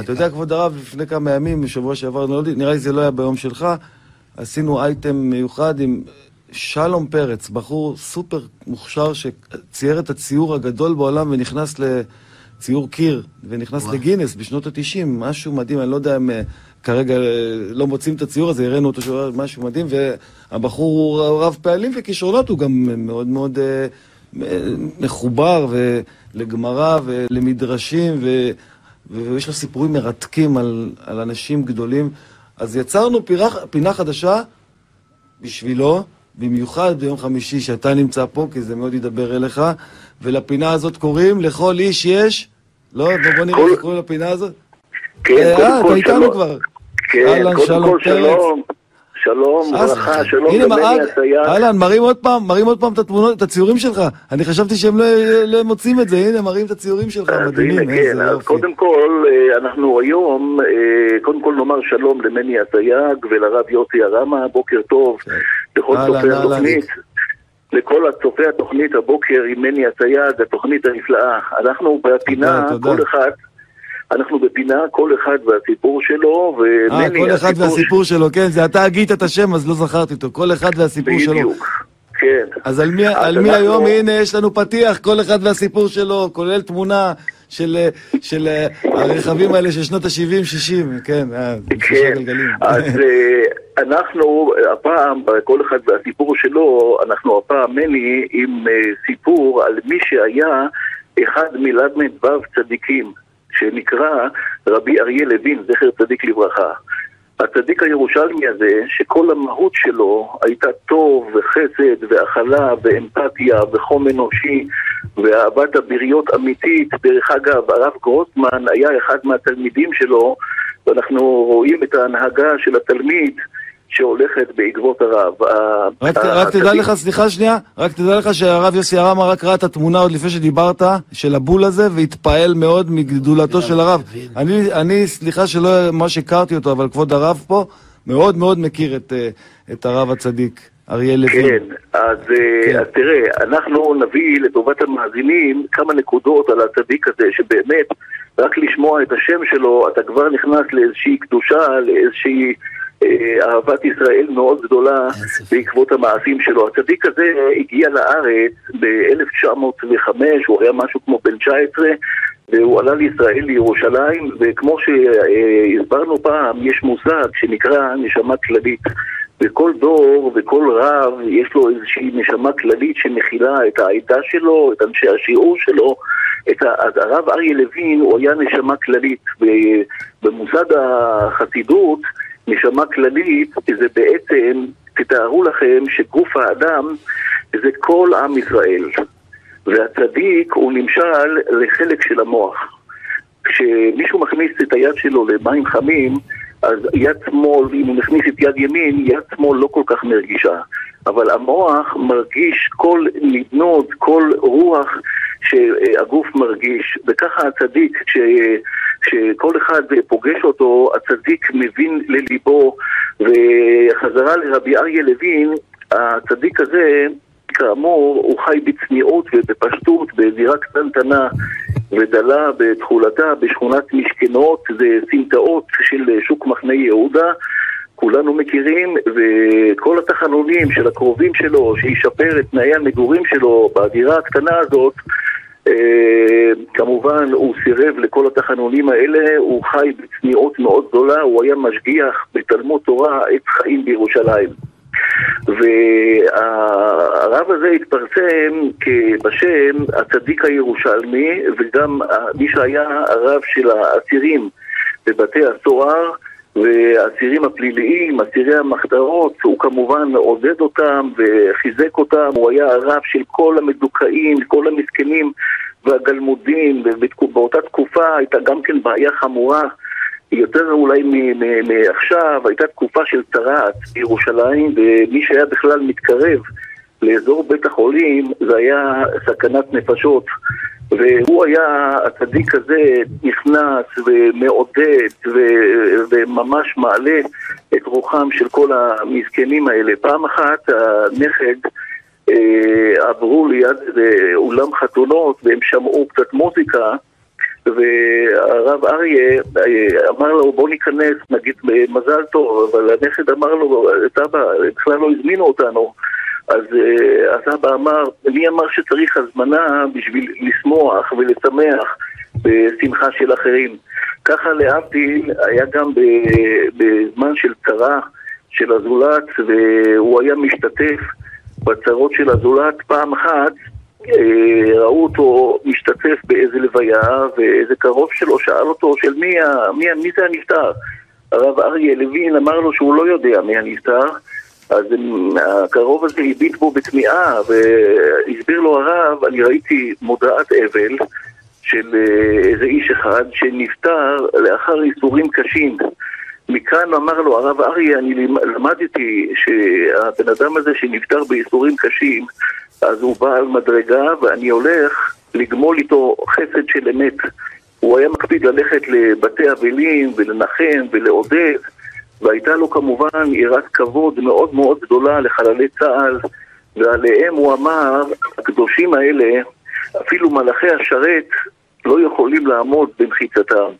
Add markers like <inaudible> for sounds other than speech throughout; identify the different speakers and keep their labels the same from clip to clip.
Speaker 1: אתה יודע, כבוד הרב, לפני כמה ימים, בשבוע שעבר, נראה לי זה לא היה ביום שלך, עשינו אייטם מיוחד עם שלום פרץ, בחור סופר מוכשר שצייר את הציור הגדול בעולם ונכנס לציור קיר, ונכנס
Speaker 2: וואו.
Speaker 1: לגינס בשנות ה-90, משהו מדהים, אני לא יודע אם אה, כרגע אה, לא מוצאים את הציור הזה, הראינו אותו שהוא משהו מדהים, והבחור הוא רב פעלים וכישרונות, הוא גם מאוד מאוד אה, מחובר לגמרא ולמדרשים, ו... ויש לו סיפורים מרתקים על, על אנשים גדולים. אז יצרנו פינה, פינה חדשה בשבילו, במיוחד ביום חמישי שאתה נמצא פה, כי זה מאוד ידבר אליך, ולפינה הזאת קוראים לכל איש יש, לא, בוא נראה איך קוראים לפינה הזאת.
Speaker 3: כן,
Speaker 1: אה,
Speaker 3: קודם
Speaker 1: אתה
Speaker 3: כל
Speaker 1: איתנו
Speaker 3: שלום.
Speaker 1: כבר.
Speaker 3: כן, קודם כל. שלום. שלום, ברכה, שלום
Speaker 1: מראה-
Speaker 3: אסייג.
Speaker 1: אהלן, מראים עוד פעם, מראים עוד פעם את התמונות, את הציורים שלך. אני חשבתי שהם לא, לא מוצאים את זה, הנה, מראים את הציורים שלך, מדהימים,
Speaker 3: הנה, כן, אז. קודם כל, אה, אנחנו היום, אה, קודם כל נאמר שלום למני אסייג ולרב יוסי הרמה, בוקר טוב לכל
Speaker 1: אהלן,
Speaker 3: צופי. התוכנית. לכל צופי התוכנית הבוקר עם מני אסייג, התוכנית הנפלאה. אנחנו בפינה. כל אחד, אנחנו בפינה, כל אחד והסיפור שלו,
Speaker 1: אה,
Speaker 3: ומני
Speaker 1: כל אחד
Speaker 3: הסיפור
Speaker 1: והסיפור שלו, כן, זה אתה הגית את השם, אז לא זכרתי אותו. כל אחד והסיפור שלו.
Speaker 3: בדיוק, כן.
Speaker 1: אז על מי,
Speaker 3: אז
Speaker 1: על מי
Speaker 3: אנחנו-
Speaker 1: היום, הנה, יש לנו פתיח, כל אחד והסיפור שלו, כולל תמונה של, אה, של אה, הרכבים האלה של שנות ה-70-60, כן, אה,
Speaker 3: כן. אז אה, אנחנו הפעם, כל אחד והסיפור שלו, אנחנו הפעם מני עם אה, סיפור על מי שהיה אחד מל"ו צדיקים, שנקרא רבי אריה לוין, זכר צדיק לברכה. הצדיק הירושלמי הזה, שכל המהות שלו הייתה טוב וחסד והכלה ואמפתיה וחום אנושי ואהבת הבריות אמיתית. דרך אגב, הרב גרוסמן היה אחד מהתלמידים שלו, ואנחנו רואים את ההנהגה של התלמיד שהולכת בעקבות הרב. ה-
Speaker 1: רק, רק תדע לך, סליחה שנייה, רק תדע לך שהרב יוסי הרמה רק ראה את התמונה עוד לפני שדיברת, של הבול הזה, והתפעל מאוד מגדולתו של הרב. אני, אני, סליחה שלא ממש הכרתי אותו, אבל כבוד הרב פה, מאוד מאוד מכיר את, אה, את הרב הצדיק, אריה לוין.
Speaker 3: כן, אז, אה,
Speaker 1: כן.
Speaker 3: אז תראה, אנחנו נביא לטובת המאזינים כמה נקודות על הצדיק הזה, שבאמת, רק לשמוע את השם שלו, אתה כבר נכנס לאיזושהי קדושה, לאיזושהי אהבת ישראל מאוד גדולה. בעקבות המעשים שלו. הצדיק הזה הגיע לארץ ב-1905, הוא היה משהו כמו בן 19, והוא עלה לישראל, לירושלים, וכמו שהסברנו פעם, יש מושג שנקרא נשמה כללית. בכל דור וכל רב יש לו איזושהי נשמה כללית שמכילה את העדה שלו, את אנשי השיעור שלו. את ה... אז הרב אריה לוין הוא היה נשמה כללית. ב- במושג החסידות, נשמה כללית זה בעצם, תתארו לכם שגוף האדם זה כל עם ישראל. והצדיק הוא נמשל לחלק של המוח. כשמישהו מכניס את היד שלו למים חמים, אז יד שמאל, אם הוא מכניס את יד ימין, יד שמאל לא כל כך מרגישה. אבל המוח מרגיש כל נדנוד, כל רוח שהגוף מרגיש. וככה הצדיק, ש... שכל אחד פוגש אותו, הצדיק מבין לליבו. וחזרה לרבי אריה לוין, הצדיק הזה, כאמור, הוא חי בצניעות ובפשטות, בזירה קטנטנה ודלה בתכולתה בשכונת משכנות, זה סמטאות של שוק מחנה יהודה. כולנו מכירים, וכל התחנונים של הקרובים שלו, שישפר את תנאי המגורים שלו בדירה הקטנה הזאת, כמובן הוא סירב לכל התחנונים האלה, הוא חי בצניעות מאוד גדולה, הוא היה משגיח בתלמוד תורה עץ חיים בירושלים. והרב הזה התפרסם בשם הצדיק הירושלמי וגם מי שהיה הרב של האסירים בבתי הסוהר והאסירים הפליליים, אסירי המחתרות, הוא כמובן עודד אותם וחיזק אותם, הוא היה הרב של כל המדוכאים, כל המסכנים והגלמודים, ובאותה תקופה הייתה גם כן בעיה חמורה יותר אולי מעכשיו, הייתה תקופה של צרעת בירושלים, ומי שהיה בכלל מתקרב לאזור בית החולים זה היה סכנת נפשות. והוא היה, הצדיק הזה נכנס ומעודד ו- וממש מעלה את רוחם של כל המסכנים האלה. פעם אחת הנכד אה, עברו ליד אולם חתונות והם שמעו קצת מוזיקה והרב אריה אה, אמר לו בוא ניכנס, נגיד מזל טוב, אבל הנכד אמר לו, סבא, בכלל לא הזמינו אותנו. אז, אה, אז אבא אמר, מי אמר שצריך הזמנה בשביל לשמוח ולשמח בשמחה של אחרים? ככה להבדיל היה גם בזמן של צרה של הזולת והוא היה משתתף בצרות של הזולת פעם אחת אה, ראו אותו משתתף באיזה לוויה ואיזה קרוב שלו שאל אותו של מי, מי, מי זה הנפטר? הרב אריה לוין אמר לו שהוא לא יודע מי הנפטר אז הקרוב הזה הביט בו בתמיהה והסביר לו הרב, אני ראיתי מודעת אבל של אה, איזה איש אחד שנפטר לאחר איסורים קשים מכאן אמר לו הרב אריה, אני למדתי שהבן אדם הזה שנפטר בייסורים קשים, אז הוא בעל מדרגה ואני הולך לגמול איתו חסד של אמת. הוא היה מקפיד ללכת לבתי אבלים ולנחם ולעודד, והייתה לו כמובן יראת כבוד מאוד מאוד גדולה לחללי צה"ל, ועליהם הוא אמר, הקדושים האלה, אפילו מלאכי השרת לא יכולים לעמוד במחיצתם.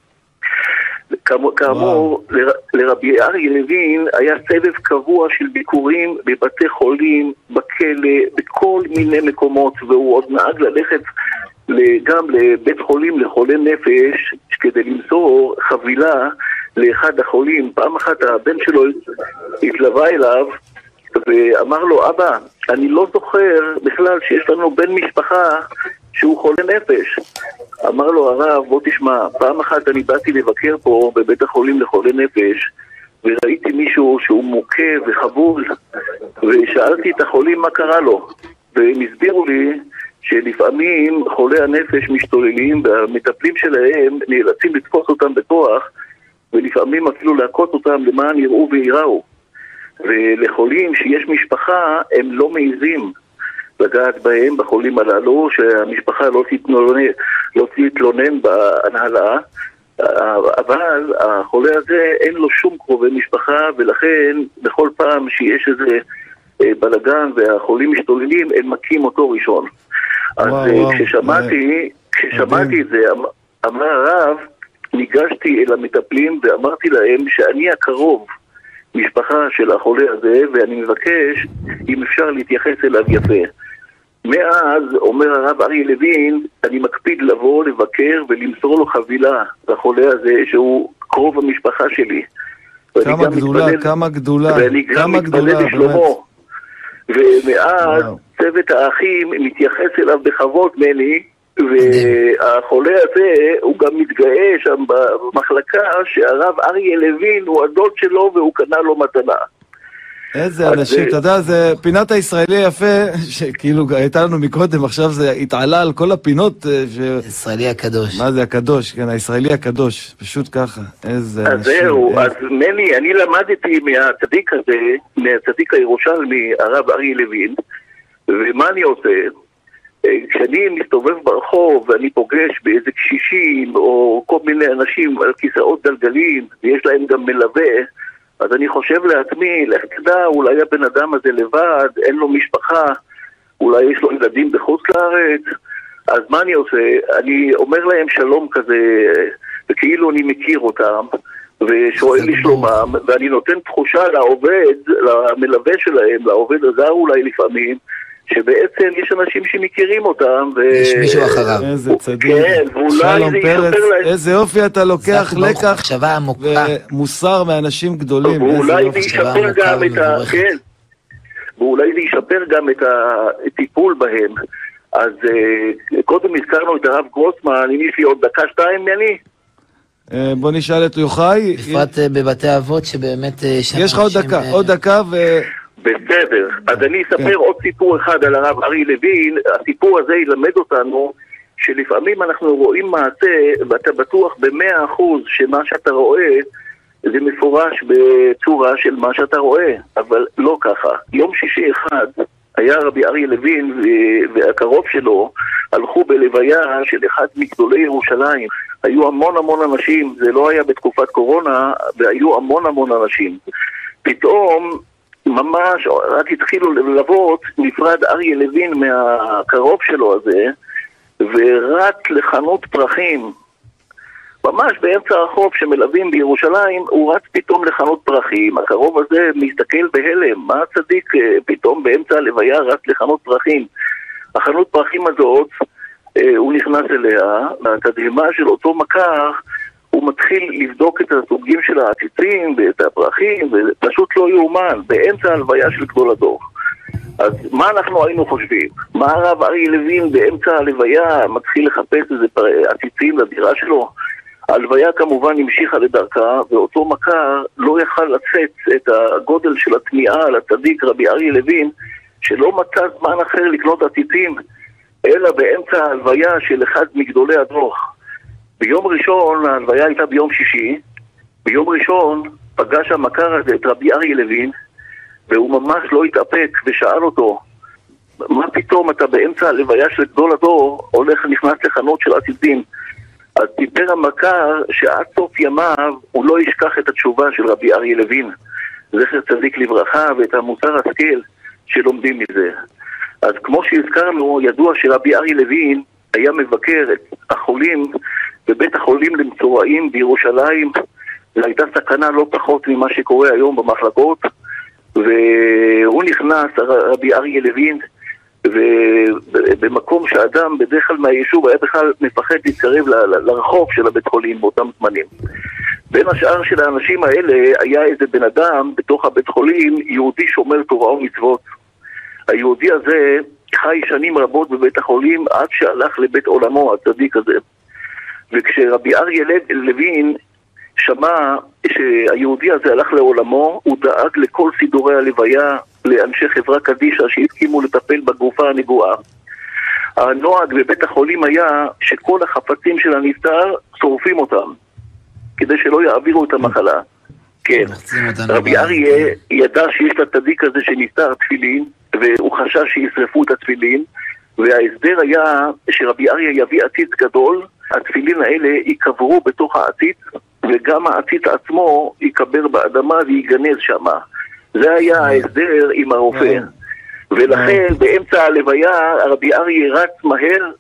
Speaker 3: כאמור, ל, לרבי אריה לוין היה סבב קבוע של ביקורים בבתי חולים, בכלא, בכל מיני מקומות, והוא עוד נהג ללכת גם לבית חולים לחולי נפש כדי למסור חבילה לאחד החולים. פעם אחת הבן שלו התלווה אליו ואמר לו, אבא, אני לא זוכר בכלל שיש לנו בן משפחה שהוא חולה נפש. אמר לו הרב, בוא תשמע, פעם אחת אני באתי לבקר פה בבית החולים לחולי נפש וראיתי מישהו שהוא מוכה וחבול ושאלתי את החולים מה קרה לו והם הסבירו לי שלפעמים חולי הנפש משתוללים והמטפלים שלהם נאלצים לתפוס אותם בכוח ולפעמים אפילו להכות אותם למען יראו וייראו ולחולים שיש משפחה הם לא מעיזים לגעת בהם, בחולים הללו, שהמשפחה לא תתלונן, לא תתלונן בהנהלה, אבל החולה הזה אין לו שום קרובי משפחה, ולכן בכל פעם שיש איזה אה, בלגן והחולים משתוללים, הם מכים אותו ראשון. אז וואו, אה, כששמעתי, כששמעתי את זה, אמ-, אמר הרב, ניגשתי אל המטפלים ואמרתי להם שאני הקרוב משפחה של החולה הזה, ואני מבקש אם אפשר להתייחס אליו יפה. מאז, אומר הרב אריה לוין, אני מקפיד לבוא, לבקר ולמסור לו חבילה לחולה הזה, שהוא קרוב המשפחה שלי.
Speaker 1: כמה גדולה, מתפלל, כמה גדולה,
Speaker 3: ואני גם מתפלל לשלומו. ומאז וואו. צוות האחים מתייחס אליו בכבוד מני, והחולה הזה, הוא גם מתגאה שם במחלקה שהרב אריה לוין הוא הדוד שלו והוא קנה לו מתנה.
Speaker 1: איזה אנשים, אתה יודע, זה פינת הישראלי היפה, שכאילו הייתה לנו מקודם, עכשיו זה התעלה על כל הפינות. אה,
Speaker 2: הישראלי הקדוש.
Speaker 1: מה זה הקדוש, כן, הישראלי הקדוש, פשוט ככה, איזה אנשים.
Speaker 3: אז זהו, אז מני, אני למדתי מהצדיק הזה, מהצדיק הירושלמי, הרב אריה לוין, ומה אני עושה? כשאני מסתובב ברחוב ואני פוגש באיזה קשישים או כל מיני אנשים על כיסאות גלגלים ויש להם גם מלווה אז אני חושב לעצמי, לך תדע, אולי הבן אדם הזה לבד, אין לו משפחה, אולי יש לו ילדים בחוץ לארץ, אז מה אני עושה? אני אומר להם שלום כזה, וכאילו אני מכיר אותם, ושואל לשלומם, ואני נותן תחושה לעובד, למלווה שלהם, לעובד הזר אולי לפעמים, שבעצם יש אנשים שמכירים אותם, ו...
Speaker 2: יש מישהו אחריו.
Speaker 1: איזה צדיק.
Speaker 3: כן, ואולי זה ישפר להם.
Speaker 1: איזה יופי אתה לוקח לקח
Speaker 2: עמוקה.
Speaker 1: ומוסר מאנשים גדולים.
Speaker 3: ואולי זה ישפר גם את ה... כן. ואולי זה ישפר גם את הטיפול בהם. אז uh, קודם הזכרנו את הרב גרוסמן, אם יש לי עוד דקה שתיים, מני?
Speaker 1: אה, בוא נשאל את יוחאי.
Speaker 2: בפרט אה, בבתי אבות שבאמת...
Speaker 1: יש לך עוד דקה, עוד דקה ו...
Speaker 3: בסדר. אז אני אספר כן. עוד סיפור אחד על הרב אריה לוין. הסיפור הזה ילמד אותנו שלפעמים אנחנו רואים מעשה ואתה בטוח במאה אחוז שמה שאתה רואה זה מפורש בצורה של מה שאתה רואה, אבל לא ככה. יום שישי אחד היה רבי אריה לוין והקרוב שלו הלכו בלוויה של אחד מגדולי ירושלים. היו המון המון אנשים, זה לא היה בתקופת קורונה, והיו המון המון אנשים. פתאום ממש, רק התחילו ללוות, נפרד אריה לוין מהקרוב שלו הזה, ורק לחנות פרחים ממש באמצע הרחוב שמלווים בירושלים, הוא רץ פתאום לחנות פרחים. הקרוב הזה מסתכל בהלם, מה הצדיק אה, פתאום באמצע הלוויה רץ לחנות פרחים? החנות פרחים הזאת, אה, הוא נכנס אליה, מהתדהמה של אותו מכר, הוא מתחיל לבדוק את הסוגים של העציצים ואת הפרחים, ופשוט לא יאומן, באמצע הלוויה של גדול הדור. אז מה אנחנו היינו חושבים? מה הרב אריה לוין באמצע הלוויה מתחיל לחפש איזה פר- עציצים לדירה שלו? ההלוויה כמובן המשיכה לדרכה, ואותו מכר לא יכל לצאת את הגודל של התמיהה על הצדיק רבי אריה לוין, שלא מצא זמן אחר לקנות עציצים, אלא באמצע ההלוויה של אחד מגדולי הדור. ביום ראשון, ההלוויה הייתה ביום שישי, ביום ראשון פגש המכר הזה את רבי אריה לוין, והוא ממש לא התאפק ושאל אותו, מה פתאום אתה באמצע הלוויה של גדול הדור הולך נכנס לחנות של עציצים? אז סיפר המכר שעד סוף ימיו הוא לא ישכח את התשובה של רבי אריה לוין, זכר צדיק לברכה, ואת המוסר השכל שלומדים מזה. אז כמו שהזכרנו, ידוע שרבי אריה לוין היה מבקר את החולים בבית החולים למצורעים בירושלים, והייתה סכנה לא פחות ממה שקורה היום במחלקות, והוא נכנס, רבי אריה לוין, ובמקום שאדם בדרך כלל מהיישוב היה בכלל מפחד להתקרב לרחוב של הבית חולים באותם זמנים. בין השאר של האנשים האלה היה איזה בן אדם בתוך הבית חולים, יהודי שומר תורה ומצוות. היהודי הזה חי שנים רבות בבית החולים עד שהלך לבית עולמו, הצדיק הזה. וכשרבי אריה לו- לוין שמע שהיהודי הזה הלך לעולמו, הוא דאג לכל סידורי הלוויה לאנשי חברה קדישא שהסכימו לטפל בגופה הנגועה. הנוהג בבית החולים היה שכל החפצים של הנפטר שורפים אותם, כדי שלא יעבירו את המחלה. כן.
Speaker 2: אותנו
Speaker 3: רבי אריה ידע שיש לצדיק הזה שנפטר תפילין, והוא חשש שישרפו את התפילין, וההסדר היה שרבי אריה יביא עציץ גדול, התפילין האלה ייקברו בתוך העציץ, וגם העציץ עצמו ייקבר באדמה וייגנז שמה. זה היה ההסדר עם הרופא. ולכן באמצע הלוויה רבי אריה רץ מהר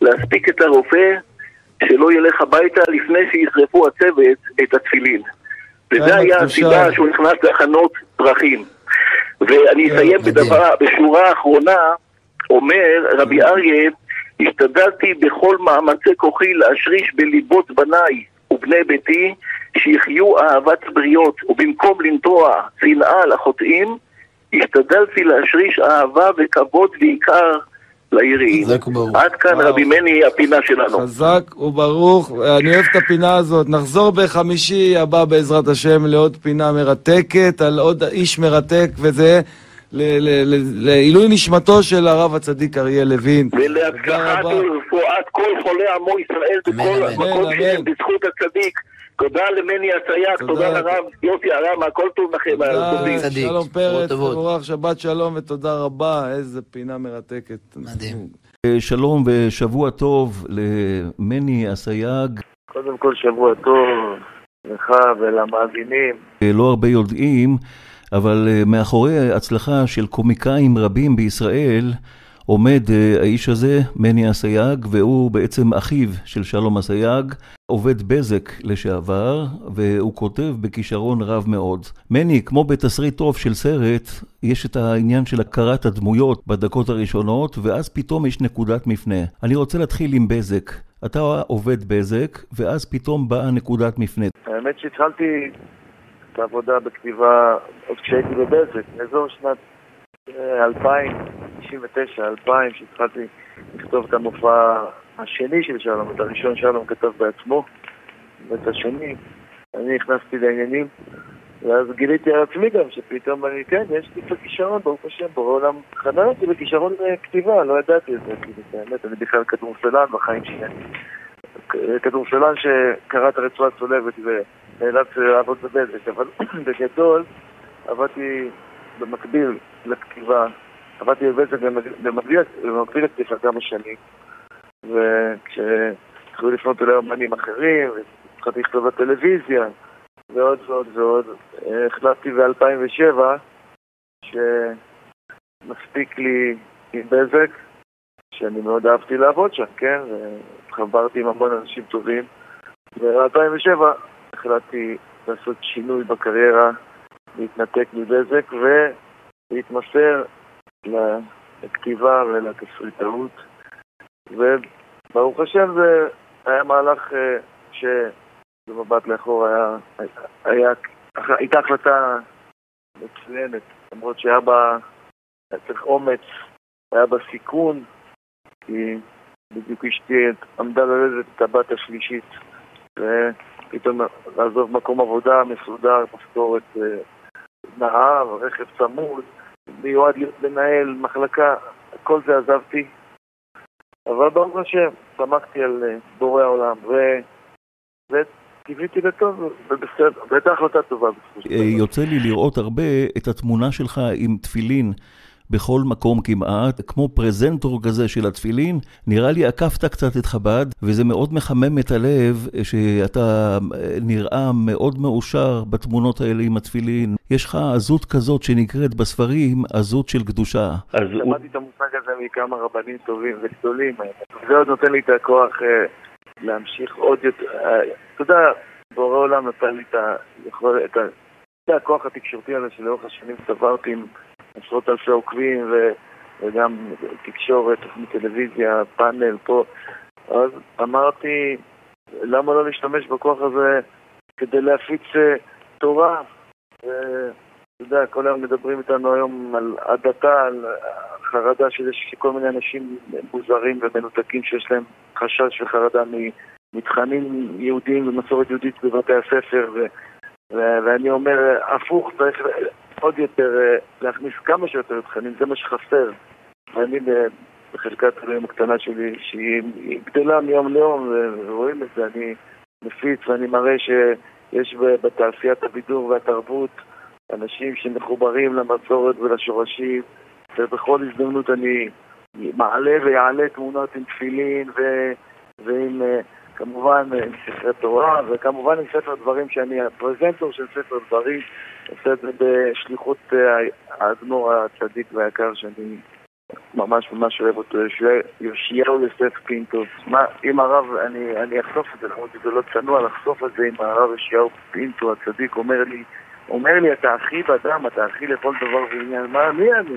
Speaker 3: להספיק את הרופא שלא ילך הביתה לפני שישרפו הצוות את התפילין. וזה היה. הסיבה שהוא נכנס לחנות פרחים. ואני אסיים. בדבר, בשורה האחרונה, אומר רבי אריה, השתדלתי בכל מאמצי כוחי להשריש בליבות בניי ובני ביתי שיחיו אהבת הבריות, ובמקום לנטוע שנאה לחוטאים, השתדלתי להשריש אהבה וכבוד ועיקר ליראים.
Speaker 2: חזק וברוך.
Speaker 3: עד כאן
Speaker 1: וואו.
Speaker 3: רבי מני, הפינה שלנו.
Speaker 1: חזק וברוך, אני אוהב את הפינה הזאת. נחזור בחמישי הבא בעזרת השם לעוד פינה מרתקת, על עוד איש מרתק, וזה לעילוי נשמתו של הרב הצדיק אריה לוין.
Speaker 3: ולהצלחת
Speaker 1: רבה.
Speaker 3: ורפואת כל חולי עמו ישראל בכל. המקום שלהם. בזכות הצדיק. תודה למני אסייג,
Speaker 1: תודה.
Speaker 3: לרב יוסי הרם, הכל טוב לכם,
Speaker 1: תודה. שלום פרץ. תבורך, שבת שלום ותודה רבה, איזה פינה מרתקת.
Speaker 2: מדהים.
Speaker 4: אה, שלום ושבוע טוב למני אסייג.
Speaker 5: קודם כל שבוע טוב לך ולמאזינים.
Speaker 4: אה, לא הרבה יודעים, אבל אה, מאחורי הצלחה של קומיקאים רבים בישראל עומד אה, האיש הזה, מני אסייג, והוא בעצם אחיו של שלום אסייג, עובד בזק לשעבר, והוא כותב בכישרון רב מאוד. מני, כמו בתסריט טוב של סרט, יש את העניין של הכרת הדמויות בדקות הראשונות, ואז פתאום יש נקודת מפנה. אני רוצה להתחיל עם בזק. אתה עובד בזק, ואז פתאום באה נקודת מפנה.
Speaker 5: האמת שהתחלתי את העבודה בכתיבה עוד כשהייתי בבזק, באזור שנת אה, 2000, 99, 2000, שהתחלתי לכתוב את המופע השני של שלום, את הראשון שלום כתב בעצמו, ואת השני אני נכנסתי לעניינים, ואז גיליתי על עצמי גם שפתאום אני, כן, יש לי קצת כישרון, ברוך השם, בורא עולם חנן אותי בכישרון אה, כתיבה, לא ידעתי את זה, כאילו, באמת, אני בכלל כדורסלן בחיים שלי. כדורסלן שקרא את הרצועה הצולבת ונאלץ לעבוד בבזק, אבל <clears throat> בגדול עבדתי במקביל לכתיבה, עבדתי בבזק במקביל- במקביל לכתיבה כמה שנים, וכשהתחילו לפנות אליי אמנים אחרים, התחלתי לכתוב בטלוויזיה, ועוד ועוד ועוד, אה, החלטתי ב-2007 שמספיק לי עם בזק, שאני מאוד אהבתי לעבוד שם, כן? וחברתי עם המון אנשים טובים, ב-2007 החלטתי לעשות שינוי בקריירה, להתנתק מבזק ולהתמסר לכתיבה ולתסריטאות. וברוך השם זה היה מהלך אה, שבמבט לאחור היה, היה, הייתה החלטה מצוינת, למרות שהיה בה, היה צריך אומץ, היה בה סיכון, כי בדיוק אשתי עמדה ללדת את הבת השלישית, ופתאום לעזוב מקום עבודה מסודר, משכורת אה, נהר, רכב צמוד, מיועד להיות מנהל מחלקה, כל זה עזבתי. אבל ברוך השם, שמחתי על אה, בורא העולם, וקיוויתי לטוב, ובסדר, והייתה החלטה טובה.
Speaker 4: אה, יוצא לי לראות הרבה את התמונה שלך עם תפילין. בכל מקום כמעט, כמו פרזנטור כזה של התפילין. נראה לי עקפת קצת את חב"ד, וזה מאוד מחמם את הלב שאתה נראה מאוד מאושר בתמונות האלה עם התפילין. יש לך עזות כזאת שנקראת בספרים עזות של קדושה.
Speaker 5: למדתי את המושג הזה מכמה רבנים טובים וגדולים. זה עוד נותן לי את הכוח אה, להמשיך עוד יותר. אה, אתה יודע, בורא עולם נתן לי את הכוח התקשורתי הזה שלאורך השנים צברתי עם... עשרות אלפי עוקבים ו... וגם תקשורת, תוכנית טלוויזיה, פאנל פה. אז אמרתי, למה לא להשתמש בכוח הזה כדי להפיץ אה, תורה? ואתה יודע, כל היום מדברים איתנו היום על הדתה, על חרדה שיש כל מיני אנשים מוזרים ומנותקים שיש להם חשש וחרדה מתכנים יהודיים ומסורת יהודית בבתי הספר ו... ואני אומר, הפוך, צריך עוד יותר, אה, להכניס כמה שיותר תכנים, זה מה שחסר. ואני בחלקת אלוהים הקטנה שלי, שהיא גדלה מיום ליום, ורואים את זה, אני מפיץ ואני מראה שיש בתעשיית הבידור והתרבות אנשים שמחוברים למסורת ולשורשים, ובכל הזדמנות אני מעלה ויעלה תמונות עם תפילין ו... ועם אה, כמובן עם ספרי תורה, וכמובן עם ספר דברים שאני הפרזנטור של ספר דברים עושה את זה בשליחות אה, האדמו"ר הצדיק והיקר שאני ממש ממש אוהב אותו, יאשיהו יוסף פינטו. מה, אם הרב, אני, אני אחשוף את זה, למרות שזה לא צנוע לחשוף את זה, אם הרב יאשיהו פינטו הצדיק אומר לי, אומר לי, אתה אחי באדם, אתה אחי לכל דבר ועניין, מה, מי אני?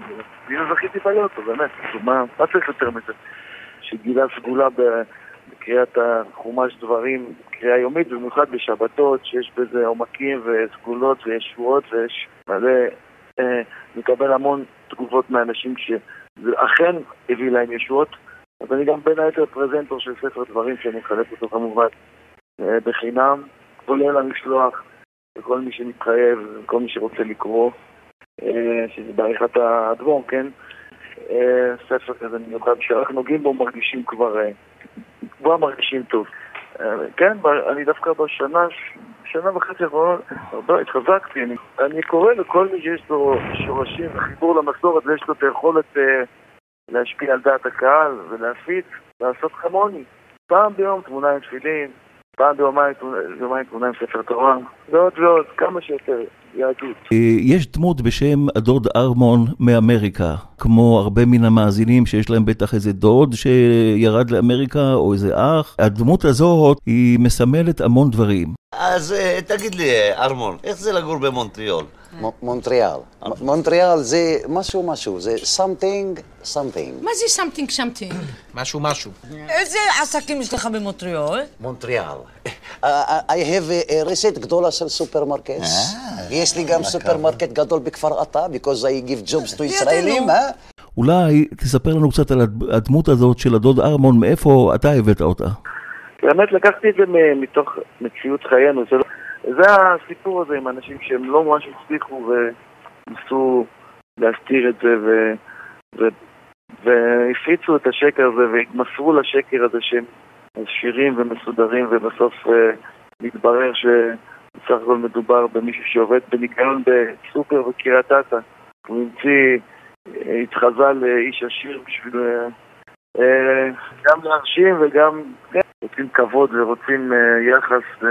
Speaker 5: מי לא זכיתי בלוטו, באמת, מה, מה צריך יותר מזה? שגילה סגולה בקריאת החומש דברים קריאה יומית, במיוחד בשבתות, שיש בזה עומקים וסגולות ויש שבועות ויש מלא, אה, מקבל המון תגובות מאנשים שאכן הביא להם ישועות. אז אני גם בין היתר פרזנטור של ספר דברים שאני מחלק אותו כמובן אה, בחינם, כולל המשלוח לכל מי שמתחייב, לכל מי שרוצה לקרוא, אה, שזה בעריכת האדמו"ר, כן? אה, ספר כזה מיוחד שרק נוגעים בו מרגישים כבר, אה, כבר מרגישים טוב. כן, אני דווקא בשנה, שנה וחצי האחרונות, הרבה התחזקתי. אני, אני קורא לכל מי שיש לו שורשים וחיבור למסורת ויש לו את היכולת אה, להשפיע על דעת הקהל ולהפיץ, לעשות כמוני. פעם ביום תמונה עם תפילין, פעם ביומיים תמונה עם ספר תורה, ועוד ועוד, כמה שיותר. יהדות.
Speaker 4: אה, יש דמות בשם הדוד ארמון מאמריקה, כמו הרבה מן המאזינים שיש להם בטח איזה דוד שירד לאמריקה או איזה אח. הדמות הזאת היא מסמלת המון דברים.
Speaker 6: אז אה, תגיד לי, ארמון, איך זה לגור במונטריאול?
Speaker 7: מונטריאל. מונטריאל זה משהו משהו, זה something something.
Speaker 8: מה זה something something? <coughs>
Speaker 9: משהו משהו.
Speaker 8: איזה עסקים יש לך במונטריאול?
Speaker 7: מונטריאל. <laughs> I have a רשת גדולה של סופרמרקט. יש לי גם סופרמרקט גדול בכפר עטה, because I give jobs to ישראלים, אה?
Speaker 4: אולי תספר לנו קצת על הדמות הזאת של הדוד ארמון, מאיפה אתה הבאת אותה?
Speaker 5: באמת לקחתי את זה מתוך מציאות חיינו. זה, זה הסיפור הזה עם אנשים שהם לא ממש הצליחו וניסו להסתיר את זה ו, ו, והפיצו את השקר הזה והתמסרו לשקר הזה שהם עשירים ומסודרים ובסוף uh, מתברר שבסך הכל מדובר במישהו שעובד בניקיון בסופר בקריית אתא. הוא המציא, התחזה לאיש עשיר בשביל uh, גם להרשים וגם כן, רוצים כבוד ורוצים uh, יחס uh,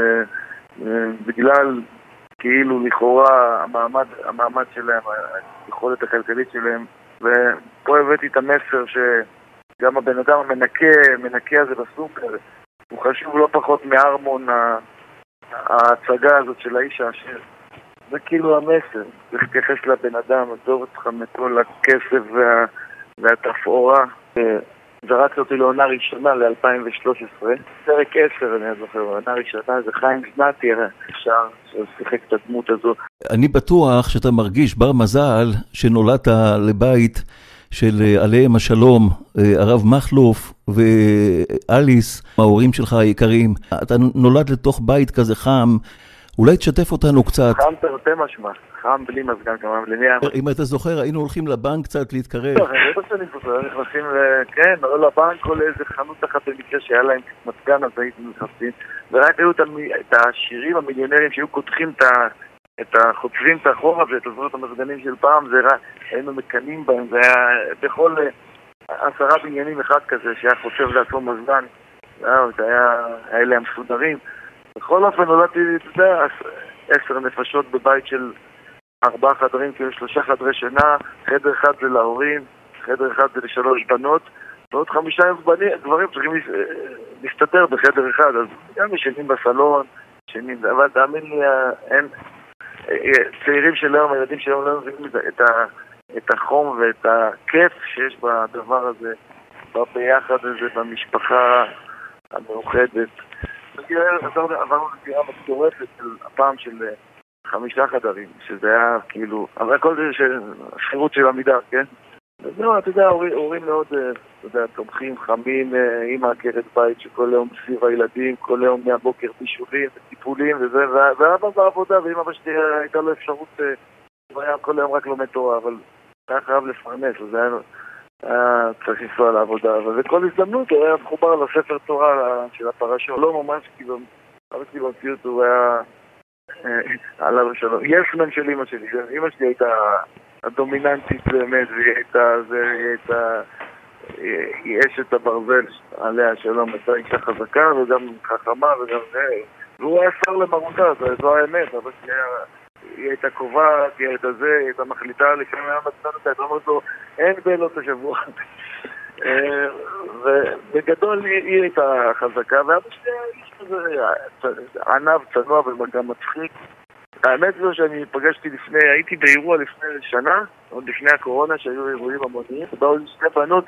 Speaker 5: בגלל כאילו לכאורה המעמד, המעמד שלהם, היכולת הכלכלית שלהם ופה הבאתי את המסר שגם הבן אדם המנקה, מנקה הזה בסופר הוא חשוב לא פחות מארמון ההצגה הזאת של האיש העשיר. זה כאילו המסר, צריך להתייחס לבן אדם, עזוב אותך מכל הכסף וה, והתפאורה. אה, זרקתי אותי לעונה ראשונה ל-2013, פרק 10 אני זוכר, עונה ראשונה זה חיים זנתי, הרי אפשר, ששיחק את הדמות הזו.
Speaker 4: אני בטוח שאתה מרגיש בר מזל שנולדת לבית של אה, עליהם השלום, אה, הרב מכלוף ואליס, ההורים שלך היקרים. אתה נולד לתוך בית כזה חם, אולי תשתף אותנו קצת.
Speaker 5: חם תרתי משמע, חם בלי מזגן כמובן, בלי ים.
Speaker 4: אם אתה זוכר, היינו הולכים לבנק קצת להתקרב.
Speaker 5: לא, אני לא שאני זוכר, נכנסים ל... כן, או לבנק או לאיזה חנות אחת במקרה שהיה להם מזגן, אז הייתם נכנסים, ורק היו את העשירים המיליונרים שהיו קודחים את ה... את ה... חוצבים את החור הזה, את עזרות המזגנים של פעם, זה רק... היינו מקנאים בהם, זה היה בכל אה, עשרה בניינים אחד כזה שהיה חוצב לעצמו מזגן, זה היה... האלה המסודרים. בכל אופן נולדתי, אתה יודע, עשר נפשות בבית של ארבעה חדרים, כאילו שלושה חדרי שינה, חדר אחד זה להורים, חדר אחד זה לשלוש בנות, ועוד חמישה גברים צריכים אה, להסתתר בחדר אחד, אז גם ישנים בסלון, ישנים, אבל תאמין לי, אה, אין, אה, צעירים של היום, הילדים של היום לא מבינים את ה- את החום ואת הכיף שיש בדבר הזה, ביחד הזה, במשפחה המאוחדת. עברנו לדירה מטורפת של הפעם של אה, חמישה חדרים, שזה היה כאילו, אבל הכל זה של שכירות של עמידר, כן? וזהו, אתה יודע, הורים, מאוד, אה, אתה יודע, תומכים, חמים, אה, אימא עקרת בית שכל היום סביב הילדים, כל היום מהבוקר בישולים וטיפולים וזה, ואבא בעבודה, ואם אבא שלי הייתה לו אפשרות, הוא היה כל היום רק לומד תורה, אבל היה חייב לפרנס, אז היה, היה צריך לנסוע לעבודה, אבל בכל הזדמנות הוא היה מחובר לספר תורה של הפרשות, לא ממש, במ- אבא שלי במציאות הוא היה... אה, עליו השלום. יסמן של אמא שלי, אמא שלי הייתה הדומיננטית באמת, והיא הייתה, זה, היא הייתה, היא אשת הברזל עליה השלום, הייתה אישה חזקה וגם חכמה וגם זה, והוא היה שר למרותה, זו- האמת, אבל היא הייתה קובעת, היא הייתה זה, היא הייתה מחליטה, לפעמים היה אותה, הייתה אומרת לו, אין בלילות השבוע. אה, ובגדול היא, הייתה חזקה, ואבא שלי היה איש כזה צ- ענב, צנוע וגם מצחיק. האמת זו שאני פגשתי לפני, הייתי באירוע לפני שנה, עוד לפני הקורונה, שהיו אירועים המוניים, באו לי שתי בנות,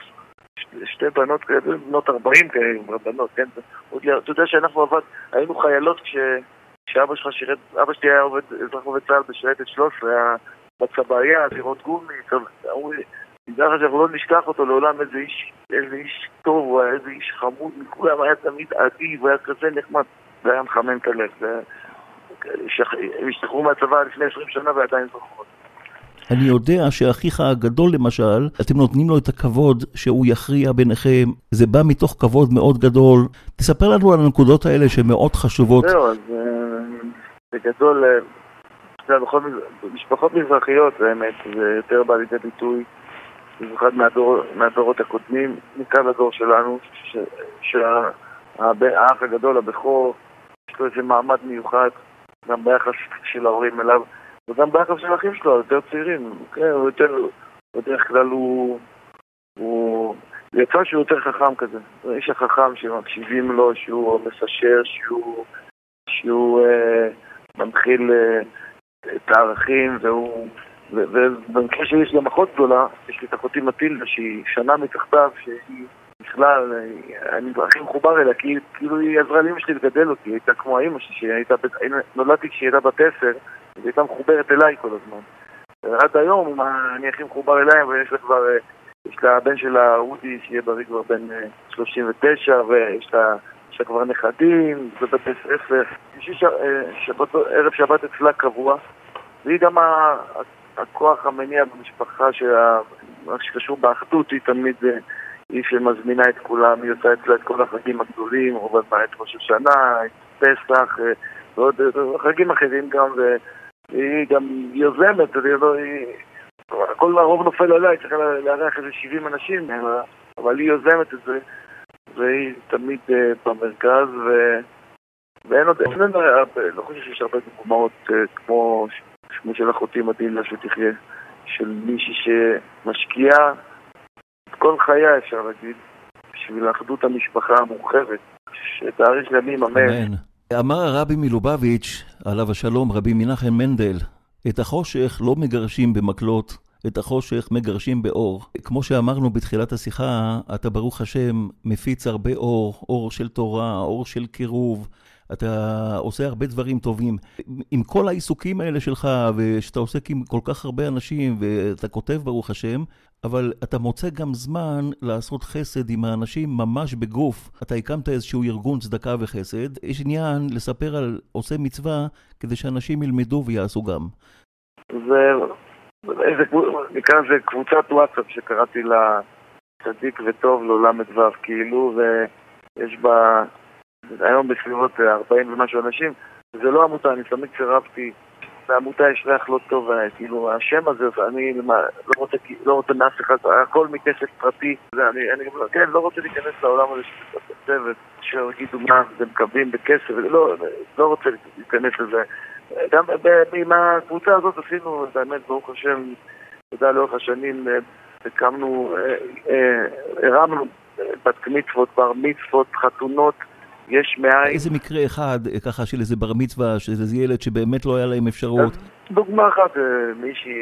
Speaker 5: שתי, בנות כאלה, בנות 40 כאלה, בנות, כן? אתה יודע שאנחנו עבד, היינו חיילות כש... כשאבא שלך שירת, אבא שלי היה עובד, אזרח עובד צה"ל בשייטת 13, היה בצבעייה, סירות גומי, תדע לך שאנחנו לא נשכח אותו לעולם איזה איש, איזה איש טוב, הוא היה איזה איש חמוד מכולם, היה תמיד אדיב, היה כזה נחמד, זה היה מחמם את הלב. הם השתחררו מהצבא לפני 20 שנה ועדיין זוכרות.
Speaker 4: אני יודע שאחיך הגדול למשל, אתם נותנים לו את הכבוד שהוא יכריע ביניכם, זה בא מתוך כבוד מאוד גדול. תספר לנו על הנקודות האלה שהן מאוד חשובות.
Speaker 5: זהו, אז אה, בגדול, אה, בכל משפחות מזרחיות, האמת, זה יותר בא לידי ביטוי, במיוחד מהדור- מהדורות הקודמים, מכאן לדור שלנו, שהאח הגדול, הבכור, יש לו איזה מעמד מיוחד, גם ביחס של ההורים אליו, וגם ביחס של האחים שלו, היותר צעירים. כן, הוא יותר, בדרך כלל הוא... הוא... יצא שהוא יותר חכם כזה. הוא האיש החכם שמקשיבים לו, שהוא מסשר, שהוא, שהוא אה, מנחיל אה, את הערכים, והוא... ובמקרה שלי יש גם אחות גדולה, יש לי את אחותי מטילדה שהיא שנה מתחתיו, שהיא בכלל, אה, אני הכי מחובר אליה, כי כאילו היא עזרה לאמא שלי לגדל אותי, היא הייתה כמו האמא שלי, שהיא הייתה, בת- היינו- נולדתי כשהיא הייתה בת עשר, והיא הייתה מחוברת אליי כל הזמן. ועד היום אני הכי מחובר אליה, ויש לה כבר, אה, יש לה הבן שלה, אודי, שיהיה בריא כבר בן אה, 39, ויש לה, יש לה כבר נכדים, בבתי ספר. יש לי אה, ערב שבת אצלה קבוע, והיא גם הכוח המניע במשפחה, שה- מה שקשור באחדות, היא תמיד, אה, היא שמזמינה את כולם, היא עושה אצלה את כל החגים הגדולים, רוב הזמן את ראש השנה, את פסח, אה, ועוד אה, חגים אחרים גם, והיא גם יוזמת, היא לא, היא... הכל הרוב נופל עליה, היא צריכה לארח איזה 70 אנשים, אבל היא יוזמת את זה, והיא תמיד במרכז, ו... ואין עוד, אין לא חושב שיש הרבה דוגמאות כמו כמו של אחותי מדינה שתחיה, של מישהי שמשקיעה את כל חייה, אפשר להגיד, בשביל אחדות המשפחה המורחבת, שתאריך ימים אמן.
Speaker 4: אמן. אמר הרבי מלובביץ', עליו השלום, רבי מנחם מנדל, את החושך לא מגרשים במקלות, את החושך מגרשים באור. כמו שאמרנו בתחילת השיחה, אתה ברוך השם מפיץ הרבה אור, אור של תורה, אור של קירוב. אתה עושה הרבה דברים טובים. עם כל העיסוקים האלה שלך, ושאתה עוסק עם כל כך הרבה אנשים, ואתה כותב ברוך השם, אבל אתה מוצא גם זמן לעשות חסד עם האנשים ממש בגוף. אתה הקמת איזשהו ארגון צדקה וחסד, יש עניין לספר על עושה מצווה כדי שאנשים ילמדו ויעשו גם.
Speaker 5: זה, איזה, נקרא לזה קבוצת וואטסאפ שקראתי לה צדיק וטוב לעולם ל"ו, כאילו, ויש בה היום בסביבות 40 ומשהו אנשים, זה לא עמותה, אני תמיד סירבתי, לעמותה יש ריח לא טוב, כאילו השם הזה, אני לא רוצה, לא רוצה מאף אחד, הכל מכסף פרטי, זה, אני, אני כן, לא רוצה להיכנס לעולם הזה של הצוות, שיגידו מה, אתם מקבלים בכסף, לא, לא רוצה להיכנס לזה. גם עם הקבוצה הזאת עשינו, באמת, ברוך השם, תודה לאורך השנים, הקמנו, הרמנו בת מצוות, בר מצוות, חתונות, יש מאין.
Speaker 4: איזה מקרה אחד, ככה של איזה בר מצווה, של איזה ילד שבאמת לא היה להם אפשרות?
Speaker 5: דוגמה אחת, מישהי,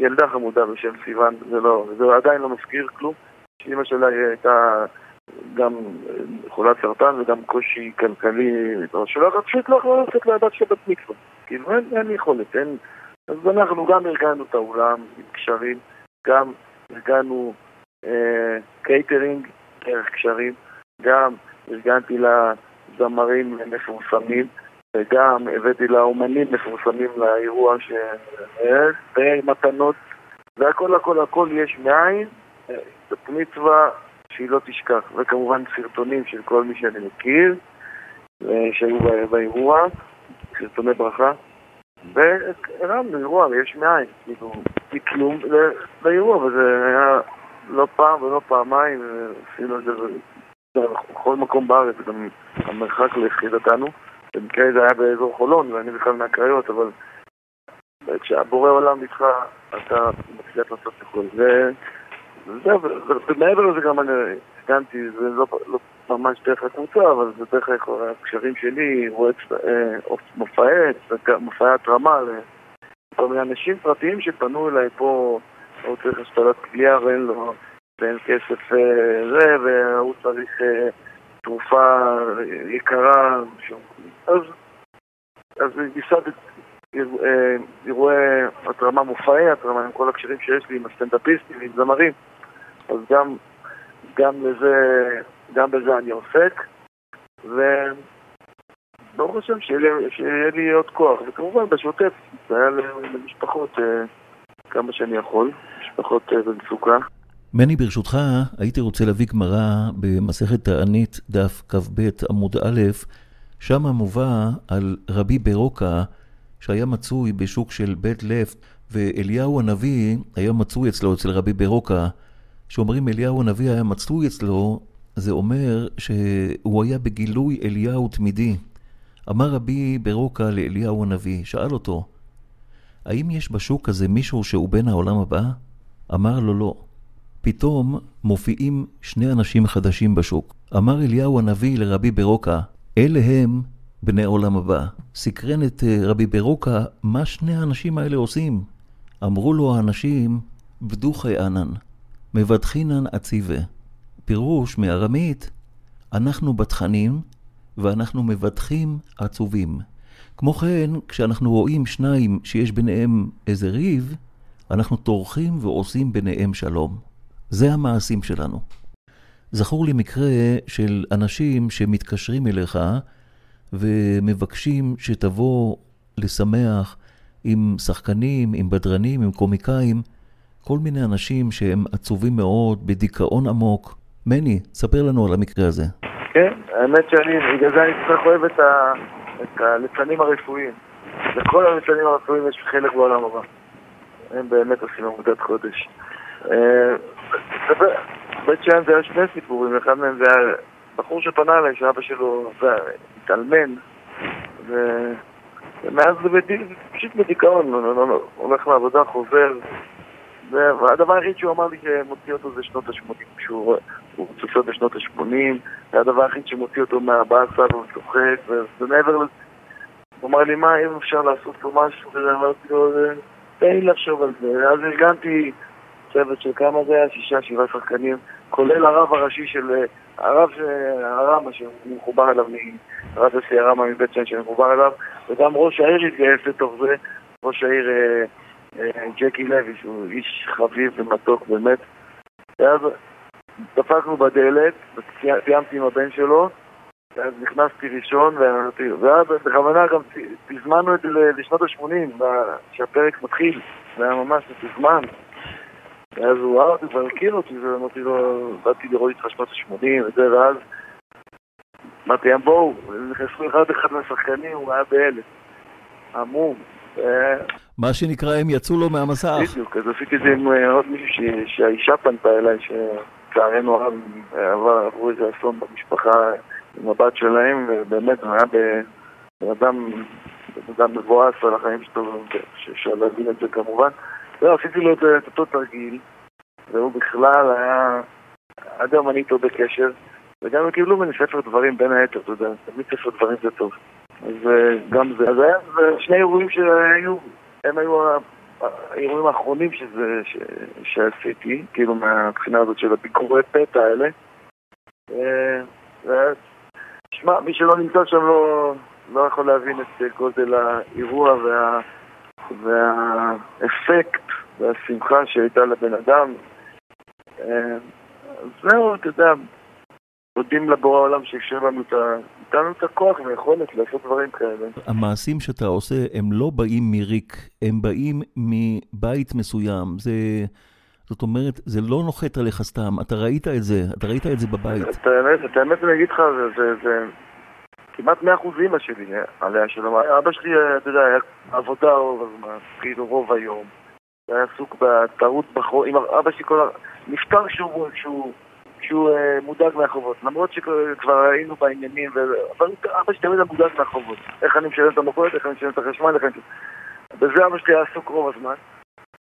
Speaker 5: ילדה חמודה בשם סיוון, זה לא, זה עדיין לא מזכיר כלום. שאימא שלה הייתה גם חולת סרטן וגם קושי כלכלי, שלא פשוט לא יכולה לצאת לבת של בת מצווה. כאילו אין, אין יכולת, אין... אז אנחנו גם ארגנו את האולם עם קשרים, גם ארגנו אה, קייטרינג דרך קשרים, גם ארגנתי לה זמרים מפורסמים וגם הבאתי לה אומנים מפורסמים לאירוע ש... ומתנות והכל הכל הכל יש מאין זאת מצווה שהיא לא תשכח וכמובן סרטונים של כל מי שאני מכיר שהיו באירוע סרטוני ברכה והרמנו אירוע יש מאין כאילו מכלום לאירוע וזה היה לא פעם ולא פעמיים עשינו את זה בכל מקום בארץ, גם המרחק ליחידתנו. במקרה זה היה באזור חולון, ואני בכלל מהקריות, אבל כשהבורא עולם איתך, אתה מצליח לעשות הכל. וזהו, ומעבר לזה גם אני הסכמתי, זה לא, לא ממש דרך הקבוצה, אבל זה דרך הקשרים שלי, מופעי מופעי התרמה לכל מיני אנשים פרטיים שפנו אליי פה, הוא צריך השתלת כלייה ואין לו... ואין כסף זה, והוא צריך תרופה יקרה. אז, אז ייסדת אירועי התרמה מופעי, התרמה עם כל הקשרים שיש לי עם הסטנדאפיסטים, עם זמרים, אז גם, גם לזה, גם בזה אני עוסק, וברוך השם שיהיה לי עוד כוח, וכמובן בשוטף, זה היה למשפחות כמה שאני יכול, משפחות במצוקה.
Speaker 4: מני, ברשותך, הייתי רוצה להביא גמרא במסכת תענית, דף כ"ב עמוד א', שם מובא על רבי ברוקה, שהיה מצוי בשוק של בית לפט, ואליהו הנביא היה מצוי אצלו, אצל רבי ברוקה. כשאומרים אליהו הנביא היה מצוי אצלו, זה אומר שהוא היה בגילוי אליהו תמידי. אמר רבי ברוקה לאליהו הנביא, שאל אותו, האם יש בשוק הזה מישהו שהוא בן העולם הבא? אמר לו לא. פתאום מופיעים שני אנשים חדשים בשוק. אמר אליהו הנביא לרבי ברוקה, אלה הם בני עולם הבא. סקרן את רבי ברוקה, מה שני האנשים האלה עושים? אמרו לו האנשים, בדוחי ענן, מבטחינן עציבה. פירוש מארמית, אנחנו בתכנים ואנחנו מבטחים עצובים. כמו כן, כשאנחנו רואים שניים שיש ביניהם איזה ריב, אנחנו טורחים ועושים ביניהם שלום. זה המעשים שלנו. זכור לי מקרה של אנשים שמתקשרים אליך ומבקשים שתבוא לשמח עם שחקנים, עם בדרנים, עם קומיקאים, כל מיני אנשים שהם עצובים מאוד, בדיכאון עמוק. מני, ספר לנו על המקרה הזה.
Speaker 5: כן, האמת שאני, בגלל זה אני כל כך אוהב את, ה, את הליצנים הרפואיים. לכל הליצנים הרפואיים יש חלק בעולם הבא. הם באמת עושים עבודת חודש. בית שאן זה היה שני סיפורים, אחד מהם זה היה בחור שפנה אליי, שאבא שלו התאלמן, ומאז זה פשוט בדיכאון, הולך לעבודה, חוזר, והדבר היחיד שהוא אמר לי שמוציא אותו זה שנות ה-80, שהוא הוא צופה בשנות ה-80, זה הדבר היחיד שמוציא אותו מהבאסה והוא צוחק, ומעבר לזה, הוא אמר לי, מה, אם אפשר לעשות פה משהו, ואמרתי לו, תן לי לחשוב על זה. אז ארגנתי צוות של כמה זה היה? שישה, שבעה שחקנים, כולל הרב הראשי של... הרב הרמה שאני מחובר אליו, הרב יוסי הרמה מבית שן שאני מחובר אליו, וגם ראש העיר התגייס לתוך זה, ראש העיר אה, אה, ג'קי לוי, שהוא איש חביב ומתוק באמת. ואז דפקנו בדלת, סיימתי עם הבן שלו, ואז נכנסתי ראשון, ואז בכוונה גם תזמנו את זה לשנות ה-80, כשהפרק מתחיל, זה היה ממש מתוזמן. ואז הוא ראה אותי כבר הכיר אותי, ואמרתי לו, באתי לראות איתך שנות ה-80 וזה, ואז אמרתי להם בואו, נכנסו אחד אחד מהשחקנים, הוא היה בהלם. המום.
Speaker 4: מה שנקרא, הם יצאו לו מהמסך.
Speaker 5: בדיוק, אז עשיתי את זה עם אה, עוד מישהו שהאישה פנתה אליי, שלצערנו הרב עברו איזה אסון במשפחה עם הבת שלהם, ובאמת הוא היה בן אדם, בן אדם מבואס על החיים שלו, שאפשר להבין את זה כמובן. לא, עשיתי לו את אותו תרגיל, והוא בכלל היה... עד היום אני איתו בקשר, וגם הם קיבלו ממני ספר דברים בין היתר, אתה יודע, תמיד ספר דברים זה טוב. אז אה, גם זה. אז היה שני אירועים שהיו, הם היו האירועים האחרונים שזה, ש, שעשיתי, כאילו מהבחינה הזאת של הביקורי פתע האלה. אה, שמע, מי שלא נמצא שם לא, לא יכול להבין את גודל האירוע וה... והאפקט והשמחה שהייתה לבן אדם. אה, זהו, אתה יודע, מודים לבורא העולם שאפשר לנו את, איתנו את הכוח והיכולת לעשות דברים כאלה.
Speaker 4: המעשים שאתה עושה הם לא באים מריק, הם באים מבית מסוים. זה... זאת אומרת, זה לא נוחת עליך סתם, אתה ראית את זה, אתה ראית את זה בבית.
Speaker 5: את האמת, את האמת אני אגיד לך, זה, זה, זה כמעט מאה אחוז אימא שלי, עליה שלום. אבא שלי, אתה יודע, היה עבודה רוב הזמן, כאילו רוב היום. היה עסוק בטעות בחור, אבא שלי כל ה... נפטר כשהוא, כשהוא, כשהוא אה, מודאג מהחובות. למרות שכבר היינו בעניינים, ו... אבל אבא שלי תמיד היה מודאג מהחובות. איך אני משלם את המכולת, איך אני משלם את החשמל, איך אני... בזה אבא שלי היה עסוק רוב הזמן.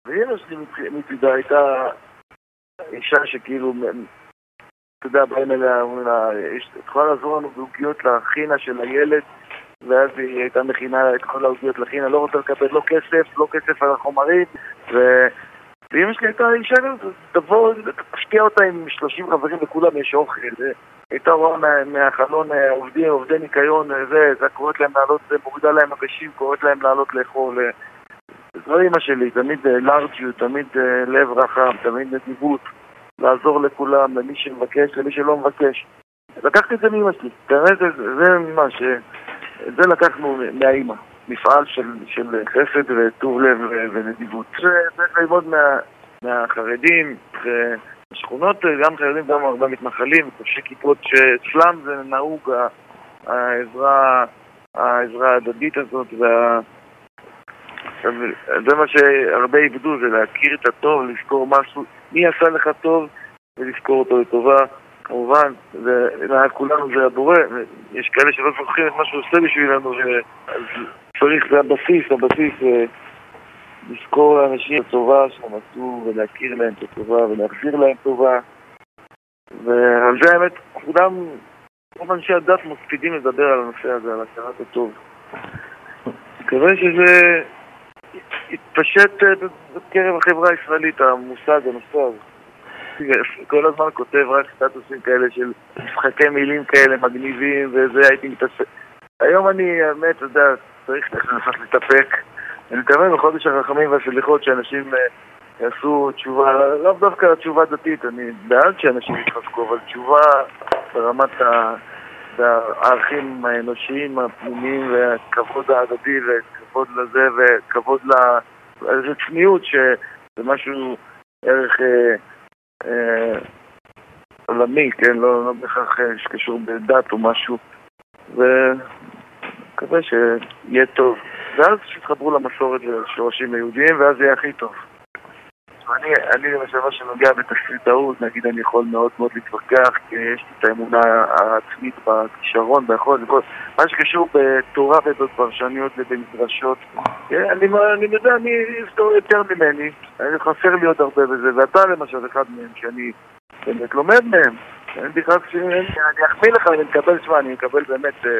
Speaker 5: ואימא שלי מצידה הייתה אישה שכאילו אתה יודע, באים אליה, אומרים לה, את יכולה לעזור לנו בעוגיות לחינה של הילד, ואז היא הייתה מכינה את כל העוגיות לחינה, לא רוצה לקבל לא כסף, לא כסף על החומרים, ו... ואמא שלי הייתה אישה, תבוא, תשקיע אותה עם 30 חברים, לכולם יש אוכל. הייתה רואה מה, מהחלון אה, עובדים, עובדי ניקיון, אה, זה, זה קוראת להם לעלות, זה מורידה להם מגשים, קוראת להם לעלות לאכול. אה. זו אמא שלי, תמיד לארג'יות, תמיד לב רחם, תמיד נדיבות. לעזור לכולם, למי שמבקש, למי שלא מבקש. לקחתי את זה מאמא שלי, באמת זה, מה ש... זה לקחנו מהאימא, מפעל של, של חסד וטוב לב ונדיבות. צריך ללמוד מה, מהחרדים, בשכונות, גם חרדים, גם הרבה מתנחלים, חובשי כיפות, שאצלם זה נהוג העזרה, העזרה ההדדית הזאת, וה... זה מה שהרבה איבדו, זה להכיר את הטוב, לזכור משהו, מי עשה לך טוב ולזכור אותו לטובה. כמובן, כולנו זה הבורא, יש כאלה שלא זוכרים את מה שהוא עושה בשבילנו, אז צריך, זה הבסיס, הבסיס, אה, לזכור לאנשים את הטובה שהם עשו ולהכיר להם את הטובה ולהחזיר להם טובה. ועל זה האמת, כולם, רוב אנשי הדת מקפידים לדבר על הנושא הזה, על הכרת הטוב. מקווה שזה התפשט אה, בקרב החברה הישראלית, המושג, הנושא הזה. כל הזמן כותב רק סטטוסים כאלה של משחקי מילים כאלה מגניבים וזה, הייתי מתעסק. היום אני, האמת, אתה יודע, צריך לנסות להתאפק. אני מקווה בחודש הרחמים והסליחות שאנשים אה, יעשו תשובה, לאו דווקא תשובה דתית, אני בעד שאנשים יתחזקו, אבל תשובה ברמת הערכים האנושיים הפנימיים והכבוד ההדדי וכבוד לזה וכבוד ל... איזה צניעות שזה משהו, ערך אה, אה, עולמי, כן? לא, לא בהכרח אה, שקשור בדת או משהו. ומקווה שיהיה טוב. ואז שיתחברו למסורת ולשורשים היהודיים ואז יהיה הכי טוב אני, אני למשל מה שנוגע בתסריטאות, נגיד אני יכול מאוד מאוד להתווכח, כי יש לי את האמונה העצמית בכישרון, ביכולת, בכל... מה שקשור בתורה ובפרשניות ובמדרשות, כן, אני, אני יודע, אני אזכור יותר ממני, חסר לי עוד הרבה בזה, ואתה למשל אחד מהם, שאני באמת לומד מהם. אין בכלל ש... אני אחמיא לך, אני מקבל, שמע, אני מקבל באמת אה,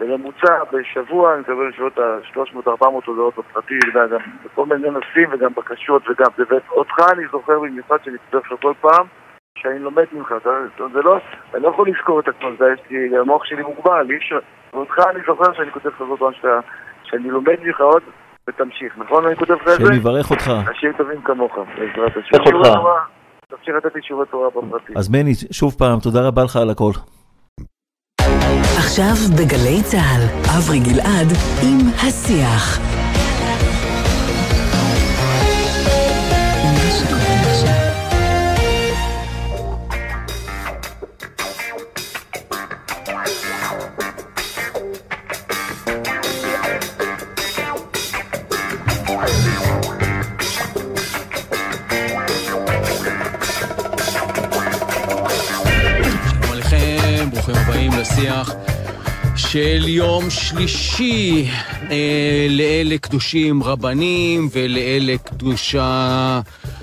Speaker 5: בממוצע בשבוע, אני מקבל בסביבות ה-300-400 הודעות בפרטי, גם בכל מיני נושאים וגם בקשות וגם. ואותך אני זוכר במיוחד שאני כותב לך כל פעם, שאני לומד ממך, זה לא, אני לא יכול לזכור את הכל, זה יש לי, המוח שלי מוגבל, אי אפשר, ואותך אני זוכר שאני כותב לך כל פעם שאני לומד ממך עוד, ותמשיך, נכון? אני כותב לך את זה?
Speaker 4: שאני אברך אותך.
Speaker 5: אנשים טובים כמוך, בעזרת השם.
Speaker 4: איך אותך?
Speaker 5: תמשיך לתת לי שיעורי תורה בפרטי.
Speaker 4: אז מני, שוב פעם, תודה רבה לך על הכל.
Speaker 9: עכשיו בגלי צה"ל, אברי גלעד עם השיח.
Speaker 10: לשיח של יום שלישי. אה, לאלה קדושים רבנים, ולאלה קדושה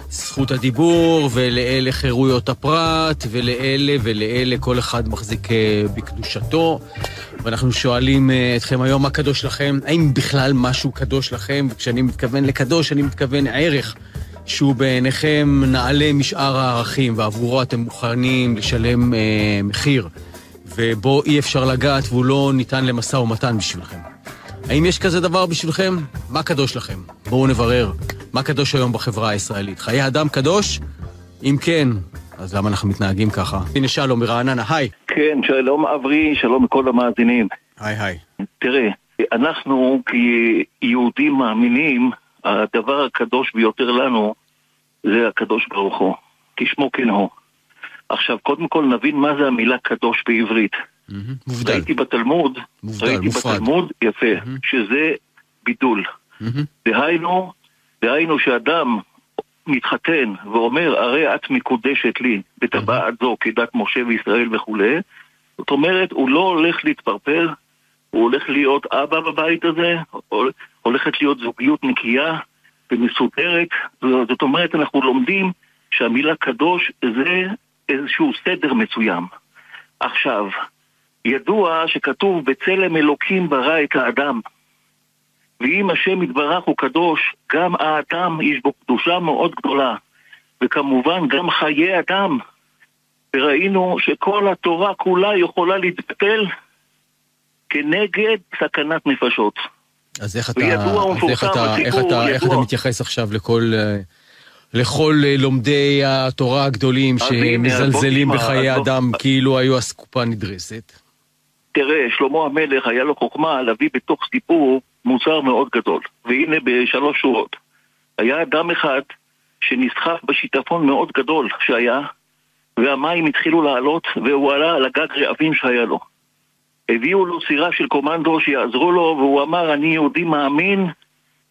Speaker 10: זכות הדיבור, ולאלה חירויות הפרט, ולאלה ולאלה כל אחד מחזיק אה, בקדושתו. ואנחנו שואלים אה, אתכם היום מה קדוש לכם, האם בכלל משהו קדוש לכם? וכשאני מתכוון לקדוש, אני מתכוון ערך. שהוא בעיניכם נעלה משאר הערכים, ועבורו אתם מוכנים לשלם אה, מחיר, ובו אי אפשר לגעת והוא לא ניתן למשא ומתן בשבילכם. האם יש כזה דבר בשבילכם? מה קדוש לכם? בואו נברר. מה קדוש היום בחברה הישראלית? חיי אדם קדוש? אם כן, אז למה אנחנו מתנהגים ככה? הנה שלום מרעננה, היי.
Speaker 3: כן, שלום אברי, שלום לכל המאזינים.
Speaker 10: היי היי.
Speaker 3: תראה, אנחנו כיהודים מאמינים, הדבר הקדוש ביותר לנו זה הקדוש ברוך הוא, כשמו כן הוא. עכשיו, קודם כל נבין מה זה המילה קדוש בעברית.
Speaker 10: מובדל.
Speaker 3: ראיתי בתלמוד,
Speaker 10: מובדל,
Speaker 3: ראיתי
Speaker 10: מופרד.
Speaker 3: בתלמוד, יפה, שזה בידול. דהיינו, דהיינו שאדם מתחתן ואומר, הרי את מקודשת לי בטבעת זו כדת משה וישראל וכולי, זאת אומרת, הוא לא הולך להתפרפר, הוא הולך להיות אבא בבית הזה, הול- הולכת להיות זוגיות נקייה ומסודרת, זאת אומרת, אנחנו לומדים שהמילה קדוש זה איזשהו סדר מסוים. עכשיו, ידוע שכתוב בצלם אלוקים ברא את האדם. ואם השם יתברך הוא קדוש, גם האדם יש בו קדושה מאוד גדולה. וכמובן גם חיי אדם. וראינו שכל התורה כולה יכולה להתבטל כנגד סכנת נפשות.
Speaker 10: אז איך אתה, אז איך אתה, איך אתה, איך אתה. מתייחס עכשיו לכל, אה, לכל אה, לומדי התורה הגדולים שמזלזלים בחיי אדם כאילו היו אסקופה נדרסת?
Speaker 3: תראה, שלמה המלך היה לו חוכמה להביא בתוך סיפור מוצר מאוד גדול. והנה בשלוש שורות. היה אדם אחד שנסחף בשיטפון מאוד גדול שהיה, והמים התחילו לעלות, והוא עלה על הגג רעבים שהיה לו. הביאו לו סירה של קומנדו שיעזרו לו, והוא אמר, אני יהודי מאמין,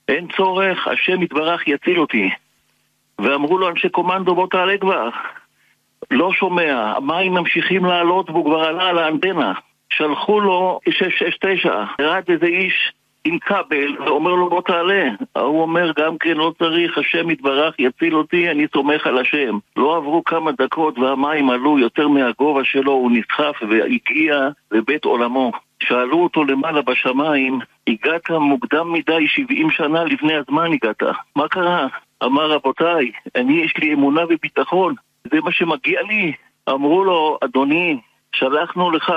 Speaker 3: אין צורך, השם יתברך יציל אותי. ואמרו לו אנשי קומנדו, בוא תעלה כבר. לא שומע, המים ממשיכים לעלות והוא כבר עלה על האנטנה. שלחו לו 669, ירד איזה איש עם כבל ואומר לו בוא תעלה. ההוא אומר גם כן לא צריך, השם יתברך יציל אותי, אני סומך על השם. לא עברו כמה דקות והמים עלו יותר מהגובה שלו, הוא נסחף והגיע לבית עולמו. שאלו אותו למעלה בשמיים, הגעת מוקדם מדי, 70 שנה לפני הזמן הגעת. מה קרה? אמר רבותיי, אני יש לי אמונה וביטחון, זה מה שמגיע לי. אמרו לו, אדוני, שלחנו לך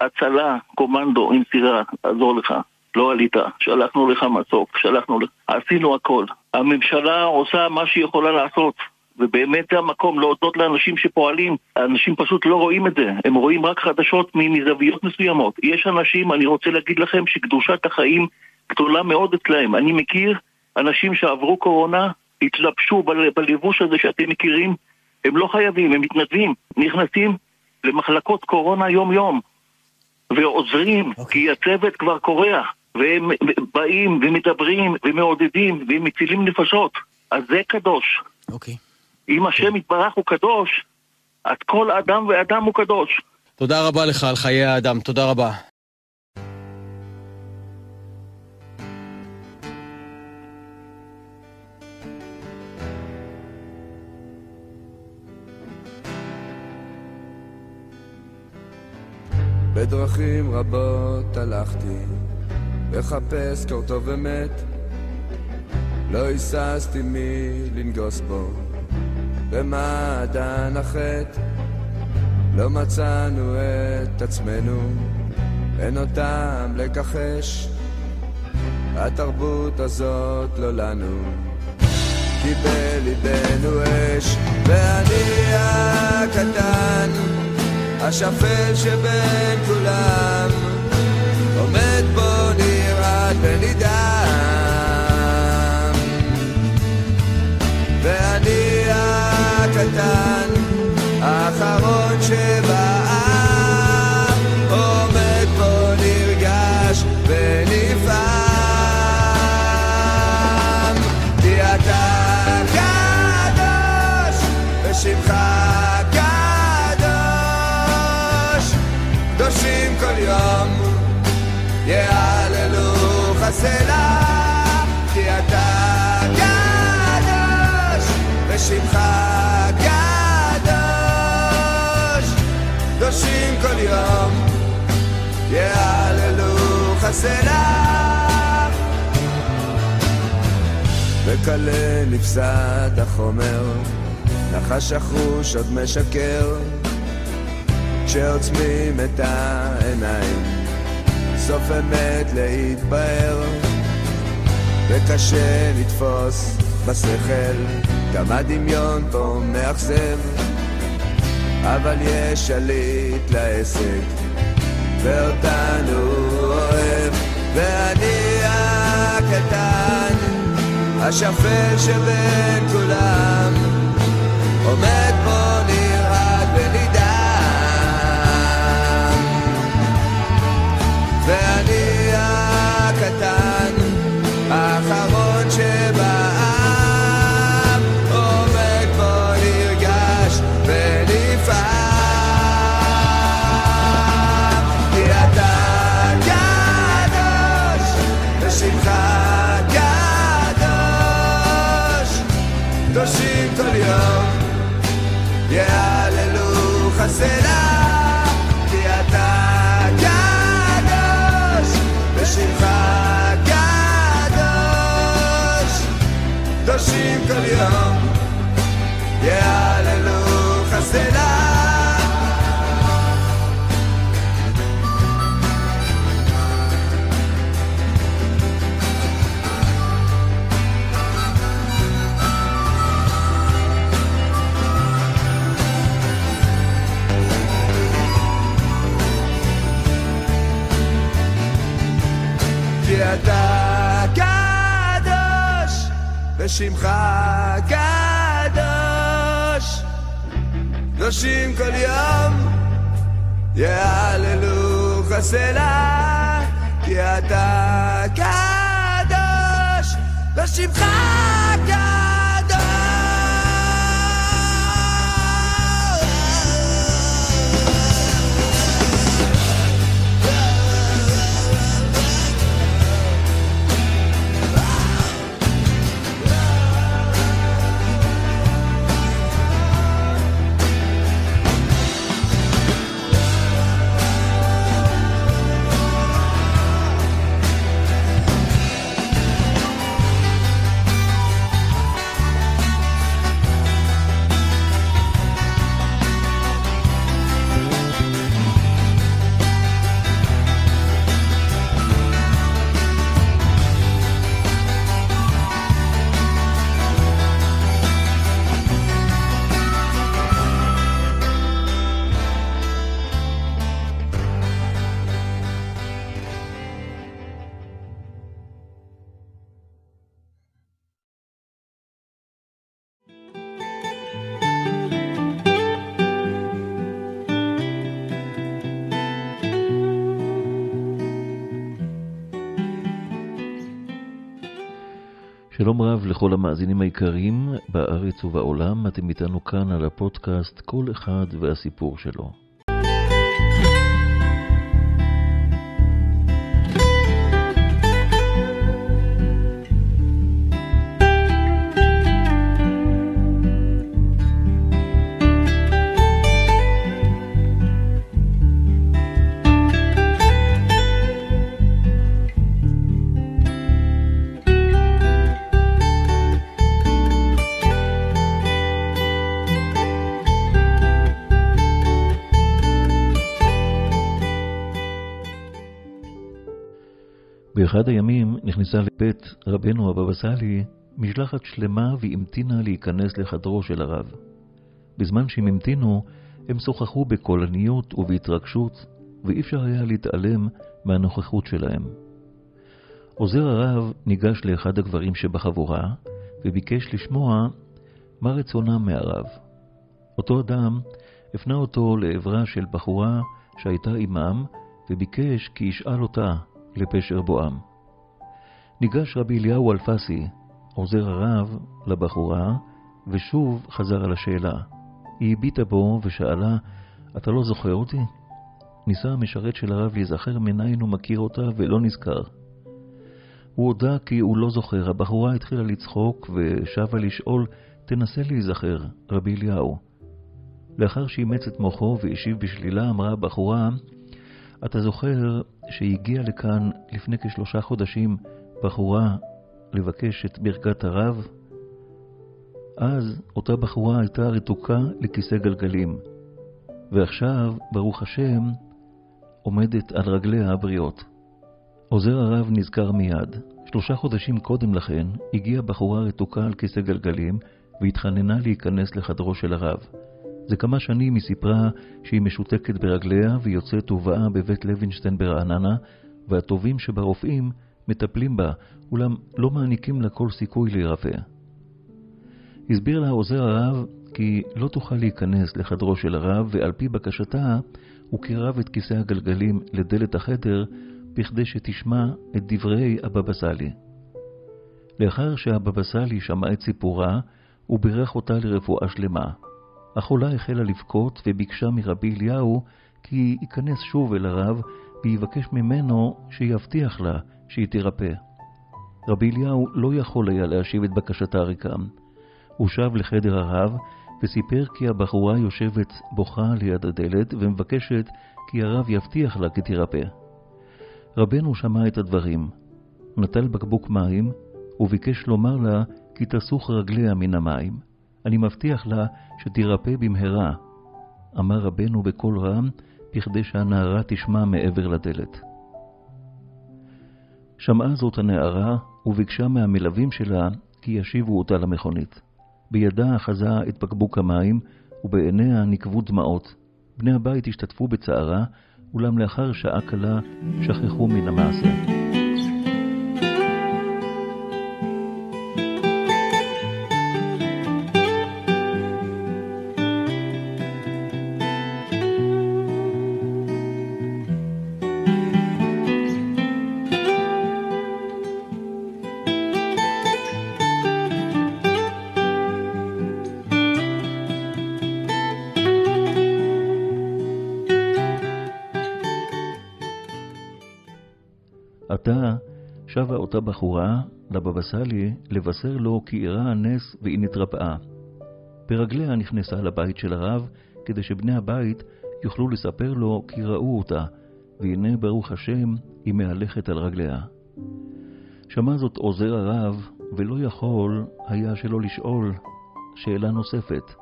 Speaker 3: הצלה, קומנדו עם סירה, לעזור לך. לא עלית, שלחנו לך מסוק, שלחנו לך, עשינו הכל. הממשלה עושה מה שהיא יכולה לעשות, ובאמת זה המקום להודות לאנשים שפועלים. האנשים פשוט לא רואים את זה, הם רואים רק חדשות מזוויות מסוימות. יש אנשים, אני רוצה להגיד לכם, שקדושת החיים גדולה מאוד אצלהם. אני מכיר אנשים שעברו קורונה, התלבשו בל- בלבוש הזה שאתם מכירים, הם לא חייבים, הם מתנדבים, נכנסים למחלקות קורונה יום-יום, ועוזרים,
Speaker 10: אוקיי.
Speaker 3: כי הצוות כבר קורע, והם באים ומדברים ומעודדים והם מצילים נפשות. אז זה קדוש.
Speaker 10: אוקיי.
Speaker 3: אם השם יתברך הוא קדוש, אז כל אדם ואדם הוא קדוש.
Speaker 10: תודה רבה לך על חיי האדם, תודה רבה.
Speaker 11: בדרכים רבות הלכתי, לחפש קור טוב ומת, לא היססתי מלנגוס בו, במעדן החטא, לא מצאנו את עצמנו, אין אותם לכחש, התרבות הזאת לא לנו. כי בליבנו אש, ואני הקטן, השפל שבין כולם, עומד בו נרעד ונדהם. כל יום, יהללו חסלה. וכלה נפסד החומר, נחש החוש עוד משקר, כשעוצמים את העיניים, סוף אמת להתבהר, וקשה לתפוס בשכל, גם הדמיון פה מאכזב, אבל יש שליט לעסק, ואותנו אוהב, ואני הקטן, השפל שבין כולם, עומד ושמך קדוש, קדושים כל יום, יהללו חסלה, כי אתה קדוש, ושמך
Speaker 4: שלום רב לכל המאזינים היקרים בארץ ובעולם, אתם איתנו כאן על הפודקאסט כל אחד והסיפור שלו. נכנסה לבית רבנו הבבא סאלי משלחת שלמה והמתינה להיכנס לחדרו של הרב. בזמן שהם המתינו, הם שוחחו בקולניות ובהתרגשות, ואי אפשר היה להתעלם מהנוכחות שלהם. עוזר הרב ניגש לאחד הגברים שבחבורה, וביקש לשמוע מה רצונם מהרב. אותו אדם הפנה אותו לעברה של בחורה שהייתה עמם, וביקש כי ישאל אותה לפשר בואם. ניגש רבי אליהו אלפסי, עוזר הרב, לבחורה, ושוב חזר על השאלה. היא הביטה בו ושאלה, אתה לא זוכר אותי? ניסה המשרת של הרב להיזכר מניין הוא מכיר אותה ולא נזכר. הוא הודה כי הוא לא זוכר. הבחורה התחילה לצחוק ושבה לשאול, תנסה להיזכר, רבי אליהו. לאחר שאימץ את מוחו והשיב בשלילה, אמרה הבחורה, אתה זוכר שהגיעה לכאן לפני כשלושה חודשים בחורה לבקש את ברכת הרב? אז אותה בחורה הייתה רתוקה לכיסא גלגלים, ועכשיו, ברוך השם, עומדת על רגליה הבריאות. עוזר הרב נזכר מיד. שלושה חודשים קודם לכן הגיעה בחורה רתוקה על כיסא גלגלים והתחננה להיכנס לחדרו של הרב. זה כמה שנים היא סיפרה שהיא משותקת ברגליה ויוצאת ובאה בבית לוינשטיין ברעננה, והטובים שברופאים מטפלים בה, אולם לא מעניקים לה כל סיכוי להירפא. הסביר לה עוזר הרב כי לא תוכל להיכנס לחדרו של הרב, ועל פי בקשתה הוא קירב את כיסא הגלגלים לדלת החדר בכדי שתשמע את דברי הבבא סאלי. לאחר שהבבא סאלי שמע את סיפורה, הוא בירך אותה לרפואה שלמה. החולה החלה לבכות וביקשה מרבי אליהו כי ייכנס שוב אל הרב ויבקש ממנו שיבטיח לה שהיא תירפא. רבי אליהו לא יכול היה להשיב את בקשתה ריקם. הוא שב לחדר הרב וסיפר כי הבחורה יושבת בוכה ליד הדלת ומבקשת כי הרב יבטיח לה כי תירפא. רבנו שמע את הדברים, נטל בקבוק מים וביקש לומר לה כי תסוך רגליה מן המים. אני מבטיח לה שתירפא במהרה. אמר רבנו בקול רם, בכדי שהנערה תשמע מעבר לדלת. שמעה זאת הנערה, וביקשה מהמלווים שלה כי ישיבו אותה למכונית. בידה אחזה את בקבוק המים, ובעיניה נקבו דמעות. בני הבית השתתפו בצערה, אולם לאחר שעה קלה שכחו מן המעשה. אותה בחורה לבבא סאלי לבשר לו כי אירע הנס והיא נתרפאה. ברגליה נכנסה לבית של הרב, כדי שבני הבית יוכלו לספר לו כי ראו אותה, והנה ברוך השם היא מהלכת על רגליה. שמע זאת עוזר הרב, ולא יכול היה שלא לשאול שאלה נוספת,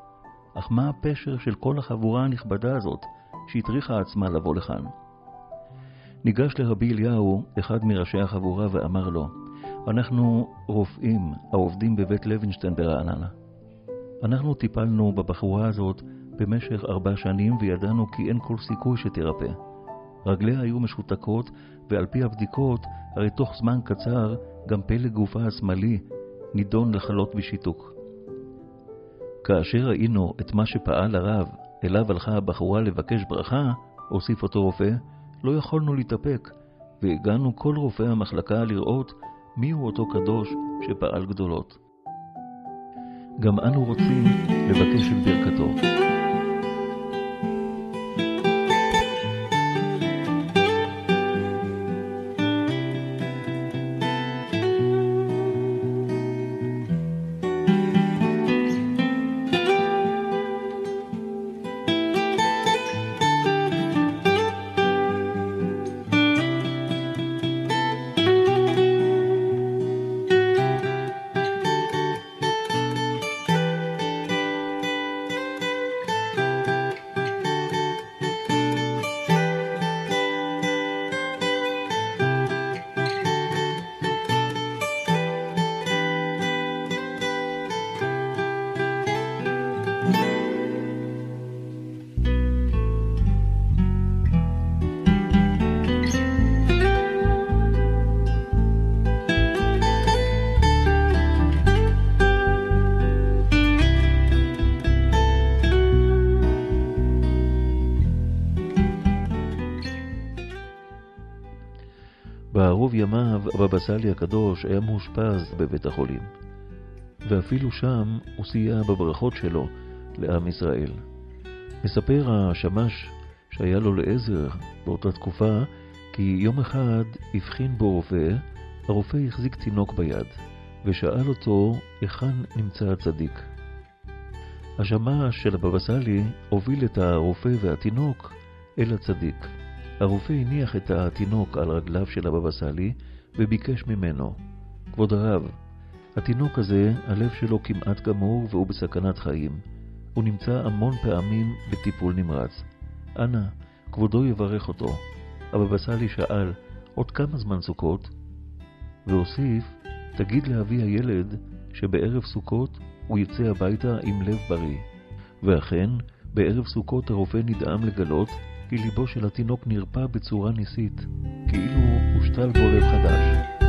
Speaker 4: אך מה הפשר של כל החבורה הנכבדה הזאת, שהטריחה עצמה לבוא לכאן? ניגש לרבי אליהו, אחד מראשי החבורה, ואמר לו, אנחנו רופאים העובדים בבית לוינשטיין ברעננה. אנחנו טיפלנו בבחורה הזאת במשך ארבע שנים וידענו כי אין כל סיכוי שתירפא. רגליה היו משותקות, ועל פי הבדיקות, הרי תוך זמן קצר גם פלג גופה השמאלי נידון לחלות בשיתוק. כאשר ראינו את מה שפעל הרב, אליו הלכה הבחורה לבקש ברכה, הוסיף אותו רופא, לא יכולנו להתאפק, והגענו כל רופאי המחלקה לראות מיהו אותו קדוש שפעל גדולות. גם אנו רוצים לבקש את ברכתו. סאלי הקדוש היה מאושפז בבית החולים, ואפילו שם הוא סייע בברכות שלו לעם ישראל. מספר השמש שהיה לו לעזר באותה תקופה, כי יום אחד הבחין בו רופא, הרופא החזיק תינוק ביד, ושאל אותו היכן נמצא הצדיק. השמש של הבבא סאלי הוביל את הרופא והתינוק אל הצדיק. הרופא הניח את התינוק על רגליו של הבבא סאלי וביקש ממנו, כבוד הרב, התינוק הזה, הלב שלו כמעט גמור והוא בסכנת חיים. הוא נמצא המון פעמים בטיפול נמרץ. אנא, כבודו יברך אותו. הבבא סאלי שאל, עוד כמה זמן סוכות? והוסיף, תגיד לאבי הילד שבערב סוכות הוא יצא הביתה עם לב בריא. ואכן, בערב סוכות הרופא נדהם לגלות כי ליבו של התינוק נרפא בצורה ניסית, כאילו הושתל בו לב חדש.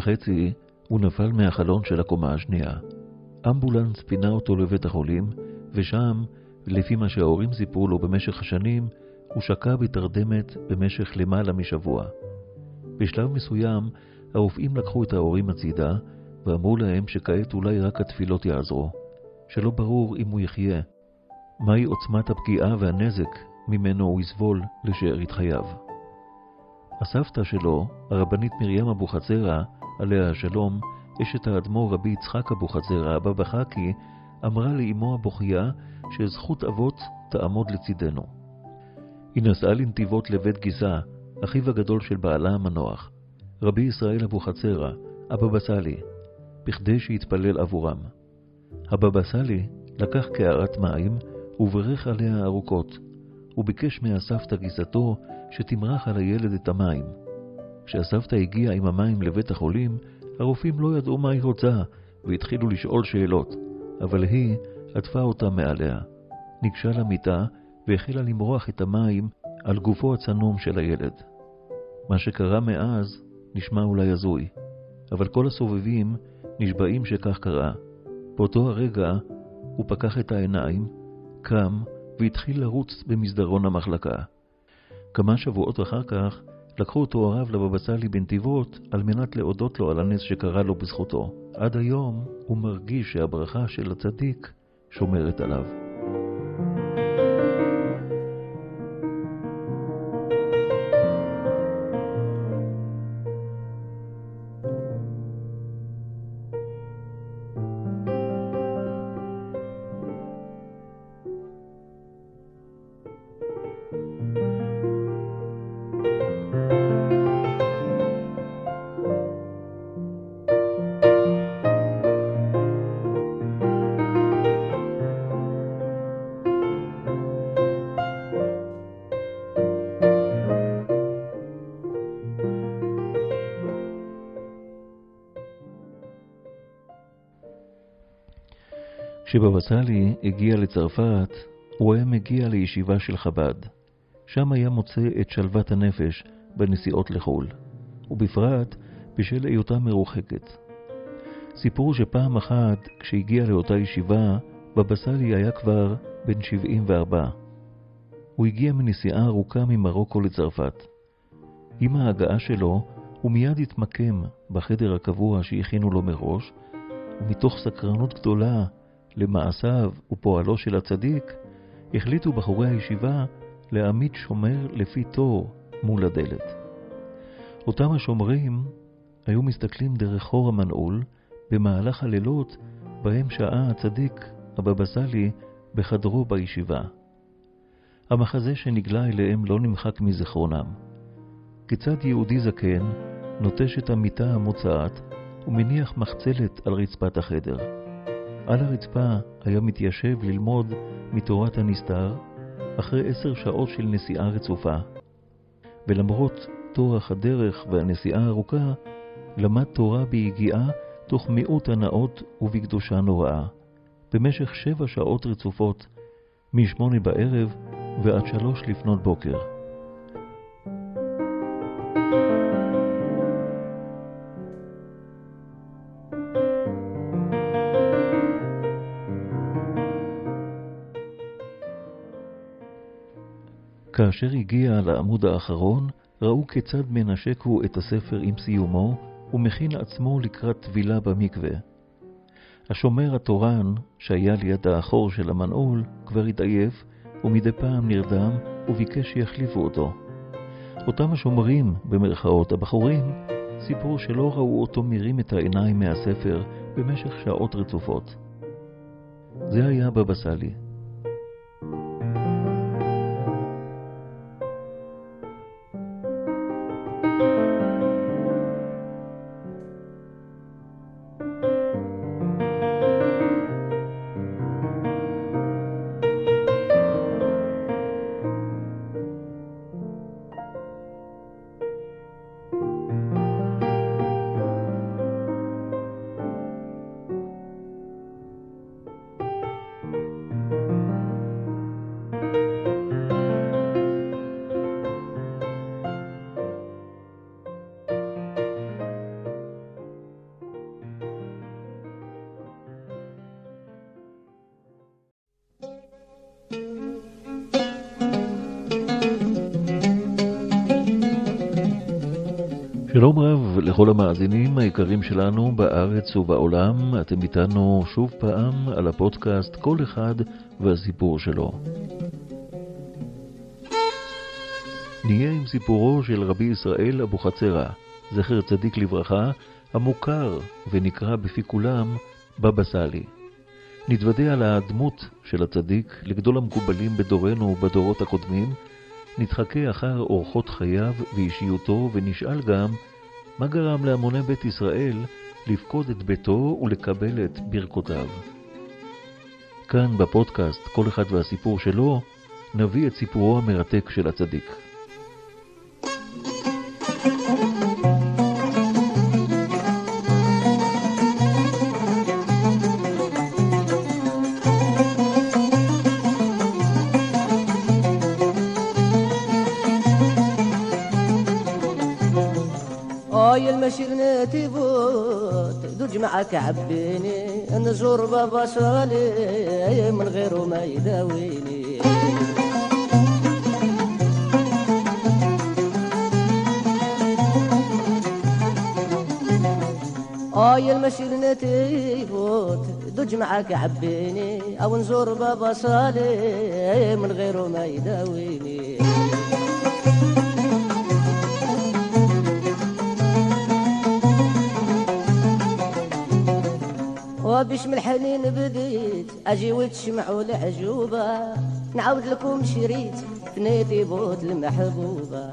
Speaker 4: וחצי הוא נפל מהחלון של הקומה השנייה. אמבולנס פינה אותו לבית החולים, ושם, לפי מה שההורים סיפרו לו במשך השנים, הוא שקע בתרדמת במשך למעלה משבוע. בשלב מסוים, הרופאים לקחו את ההורים הצידה, ואמרו להם שכעת אולי רק התפילות יעזרו, שלא ברור אם הוא יחיה. מהי עוצמת הפגיעה והנזק ממנו הוא יסבול לשארית חייו. הסבתא שלו, הרבנית מרים אבוחצירא, עליה השלום, אשת האדמו"ר רבי יצחק אבוחצירא, הבבא חכי, אמרה לאמו הבוכייה שזכות אבות תעמוד לצידנו. היא נסעה לנתיבות לבית גיסה, אחיו הגדול של בעלה המנוח, רבי ישראל אבוחצירא, הבבא סאלי, בכדי שיתפלל עבורם. הבבא סאלי לקח קערת מים וברך עליה ארוכות, וביקש מהסבתא גיסתו שתמרח על הילד את המים. כשהסבתא הגיעה עם המים לבית החולים, הרופאים לא ידעו מה היא רוצה, והתחילו לשאול שאלות, אבל היא עטפה אותה מעליה. ניגשה למיטה והחלה למרוח את המים על גופו הצנום של הילד. מה שקרה מאז נשמע אולי הזוי, אבל כל הסובבים נשבעים שכך קרה. באותו הרגע הוא פקח את העיניים, קם והתחיל לרוץ במסדרון המחלקה. כמה שבועות אחר כך לקחו אותו הרב לבבא סאלי בנתיבות על מנת להודות לו על הנס שקרה לו בזכותו. עד היום הוא מרגיש שהברכה של הצדיק שומרת עליו. כשבבא סאלי הגיע לצרפת, הוא היה מגיע לישיבה של חב"ד. שם היה מוצא את שלוות הנפש בנסיעות לחו"ל, ובפרט בשל היותה מרוחקת. סיפור שפעם אחת, כשהגיע לאותה ישיבה, בבא סאלי היה כבר בן 74. הוא הגיע מנסיעה ארוכה ממרוקו לצרפת. עם ההגעה שלו, הוא מיד התמקם בחדר הקבוע שהכינו לו מראש, ומתוך סקרנות גדולה למעשיו ופועלו של הצדיק, החליטו בחורי הישיבה להעמיד שומר לפי תור מול הדלת. אותם השומרים היו מסתכלים דרך חור המנעול במהלך הלילות בהם שעה הצדיק, הבבא סאלי, בחדרו בישיבה. המחזה שנגלה אליהם לא נמחק מזיכרונם. כיצד יהודי זקן נוטש את המיטה המוצעת ומניח מחצלת על רצפת החדר. על הרצפה היה מתיישב ללמוד מתורת הנסתר אחרי עשר שעות של נסיעה רצופה. ולמרות טורח הדרך והנסיעה הארוכה, למד תורה ביגיעה תוך מיעוט הנאות ובקדושה נוראה, במשך שבע שעות רצופות, משמונה בערב ועד שלוש לפנות בוקר. כאשר הגיע לעמוד האחרון, ראו כיצד מנשקו את הספר עם סיומו, ומכין עצמו לקראת טבילה במקווה. השומר התורן, שהיה ליד האחור של המנעול, כבר התעייף, ומדי פעם נרדם, וביקש שיחליפו אותו. אותם השומרים, במרכאות הבחורים, סיפרו שלא ראו אותו מרים את העיניים מהספר במשך שעות רצופות. זה היה בבא סאלי. היקרים שלנו בארץ ובעולם, אתם איתנו שוב פעם על הפודקאסט כל אחד והסיפור שלו. נהיה עם סיפורו של רבי ישראל אבוחצירא, זכר צדיק לברכה, המוכר ונקרא בפי כולם בבא סאלי. נתוודע על הדמות של הצדיק לגדול המקובלים בדורנו ובדורות הקודמים, נתחכה אחר אורחות חייו ואישיותו ונשאל גם מה גרם להמוני בית ישראל לפקוד את ביתו ולקבל את ברכותיו. כאן בפודקאסט כל אחד והסיפור שלו נביא את סיפורו המרתק של הצדיק.
Speaker 12: هاي المشير تفوت دوج معك عبيني أو نزور بابا صالي من غيره ما يداويني وبش من الحنين بديت أجي وتشمعوا العجوبة نعاود لكم شريت ثنيتي بوت المحبوبة.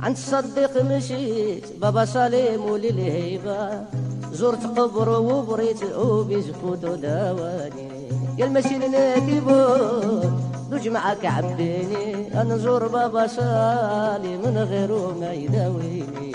Speaker 12: عند الصديق مشيت بابا سليم وللهيبة زرت قبر وبريت وبزفوت وداواني يا المسير ناتي بوت دوج معك عبيني أنا نزور بابا سالي من غيره ما يداويني.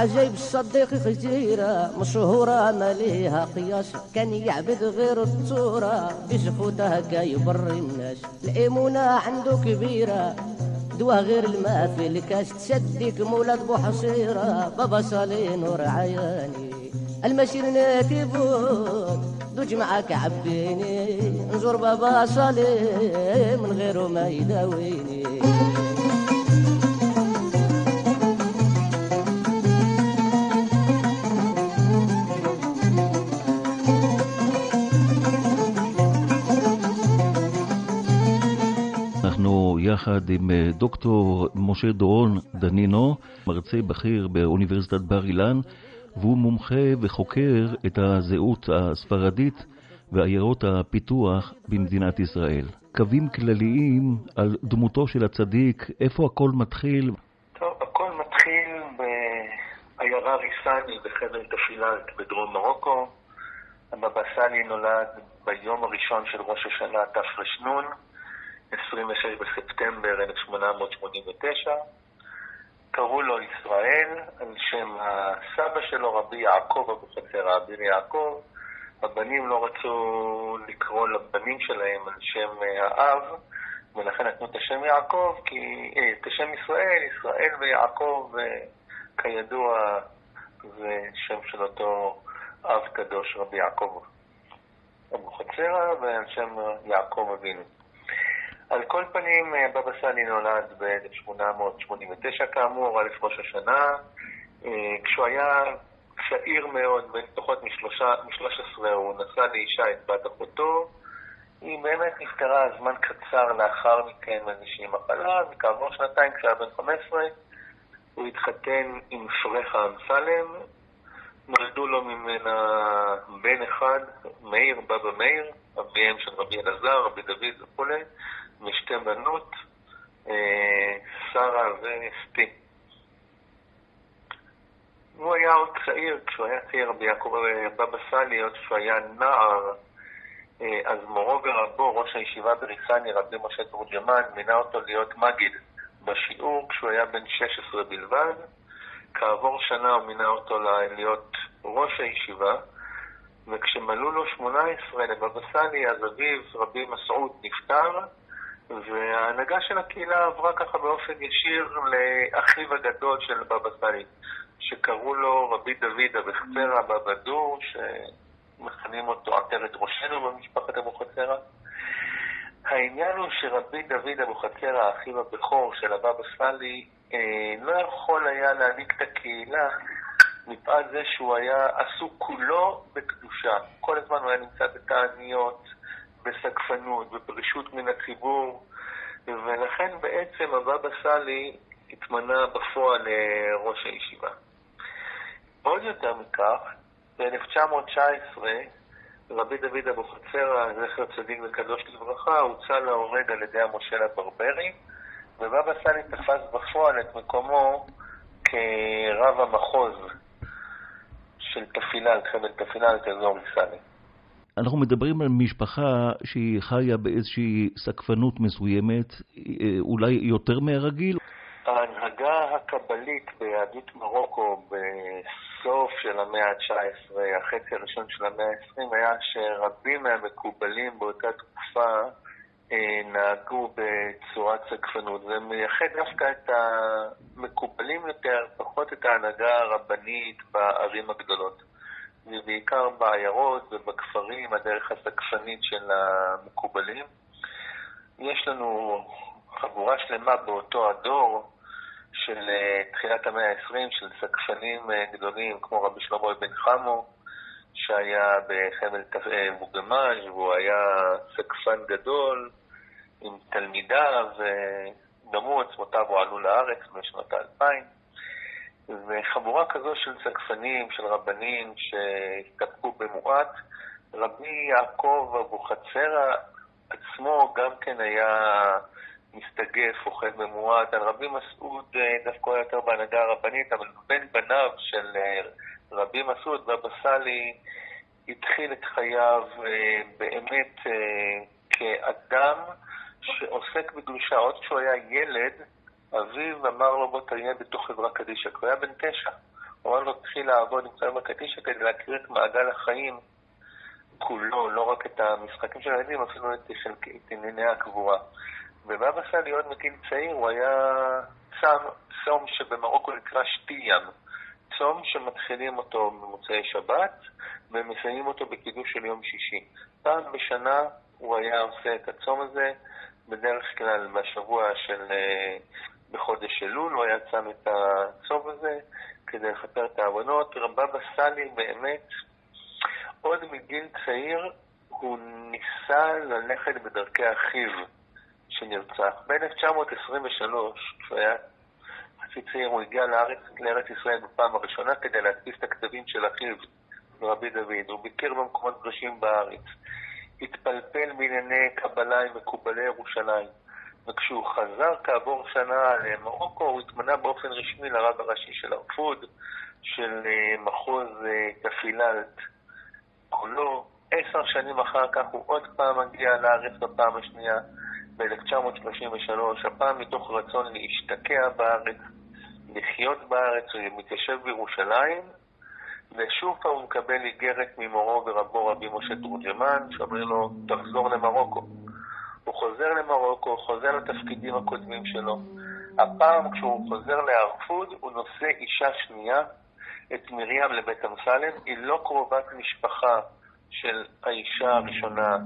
Speaker 12: وعجيب الصديق خزيرة مشهورة ما ليها قياس. كان يعبد غير الصورة بزفوته هكا يبر الناس. الإيمونة عنده كبيرة دوا غير الماء في الكاس تصدق مولد بوحصيرة بابا صالي نور عياني. المسير ناتي بود دوج معاك عبيني نزور بابا صالي من غيره ما يداويني.
Speaker 4: יחד עם אה, דוקטור משה דורון דנינו, מרצה בכיר באוניברסיטת בר אילן, והוא מומחה וחוקר את הזהות הספרדית ועיירות הפיתוח במדינת ישראל. קווים כלליים על דמותו של הצדיק, איפה הכל מתחיל?
Speaker 13: טוב, הכל מתחיל בעיירה ריסני בחבל תפילת בדרום מרוקו. הבבא סאלי נולד ביום הראשון של ראש השנה תר"ן, 26 בספטמבר 1889. קראו לו ישראל על שם הסבא שלו, רבי יעקב אבוחצירא, אביר יעקב. הבנים לא רצו לקרוא לבנים שלהם על שם האב, ולכן נתנו את השם יעקב, כי, אה, את השם ישראל, ישראל ויעקב, כידוע, זה שם של אותו אב קדוש, רבי יעקב אבוחצירא, ועל שם יעקב אבינו. על כל פנים, בבא סאלי נולד ב-1889 כאמור, א' ראש השנה. כשהוא היה צעיר מאוד, בן פחות מ-13, הוא נשא לאישה את בת אחותו. היא באמת נפטרה זמן קצר לאחר מכן מאיזושהי מחלה, וכעבור שנתיים, כשהיה בן 15, הוא התחתן עם פרחה אמסלם. נולדו לו ממנה בן אחד, מאיר, בבא מאיר, אביהם של רבי אלעזר, רבי דוד וכולי. ושתי בנות, שרה ואסתי. הוא היה עוד צעיר, כשהוא היה צעיר, רבי יעקב בבא סאלי, עוד כשהוא היה נער, אז מורו ורבו, ראש הישיבה בריסני, רבי משה תורג'מן, מינה אותו להיות מגיד בשיעור כשהוא היה בן 16 בלבד. כעבור שנה הוא מינה אותו להיות ראש הישיבה, וכשמלאו לו 18 לבבא סאלי, אז אביו, רבי מסעוד, נפטר, וההנהגה של הקהילה עברה ככה באופן ישיר לאחיו הגדול של בבא סאלי, שקראו לו רבי דוד אבוחצירא בבא דור, שמכנים אותו עטרת ראשנו במשפחת אבוחצירא. העניין הוא שרבי דוד אבוחצירא, אחיו הבכור של הבבא סאלי, לא יכול היה להעניק את הקהילה מפאת זה שהוא היה עסוק כולו בקדושה. כל הזמן הוא היה נמצא בתעניות, בסגפנות, בפרישות מן הציבור, ולכן בעצם הבבא סאלי התמנה בפועל לראש הישיבה. עוד יותר מכך, ב-1919 רבי דוד אבוחצירא, זכר צדיק וקדוש לברכה, הוצא להורג על ידי המושל הברברי, ובבא סאלי תפס בפועל את מקומו כרב המחוז של תפילת, חבל תפילת, אזור ריסני.
Speaker 4: אנחנו מדברים על משפחה שהיא חיה באיזושהי סקפנות מסוימת, אולי יותר מהרגיל?
Speaker 13: ההנהגה הקבלית ביהדות מרוקו בסוף של המאה ה-19, החצי הראשון של המאה ה-20, היה שרבים מהמקובלים באותה תקופה נהגו בצורת סקפנות. זה מייחד דווקא את המקובלים יותר, פחות את ההנהגה הרבנית בערים הגדולות. ובעיקר בעיירות ובכפרים, הדרך הסקפנית של המקובלים. יש לנו חבורה שלמה באותו הדור של תחילת המאה ה-20, של סקפנים גדולים כמו רבי שלמה בן חמו, שהיה בחבל מוגמז' והוא היה סקפן גדול עם תלמידיו, וגם הוא עצמותיו הועלו לארץ בשנות האלפיים. וחבורה כזו של סקפנים, של רבנים שהסתפקו במועט, רבי יעקב אבוחצירא עצמו גם כן היה מסתגף, אוכל במועט, על רבי מסעוד דווקא היה יותר בהנהגה הרבנית, אבל בין בניו של רבי מסעוד, בבא סאלי, התחיל את חייו באמת כאדם שעוסק בקדושה. עוד כשהוא היה ילד, אביו אמר לו בוא תהיה בתוך חברה קדישא, כי הוא היה בן תשע. הוא אמר לו תתחיל לעבוד עם חברה קדישא כדי להכיר את מעגל החיים כולו, לא רק את המשחקים של הילדים, אפילו את, את ענייני הקבורה. ובבא סאלי עוד מגיל צעיר הוא היה צם, צום שבמרוקו נקרא שתיים. צום שמתחילים אותו במוצאי שבת ומסיימים אותו בקידוש של יום שישי. פעם בשנה הוא היה עושה את הצום הזה, בדרך כלל בשבוע של... בחודש אלול, הוא היה צם את הצום הזה כדי לכפר את העוונות. רבבא סאלי באמת, עוד מגיל צעיר, הוא ניסה ללכת בדרכי אחיו שנרצח. ב-1923, כשהוא היה יחסית צעיר, הוא הגיע לארץ, לארץ ישראל בפעם הראשונה כדי להדפיס את הכתבים של אחיו, רבי דוד. הוא ביקר במקומות קדושים בארץ. התפלפל בענייני קבלה עם מקובלי ירושלים. וכשהוא חזר כעבור שנה למרוקו, הוא התמנה באופן רשמי לרב הראשי של הרפוד, של אה, מחוז אה, תפיללת כולו. עשר שנים אחר כך הוא עוד פעם מגיע לארץ בפעם השנייה, ב-1933, הפעם מתוך רצון להשתקע בארץ, לחיות בארץ, הוא מתיישב בירושלים, ושוב פעם הוא מקבל איגרת ממורו ורבו רבי משה תורג'מן, שאומר לו, תחזור למרוקו. חוזר למרוקו, חוזר לתפקידים הקודמים שלו. הפעם כשהוא חוזר להרפוד, הוא נושא אישה שנייה, את מרים לבית אמסלם. היא לא קרובת משפחה של האישה הראשונה,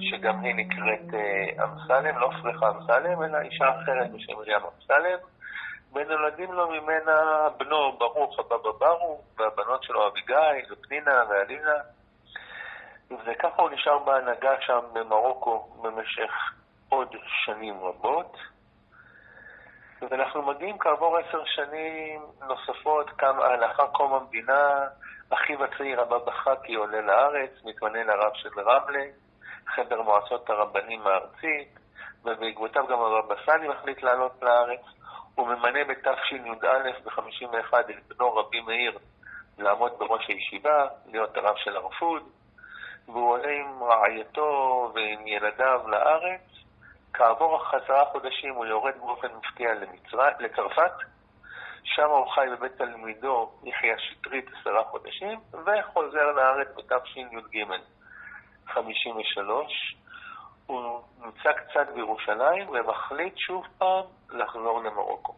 Speaker 13: שגם היא נקראת אה, אמסלם, לא פרחה אמסלם, אלא אישה אחרת בשם מרים אמסלם. ונולדים לו ממנה בנו ברוך הבבא ברוך, והבנות שלו אביגיל ופנינה ואלינה. וככה הוא נשאר בהנהגה שם במרוקו במשך עוד שנים רבות. ואנחנו מגיעים כעבור עשר שנים נוספות, כמה, לאחר קום המדינה, אחיו הצעיר הבבא חכי עולה לארץ, מתמנה לרב של רמלה, חבר מועצות הרבנים הארצית, ובעקבותיו גם הבבא סאלי מחליט לעלות לארץ. הוא ממנה בתשי"א ב-51 את בנו רבי מאיר לעמוד בראש הישיבה, להיות הרב של הרפוד, והוא עולה עם רעייתו ועם ילדיו לארץ. כעבור עשרה חודשים הוא יורד באופן מפתיע לצרפת, שם הוא חי בבית תלמידו יחיא שטרית עשרה חודשים, וחוזר לארץ בתשי"ג 53. הוא נמצא קצת בירושלים ומחליט שוב פעם לחזור למרוקו.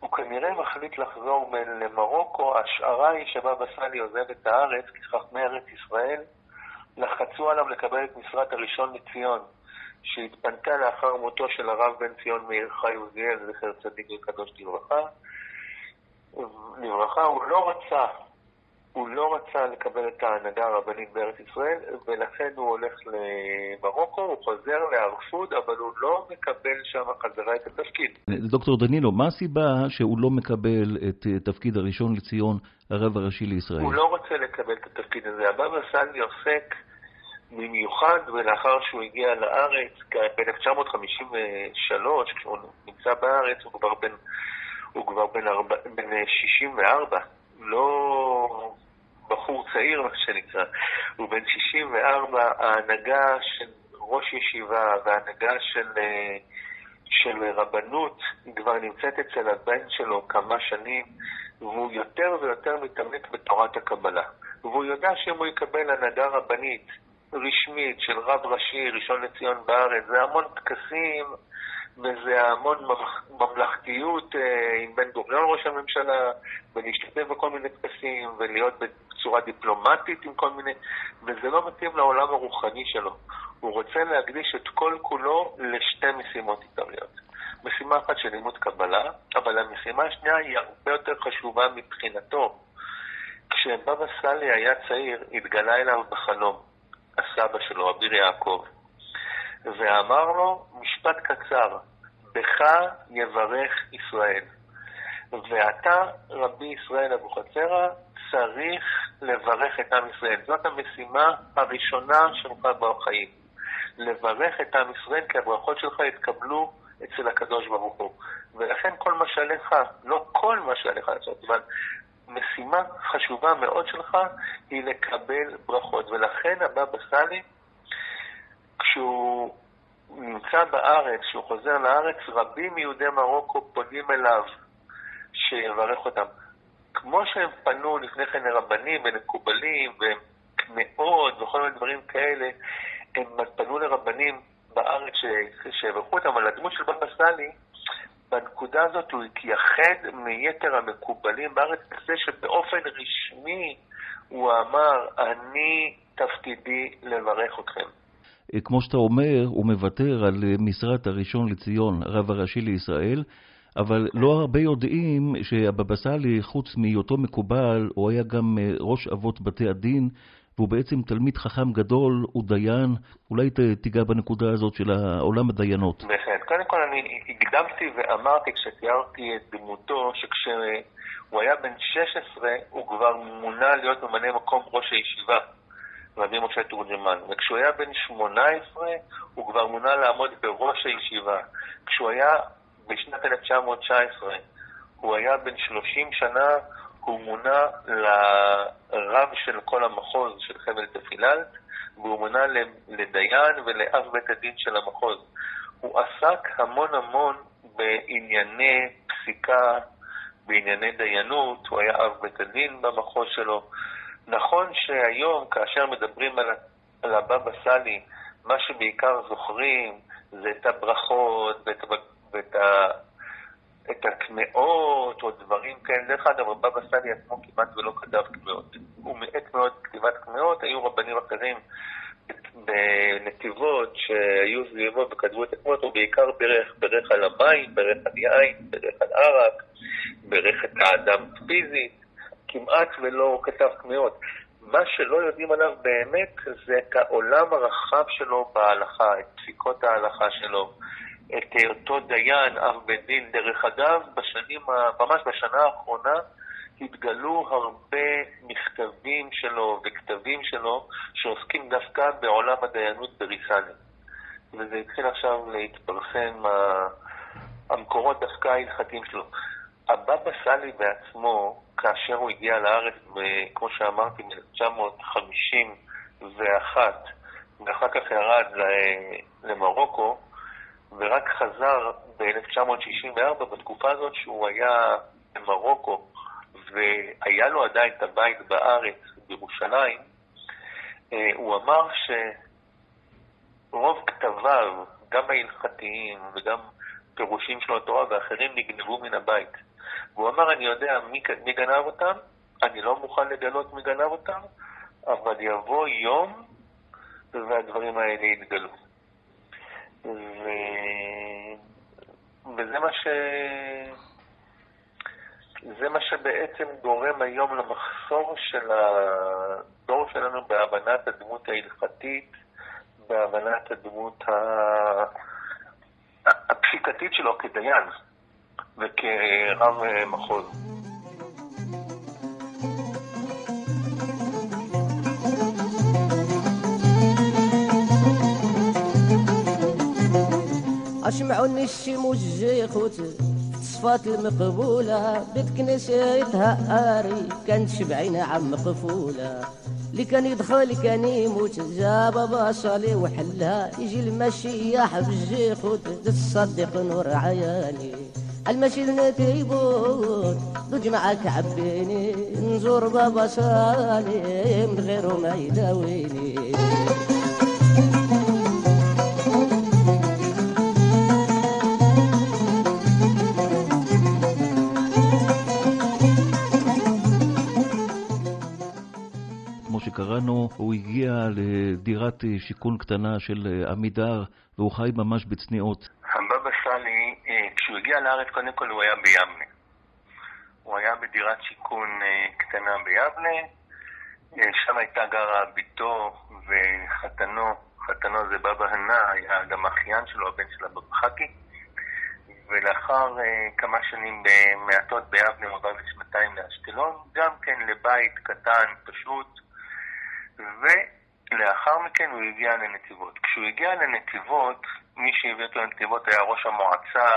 Speaker 13: הוא כנראה מחליט לחזור למרוקו, ההשערה היא שבבא סאלי עוזב את הארץ, כי חכמי ארץ ישראל לחצו עליו לקבל את משרת הראשון לציון, שהתפנתה לאחר מותו של הרב בן ציון מאיר חי עוזיאל, זכר צדיק וקדוש לברכה. לברכה, הוא לא רצה, הוא לא רצה לקבל את ההנהגה הרבנית בארץ ישראל, ולכן הוא הולך למרוקו, הוא חוזר להרפוד, אבל הוא לא מקבל שם חזרה את התפקיד.
Speaker 4: דוקטור דנינו, מה הסיבה שהוא לא מקבל את תפקיד הראשון לציון, הרב הראשי לישראל?
Speaker 13: הוא לא רוצה לקבל את התפקיד הזה. הבבא סאלי עוסק במיוחד, ולאחר שהוא הגיע לארץ, ב-1953, כשהוא נמצא בארץ, הוא כבר בן, הוא כבר בן, ארבע, בן 64, לא בחור צעיר, מה שנקרא. הוא בן 64, ההנהגה של ראש ישיבה וההנהגה של, של רבנות כבר נמצאת אצל הבן שלו כמה שנים, והוא יותר ויותר מתעמק בתורת הקבלה. והוא יודע שאם הוא יקבל הנהגה רבנית רשמית של רב ראשי ראשון לציון בארץ, זה המון טקסים וזה המון ממלכתיות עם בן גוריון ראש הממשלה, ולהשתתף בכל מיני טקסים ולהיות בצורה דיפלומטית עם כל מיני, וזה לא מתאים לעולם הרוחני שלו. הוא רוצה להקדיש את כל כולו לשתי משימות עיקריות. משימה אחת של לימוד קבלה, אבל המשימה השנייה היא הרבה יותר חשובה מבחינתו. כשבבא סאלי היה צעיר, התגלה אליו בחלום הסבא שלו, אביר יעקב, ואמר לו משפט קצר, בך יברך ישראל. ואתה, רבי ישראל אבוחצירא, צריך לברך את עם ישראל. זאת המשימה הראשונה שלך בחיים. לברך את עם ישראל, כי הברכות שלך יתקבלו אצל הקדוש ברוך הוא. ולכן כל מה שעליך, לא כל מה שעליך לעשות, אבל משימה חשובה מאוד שלך היא לקבל ברכות. ולכן הבבא סאלי, כשהוא נמצא בארץ, כשהוא חוזר לארץ, רבים מיהודי מרוקו פונים אליו שיברך אותם. כמו שהם פנו לפני כן לרבנים ולמקובלים ומאות וכל מיני דברים כאלה, הם פנו לרבנים בארץ שיברכו אותם, אבל הדמות של בבא סאלי, בנקודה הזאת הוא התייחד מיתר המקובלים בארץ בזה שבאופן רשמי הוא אמר, אני תפקידי לברך אתכם.
Speaker 4: כמו שאתה אומר, הוא מוותר על משרת הראשון לציון, הרב הראשי לישראל, אבל לא הרבה יודעים שהבבא סאלי, חוץ מהיותו מקובל, הוא היה גם ראש אבות בתי הדין והוא בעצם תלמיד חכם גדול, הוא דיין. אולי תיגע בנקודה הזאת של עולם הדיינות.
Speaker 13: בהחלט. קודם כל אני הקדמתי ואמרתי כשתיארתי את דמותו, שכשהוא היה בן 16 הוא כבר מונה להיות ממלא מקום ראש הישיבה. רבי משה תורג'מן. וכשהוא היה בן 18, הוא כבר מונה לעמוד בראש הישיבה. כשהוא היה בשנת 1919, הוא היה בן 30 שנה, הוא מונה לרב של כל המחוז של חבל תפילת, והוא מונה לדיין ולאב בית הדין של המחוז. הוא עסק המון המון בענייני פסיקה, בענייני דיינות, הוא היה אב בית הדין במחוז שלו. נכון שהיום, כאשר מדברים על, על הבבא סאלי, מה שבעיקר זוכרים זה את הברכות ואת, ואת, ה, את הקמעות או דברים כאלה. דרך אגב, הבבא סאלי עצמו כמעט ולא כתב קמעות. הוא מעט מאוד כתיבת קמעות, היו רבנים אחרים בנתיבות שהיו סביבו וכתבו את הקמעות, הוא בעיקר ברך, ברך על המים, ברך על יין, ברך על ערק, ברך את האדם פיזית. כמעט ולא כתב קמיעות. מה שלא יודעים עליו באמת זה את העולם הרחב שלו בהלכה, את פסיקות ההלכה שלו, את היותו דיין, אב בית דין. דרך אגב, בשנים, ממש בשנה האחרונה, התגלו הרבה מכתבים שלו וכתבים שלו שעוסקים דווקא בעולם הדיינות בריסני. וזה התחיל עכשיו להתפרסם, המקורות דווקא ההלכתיים שלו. הבבא סאלי בעצמו, כאשר הוא הגיע לארץ, כמו שאמרתי, מ-1951, ואחר כך ירד למרוקו, ורק חזר ב-1964, בתקופה הזאת שהוא היה במרוקו, והיה לו עדיין את הבית בארץ, בירושלים, אה, הוא אמר שרוב כתביו, גם ההלכתיים וגם פירושים של התורה ואחרים, נגנבו מן הבית. והוא אמר, אני יודע מי, מי גנב אותם, אני לא מוכן לגלות מי גנב אותם, אבל יבוא יום והדברים האלה יתגלו. ו... וזה מה ש... זה מה שבעצם גורם היום למחסור של הדור שלנו בהבנת הדמות ההלכתית, בהבנת הדמות ה... הפסיקתית שלו כדיין. וכרב מחוז.
Speaker 12: أشمعوني الشي خوت صفات المقبولة. بيت كنسيتها آري كانت شبعين عم مقفولة. اللي كان يدخل كان يموت. جاب بصلي وحلها يجي المشيح بالجيخوت تصدق نور عياني المشي نتيبون ضج معك عبيني نزور بابا صالي من غيره ما يداويني.
Speaker 4: שקראנו, הוא הגיע לדירת שיכון קטנה של עמידר, והוא חי ממש בצניעות.
Speaker 13: הבבא סאלי, כשהוא הגיע לארץ, קודם כל הוא היה ביבנה. הוא היה בדירת שיכון קטנה ביבנה, שם הייתה גרה בתו וחתנו, חתנו זה בבא הנה, היה גם אחיין שלו, הבן של הבבא חכי. ולאחר כמה שנים מעטות ביבנה הוא עבר לשנתיים לאשקלון, גם כן לבית קטן, פשוט, ולאחר מכן הוא הגיע לנתיבות. כשהוא הגיע לנתיבות, מי שהביא אותו לנתיבות היה ראש המועצה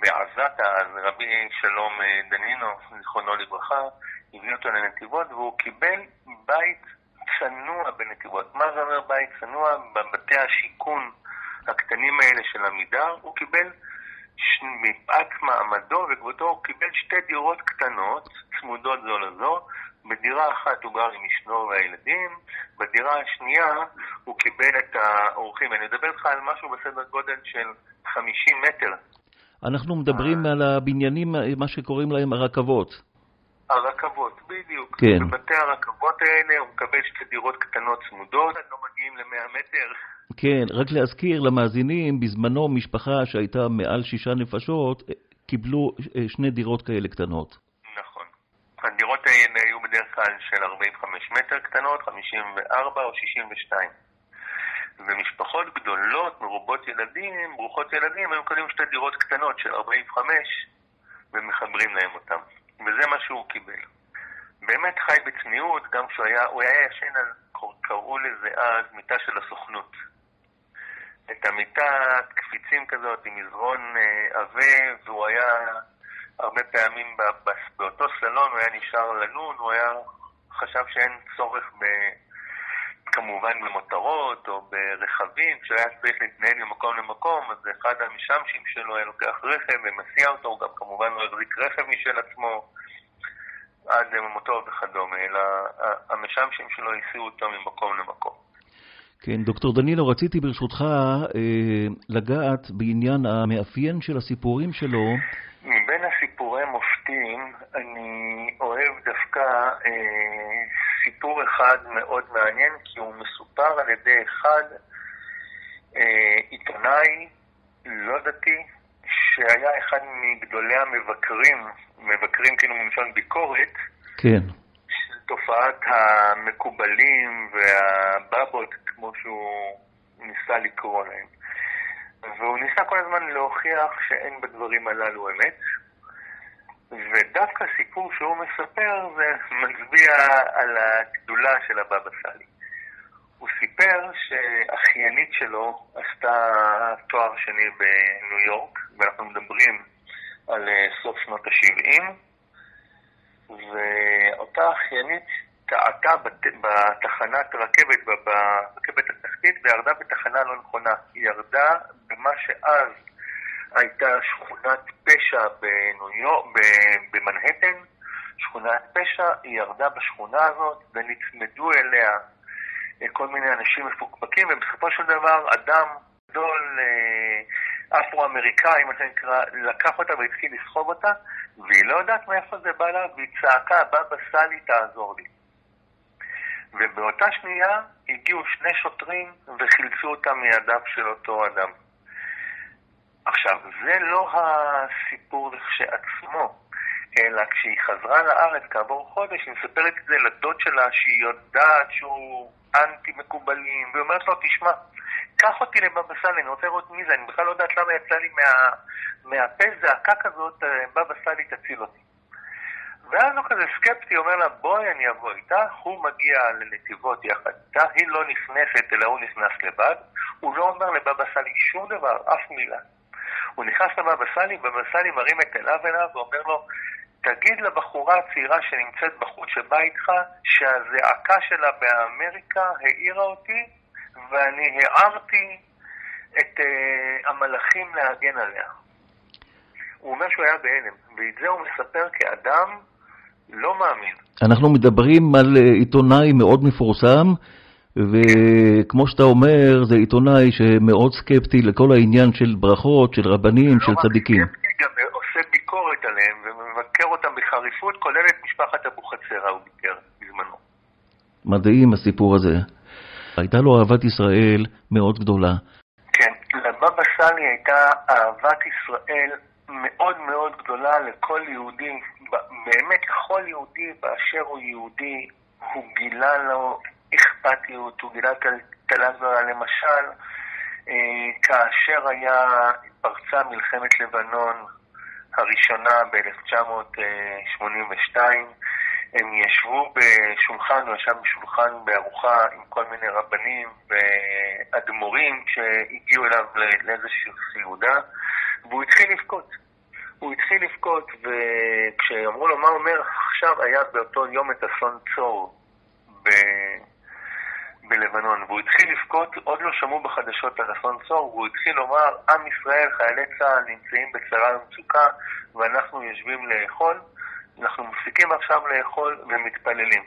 Speaker 13: בעזתה, אז רבי שלום דנינו, זיכרונו לברכה, הביא אותו לנתיבות והוא קיבל בית צנוע בנתיבות. מה זה אומר בית צנוע? בבתי השיכון הקטנים האלה של עמידר, הוא קיבל מפאת מעמדו וכבודו, הוא קיבל שתי דירות קטנות, צמודות זו לזו. בדירה אחת הוא גר עם אשתו והילדים, בדירה השנייה הוא קיבל את האורחים. אני מדבר איתך על משהו בסדר גודל של 50 מטר.
Speaker 4: אנחנו מדברים על הבניינים, מה שקוראים להם הרכבות.
Speaker 13: הרכבות, בדיוק.
Speaker 4: כן.
Speaker 13: בבתי הרכבות האלה הוא מקבל שתי דירות קטנות צמודות, לא מגיעים ל-100 מטר.
Speaker 4: כן, רק להזכיר למאזינים, בזמנו משפחה שהייתה מעל שישה נפשות, קיבלו שני דירות כאלה קטנות.
Speaker 13: נכון. הדירות האלה כלל של 45 מטר קטנות, 54 או 62. ומשפחות גדולות, מרובות ילדים, ברוכות ילדים, היו קונים שתי דירות קטנות של 45 ומחברים להם אותם. וזה מה שהוא קיבל. באמת חי בצניעות, גם כשהוא היה, הוא היה ישן על, קראו לזה אז, מיטה של הסוכנות. את המיטה, קפיצים כזאת, עם מזרון אה, עבה, והוא היה הרבה פעמים באותו סלון, הוא היה נשאר לנון, הוא היה, חשב שאין צורך ב... כמובן במותרות או ברכבים, כשהוא היה צריך להתנהל ממקום למקום, אז אחד המשמשים שלו היה לוקח רכב ומסיע אותו, הוא גם כמובן לא החזיק רכב משל עצמו עד למותו וכדומה, אלא המשמשים שלו הסיעו אותו ממקום למקום.
Speaker 4: כן, דוקטור דנילו, רציתי ברשותך אה, לגעת בעניין המאפיין של הסיפורים שלו.
Speaker 13: מבין הסיפורי מופתים, אני אוהב דווקא אה, סיפור אחד מאוד מעניין, כי הוא מסופר על ידי אחד אה, עיתונאי לא דתי, שהיה אחד מגדולי המבקרים, מבקרים כאילו מלשון ביקורת,
Speaker 4: כן.
Speaker 13: של תופעת המקובלים והבבות, כמו שהוא ניסה לקרוא להם. והוא ניסה כל הזמן להוכיח שאין בדברים הללו אמת, ודווקא הסיפור שהוא מספר זה מצביע על הגדולה של הבבא סאלי. הוא סיפר שאחיינית שלו עשתה תואר שני בניו יורק, ואנחנו מדברים על אה, סוף שנות ה-70, ואותה אחיינית טעתה בת... בתחנת רכבת, ברכבת התחתית, וירדה בתחנה לא נכונה. היא ירדה במה שאז הייתה שכונת פשע בניו במנהטן, שכונת פשע, היא ירדה בשכונה הזאת ונצמדו אליה אה, כל מיני אנשים מפוקפקים, ובסופו של דבר אדם גדול אה, אפרו-אמריקאי, מה שנקרא, לקח אותה והתחיל לסחוב אותה, והיא לא יודעת מאיפה זה בא לה, והיא צעקה, בבא סאלי תעזור לי. ובאותה שנייה הגיעו שני שוטרים וחילצו אותה מידיו של אותו אדם. עכשיו, זה לא הסיפור לכשעצמו, אלא כשהיא חזרה לארץ כעבור חודש, היא מספרת את זה לדוד שלה שהיא יודעת שהוא אנטי מקובלים, והיא אומרת לו, תשמע, קח אותי לבבא סאלי, אני רוצה לראות מי זה, אני בכלל לא יודעת למה יצא לי מה, מהפה זעקה כזאת, בבא סאלי תציל אותי. ואז הוא כזה סקפטי, אומר לה, בואי אני אבוא איתך, הוא מגיע לנתיבות יחד איתה, היא לא נכנסת, אלא הוא נכנס לבד, הוא לא אומר לבבא סאלי שום דבר, אף מילה. הוא נכנס לבבא סאלי, בבא סאלי מרים את אליו אליו ואומר לו, תגיד לבחורה הצעירה שנמצאת בחוץ שבאה איתך, שהזעקה שלה באמריקה העירה אותי, ואני הערתי את uh, המלאכים להגן עליה. הוא אומר שהוא היה בהלם, ואת זה הוא מספר כאדם לא מאמין.
Speaker 4: אנחנו מדברים על אה, עיתונאי מאוד מפורסם, וכמו שאתה אומר, זה עיתונאי שמאוד סקפטי לכל העניין של ברכות, של רבנים,
Speaker 13: לא
Speaker 4: של צדיקים.
Speaker 13: רק סקפטי, גם עושה ביקורת עליהם ומבקר אותם בחריפות, כולל את משפחת אבוחצירא הוא ביקר בזמנו.
Speaker 4: מדהים הסיפור הזה. הייתה לו אהבת ישראל מאוד גדולה.
Speaker 13: כן, לבבא סאלי הייתה אהבת ישראל מאוד מאוד גדולה לכל יהודי, באמת לכל יהודי באשר הוא יהודי, הוא גילה לו אכפתיות, הוא גילה טלטלה גדולה. למשל, אה, כאשר היה, פרצה מלחמת לבנון הראשונה ב-1982, הם ישבו בשולחן, הוא ישב בשולחן בארוחה עם כל מיני רבנים ואדמו"רים שהגיעו אליו לאיזושהי סעודה, והוא התחיל לבכות. הוא התחיל לבכות, וכשאמרו לו מה אומר, עכשיו היה באותו יום את אסון צור ב... בלבנון, והוא התחיל לבכות, עוד לא שמעו בחדשות על אסון צור, והוא התחיל לומר, עם ישראל, חיילי צה"ל נמצאים בצרה ומצוקה, ואנחנו יושבים לאכול, אנחנו מפסיקים עכשיו לאכול ומתפללים.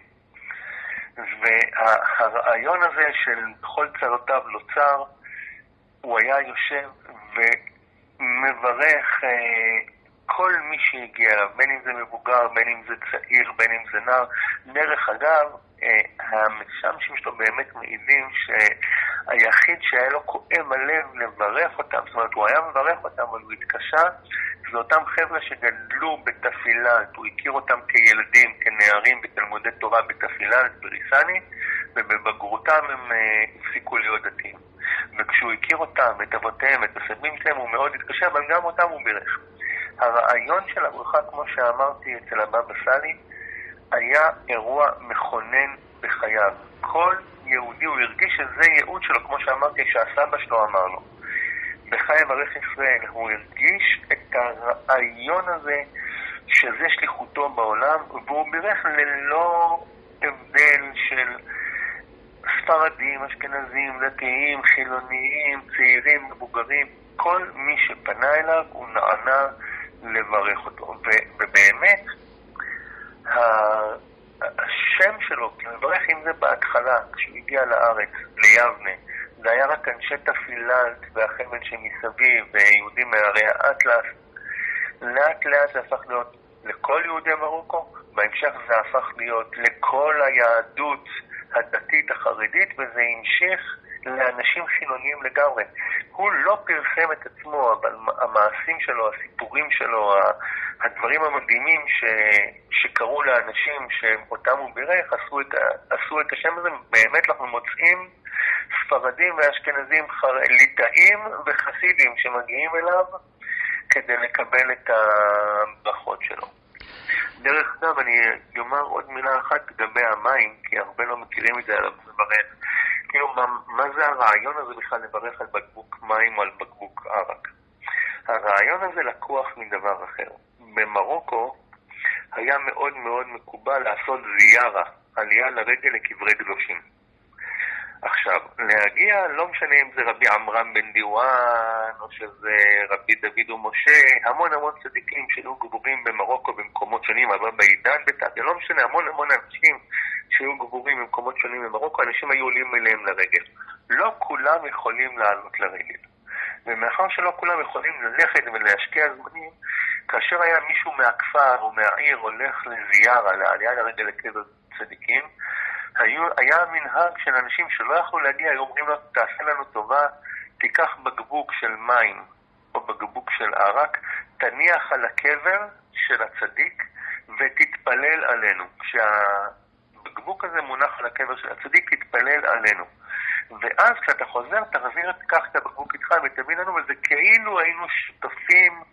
Speaker 13: והרעיון הזה של בכל צרותיו לא צר, הוא היה יושב ומברך אה, כל מי שהגיע אליו, בין אם זה מבוגר, בין אם זה צעיר, בין אם זה נער. דרך אגב, אה, המשמשים שלו באמת מעידים שהיחיד שהיה לו כואב הלב לברך אותם, זאת אומרת, הוא היה מברך אותם, אבל הוא התקשה, זה אותם חבר'ה שגדלו בתפילת, הוא הכיר אותם כילדים, כנערים בתלמודי תורה בתפילת, בריסני, ובבגרותם הם אה, הפסיקו להיות דתיים. וכשהוא הכיר אותם, את אבותיהם, את הסבים שלהם, הוא מאוד התקשר, אבל גם אותם הוא בירך. הרעיון של הברכה, כמו שאמרתי אצל הבבא סאלי, היה אירוע מכונן בחייו. כל יהודי, הוא הרגיש שזה ייעוד שלו, כמו שאמרתי, שהסבא שלו אמר לו. בחי יברך ישראל, הוא הרגיש את הרעיון הזה שזה שליחותו בעולם, והוא בירך ללא הבדל של ספרדים, אשכנזים, דתיים, חילוניים, צעירים, מבוגרים, כל מי שפנה אליו הוא נענה לברך אותו. ובאמת, השם שלו, כי מברך אם זה בהתחלה, כשהוא הגיע לארץ, ליבנה, זה היה רק אנשי תפילת והחבל שמסביב, ויהודים מהרי האטלס. לאט לאט זה הפך להיות לכל יהודי מרוקו, בהמשך זה הפך להיות לכל היהדות הדתית החרדית, וזה המשיך לאנשים חילוניים לגמרי. הוא לא פרסם את עצמו, אבל המעשים שלו, הסיפורים שלו, הדברים המדהימים ש... שקרו לאנשים שאותם הוא בירך, עשו את, ה... עשו את השם הזה, באמת אנחנו מוצאים ספרדים ואשכנזים, חר... ליטאים וחסידים שמגיעים אליו כדי לקבל את הברכות שלו. דרך אגב, אני אומר עוד מילה אחת לגבי המים, כי הרבה לא מכירים את זה עליו לברך. כאילו, מה, מה זה הרעיון הזה בכלל לברך על בקבוק מים או על בקבוק ערק? הרעיון הזה לקוח מדבר אחר. במרוקו היה מאוד מאוד מקובל לעשות זיארה, עלייה לרגל לקברי קדושים. עכשיו, להגיע, לא משנה אם זה רבי עמרם בן דיואן, או שזה רבי דוד ומשה, המון המון צדיקים שהיו גבורים במרוקו במקומות שונים, אבל בעידן בטאביה, לא משנה, המון המון אנשים שהיו גבורים במקומות שונים במרוקו, אנשים היו עולים אליהם לרגל. לא כולם יכולים לעלות לרגל. ומאחר שלא כולם יכולים ללכת ולהשקיע זמנים, כאשר היה מישהו מהכפר או מהעיר הולך לזיארה, לעלייה לרגל לקבר צדיקים, היו, היה מנהג של אנשים שלא יכלו להגיע, היו אומרים לו, תעשה לנו טובה, תיקח בקבוק של מים או בקבוק של ערק, תניח על הקבר של הצדיק ותתפלל עלינו. כשהבקבוק הזה מונח על הקבר של הצדיק, תתפלל עלינו. ואז כשאתה חוזר, תחזיר, תיקח את הבקבוק איתך ותביא לנו, וזה כאילו היינו שותפים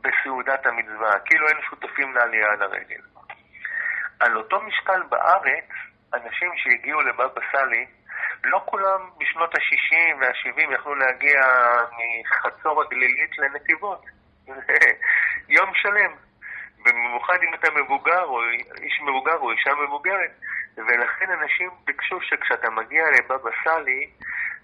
Speaker 13: בסעודת המצווה, כאילו היינו שותפים לעלייה לרגל. על אותו משקל בארץ, אנשים שהגיעו לבבא סאלי, לא כולם בשנות ה-60 וה-70 יכלו להגיע מחצור הגלילית לנתיבות. <laughs> יום שלם. במיוחד אם אתה מבוגר, או איש מבוגר, או אישה מבוגרת. ולכן אנשים ביקשו שכשאתה מגיע לבבא סאלי,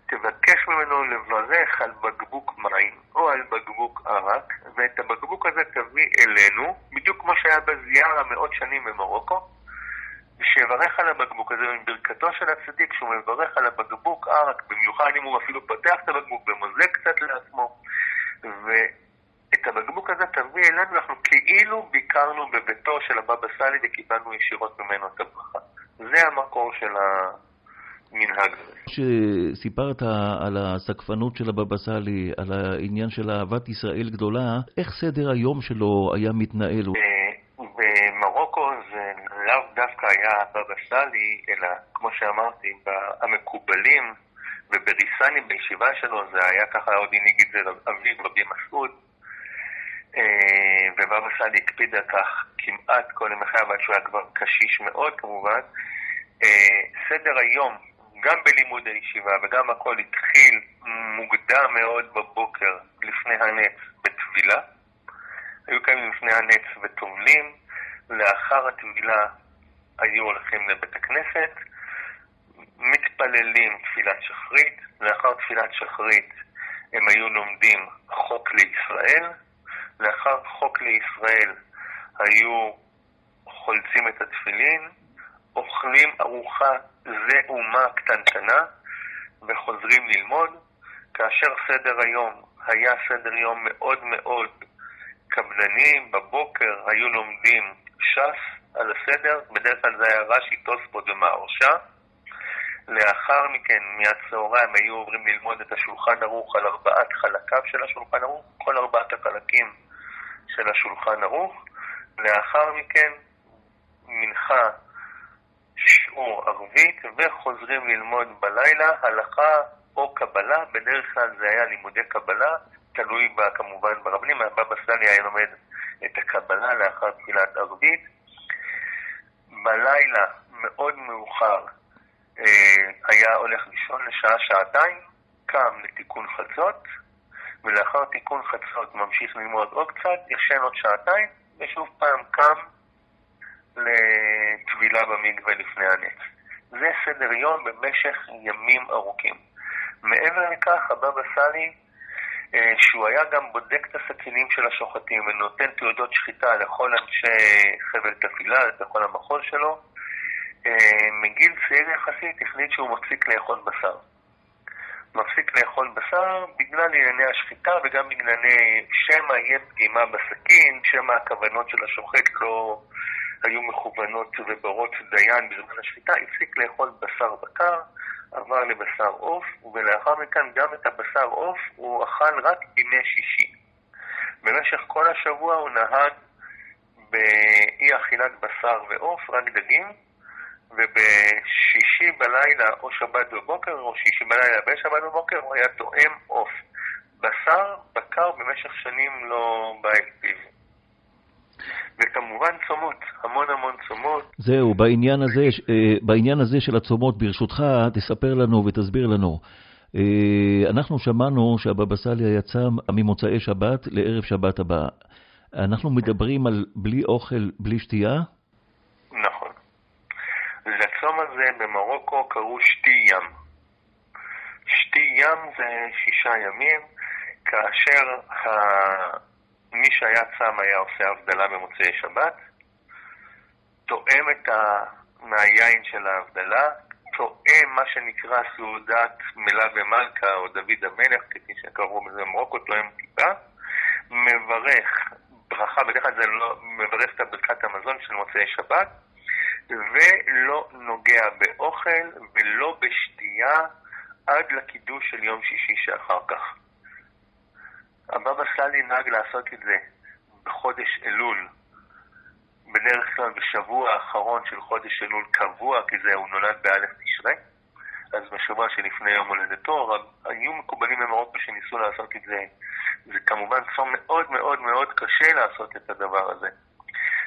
Speaker 13: תבקש ממנו לברך על בקבוק מים או על בקבוק ערק, ואת הבקבוק הזה תביא אלינו, בדיוק כמו שהיה בזיארה מאות שנים במרוקו, שיברך על הבקבוק הזה עם ברכתו של הצדיק, שהוא מברך על הבקבוק ערק, במיוחד אם הוא אפילו פותח את הבקבוק ומוזג קצת לעצמו, ואת הבקבוק הזה תביא אלינו, אנחנו כאילו ביקרנו בביתו של הבבא סאלי וקיבלנו ישירות ממנו את הברכה. זה המקור של המנהג הזה.
Speaker 4: כשסיפרת על הסקפנות של הבבא סאלי, על העניין של אהבת ישראל גדולה, איך סדר היום שלו היה מתנהל?
Speaker 13: במרוקו זה לאו דווקא היה הבבא סאלי, אלא כמו שאמרתי, המקובלים ובריסני בישיבה שלו זה היה ככה, עוד הנהיג את זה אביו רבי מסעוד, ובבא סאלי הקפיד על כך כמעט כל ימי חייו, עד שהוא היה כבר קשיש מאוד כמובן. סדר היום, גם בלימוד הישיבה וגם הכל התחיל מוקדם מאוד בבוקר לפני הנץ בטבילה. היו קיימים לפני הנץ וטובלים, לאחר הטבילה היו הולכים לבית הכנסת, מתפללים תפילת שחרית, לאחר תפילת שחרית הם היו לומדים חוק לישראל, לאחר חוק לישראל היו חולצים את התפילין, אוכלים ארוחה זעומה קטנטנה וחוזרים ללמוד, כאשר סדר היום היה סדר יום מאוד מאוד קבלני, בבוקר היו לומדים ש"ס על הסדר, בדרך כלל זה היה רש"י, תוספות ומהרש"א. לאחר מכן, מהצהריים היו עוברים ללמוד את השולחן ערוך על ארבעת חלקיו של השולחן ערוך, כל ארבעת החלקים של השולחן ערוך. לאחר מכן מנחה, שיעור ערבית, וחוזרים ללמוד בלילה הלכה או קבלה, בדרך כלל זה היה לימודי קבלה, תלוי בה, כמובן ברבנים, הבבא סאלי היה לומד את הקבלה לאחר תפילת ערבית. בלילה, מאוד מאוחר, אה, היה הולך לישון לשעה-שעתיים, קם לתיקון חצות, ולאחר תיקון חצות ממשיך ללמוד עוד קצת, ישן עוד שעתיים, ושוב פעם קם לטבילה במקווה לפני הנץ. זה סדר יום במשך ימים ארוכים. מעבר לכך, הבבא סאלי, שהוא היה גם בודק את הסכינים של השוחטים ונותן תעודות שחיטה לכל אנשי חבל תפילה, לכל המחוז שלו, אה, מגיל צעיר יחסית החליט שהוא מפסיק לאכול בשר. מפסיק לאכול בשר בגלל ענייני השחיטה וגם בגללי שמא יהיה פגימה בסכין, שמא הכוונות של השוחט לא היו מכוונות וברות דיין בזמן השחיטה, הפסיק לאכול בשר בקר, עבר לבשר עוף, ולאחר מכן גם את הבשר עוף הוא אכל רק בימי שישי. במשך כל השבוע הוא נהג באי אכילת בשר ועוף, רק דגים, ובשישי בלילה או שבת בבוקר או שישי בלילה ושבת בבוקר הוא היה תואם עוף. בשר בקר במשך שנים לא בא אל פיו. וכמובן צומות, המון המון צומות.
Speaker 4: זהו, בעניין הזה, אה, בעניין הזה של הצומות, ברשותך, תספר לנו ותסביר לנו. אה, אנחנו שמענו שהבבא סאלי יצא ממוצאי שבת לערב שבת הבאה. אנחנו מדברים על בלי אוכל, בלי שתייה?
Speaker 13: נכון. לצום הזה במרוקו קראו שתי ים. שתי ים זה שישה ימים, כאשר ה... מי שהיה צם היה עושה הבדלה במוצאי שבת, תואם את ה... מהיין של ההבדלה, תואם מה שנקרא סעודת מלה ומלכה או דוד המלך, כפי שקראו בזה במרוקו, תואם טיפה, מברך, ברכה, בדרך כלל זה לא, מברך את ברכת המזון של מוצאי שבת, ולא נוגע באוכל ולא בשתייה עד לקידוש של יום שישי שאחר כך. הבבא סאלי נהג לעשות את זה בחודש אלול, בדרך כלל בשבוע האחרון של חודש אלול קבוע, כי זה הוא נולד באלף תשרי, אז בשבוע שלפני יום הולדתו, היו מקובלים במרוקו שניסו לעשות את זה. זה כמובן צום מאוד מאוד מאוד קשה לעשות את הדבר הזה.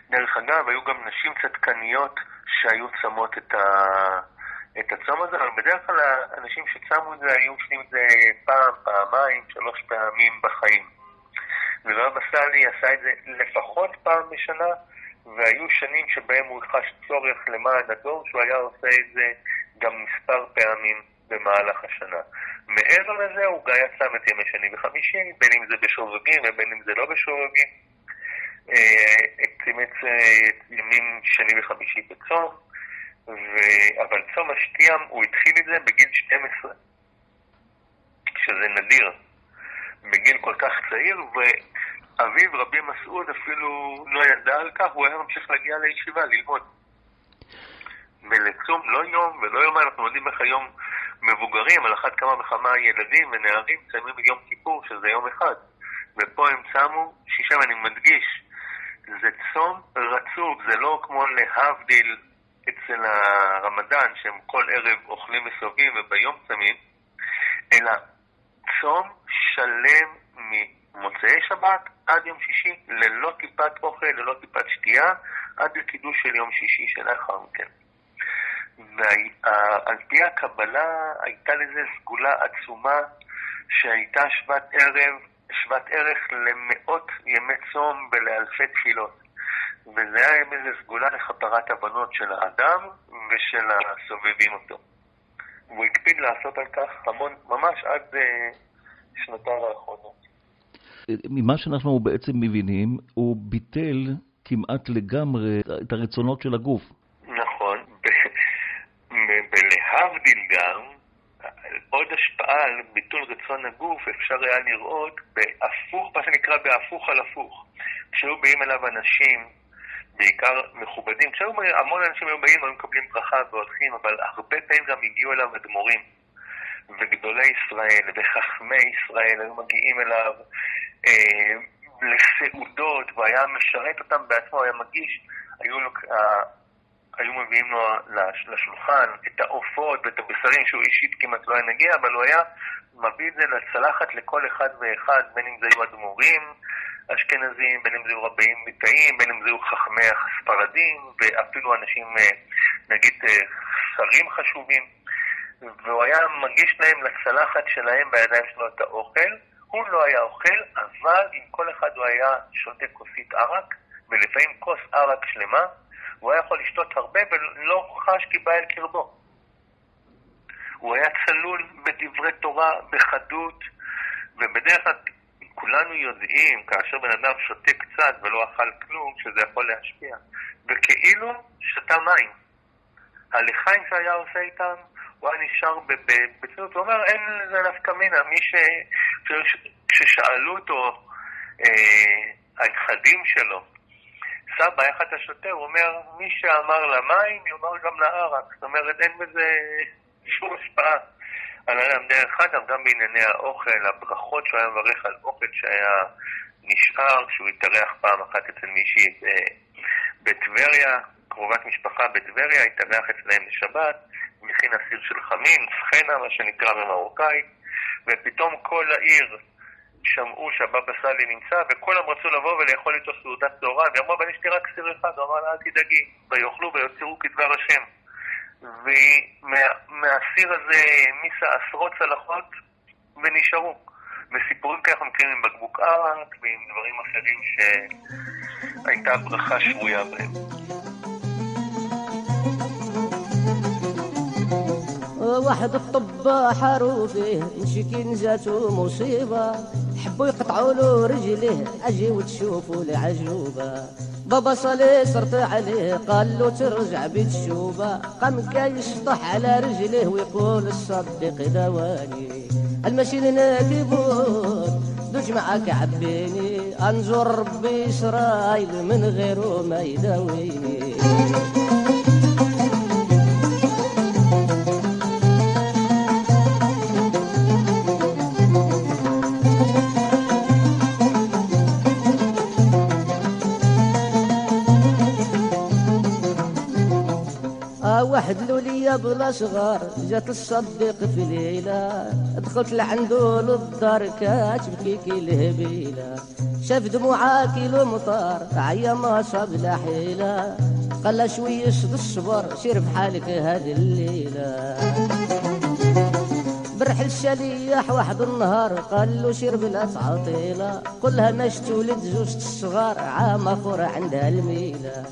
Speaker 13: דרך אגב, היו גם נשים צדקניות שהיו צמות את, ה... את הצום הזה, אבל בדרך כלל האנשים שצמו את זה היו עושים את זה פעם, פעמיים, שלוש פעמים בחיים. ורבא סאלי עשה את זה לפחות פעם בשנה, והיו שנים שבהם הוא חש צורך למען הדור, שהוא היה עושה את זה גם מספר פעמים במהלך השנה. מעבר לזה הוא גם שם את ימי שני וחמישי, בין אם זה בשובבים ובין אם זה לא בשובבים. אימץ ימים שני וחמישי בצום, ו... אבל צום השתייה, הוא התחיל את זה בגיל 12, שזה נדיר, בגיל כל כך צעיר, ואביו רבי מסעוד אפילו לא ידע על כך, הוא היה ממשיך להגיע לישיבה, ללמוד. ולצום לא יום ולא יום, אנחנו יודעים איך היום מבוגרים, על אחת כמה וכמה ילדים ונערים צמים יום כיפור, שזה יום אחד. ופה הם צמו שישה, ואני מדגיש, זה צום רצוף, זה לא כמו להבדיל אצל הרמדאן, שהם כל ערב אוכלים וסובבים וביום צמים, אלא צום שלם ממוצאי שבת עד יום שישי, ללא טיפת אוכל, ללא טיפת שתייה, עד לקידוש של יום שישי שלאחר מכן. ועל פי הקבלה הייתה לזה סגולה עצומה שהייתה שוות ערב, שוות ערך למאות ימי צום ולאלפי תפילות. וזה היה איזו סגולה לכפרת הבנות של האדם ושל הסובבים אותו. והוא הקפיד לעשות על כך המון, ממש עד uh, שנותיו האחרונות.
Speaker 4: ממה שאנחנו בעצם מבינים, הוא ביטל כמעט לגמרי את הרצונות של הגוף.
Speaker 13: נכון. בלהבדיל גם, עוד השפעה על ביטול רצון הגוף אפשר היה לראות בהפוך, מה שנקרא בהפוך על הפוך. כשהיו באים אליו אנשים בעיקר מכובדים. כשהיו המון אנשים היו באים, היו מקבלים ברכה והולכים, אבל הרבה פעמים גם הגיעו אליו אדמו"רים וגדולי ישראל וחכמי ישראל היו מגיעים אליו אה, לסעודות, והיה משרת אותם בעצמו, היה מגיש, היו לו, אה, היו מביאים לו לש- לשולחן את העופות ואת הבשרים שהוא אישית כמעט לא היה מגיע, אבל הוא היה מביא את זה לצלחת לכל אחד ואחד, בין אם זה היו אדמו"רים אשכנזים, בין אם זה היו רבים ליטאים, בין אם זה היו חכמי הספרדים, ואפילו אנשים, אה, נגיד, אה, שרים חשובים. והוא היה מגיש להם לצלחת שלהם בידיים שלו את האוכל. הוא לא היה אוכל, אבל עם כל אחד הוא היה שותה כוסית ערק, ולפעמים כוס ערק שלמה. הוא היה יכול לשתות הרבה ולא חש כי בא אל קרבו. הוא היה צלול בדברי תורה, בחדות, ובדרך כלל כולנו יודעים, כאשר בן אדם שותה קצת ולא אכל כלום, שזה יכול להשפיע. וכאילו שתה מים. הלחיים שהיה עושה איתם, הוא היה נשאר בצניעות, הוא אומר, אין לזה נפקא מינה. מי ש... כש- כששאלו אותו, אה, הנכדים שלו, סבא, איך אתה שותה? הוא אומר, מי שאמר למים, יאמר גם לערק. זאת אומרת, אין בזה שום השפעה. דרך אגב, גם בענייני האוכל, הברכות שהוא היה מברך על אוכל שהיה נשאר, כשהוא התארח פעם אחת אצל מישהי אה, בטבריה, קרובת משפחה בטבריה, התארח אצלהם לשבת, מכין אסיר של חמין, סחנה, מה שנקרא במרוקאית, ופתאום כל העיר שמעו שהבבא סאלי נמצא, וכולם רצו לבוא ולאכול איתו סעודת צהריים, ואמרו, אבל יש לי רק סיר אחד, הוא אמר לה, אל תדאגי, ויאכלו ויוצרו כדבר השם. ומהסיר הזה העמיסה עשרות צלחות ונשארו. וסיפורים כאלה אנחנו מכירים עם בקבוק ערק ועם דברים אחרים שהייתה ברכה שבויה בהם.
Speaker 12: واحد الطباح حروفه مسكين جاتو مصيبة حبوا يقطعوا له رجليه أجي وتشوفوا العجوبة. بابا صلي صرت عليه قال له ترجع بيت الشوبة قام كان يشطح على رجليه ويقول الصدق دواني. المشين ناكبوت دوج معاك عبيني. انزور ربي اسرائيل من غيره ما يداويني. بلا صغار جات تصدق في ليلة. دخلت لعنده للدار كاتبكي كي الهبيلة شاف دموعها كيلومتر عيا ما صاب لا حيلة. قال شوية شد الصبر سير بحالك هذه الليلة. برحل الشليح واحد النهار قال له شير بلا تعطيلة قلها ماش تولد زوج الصغار عام اخر عندها الميلة.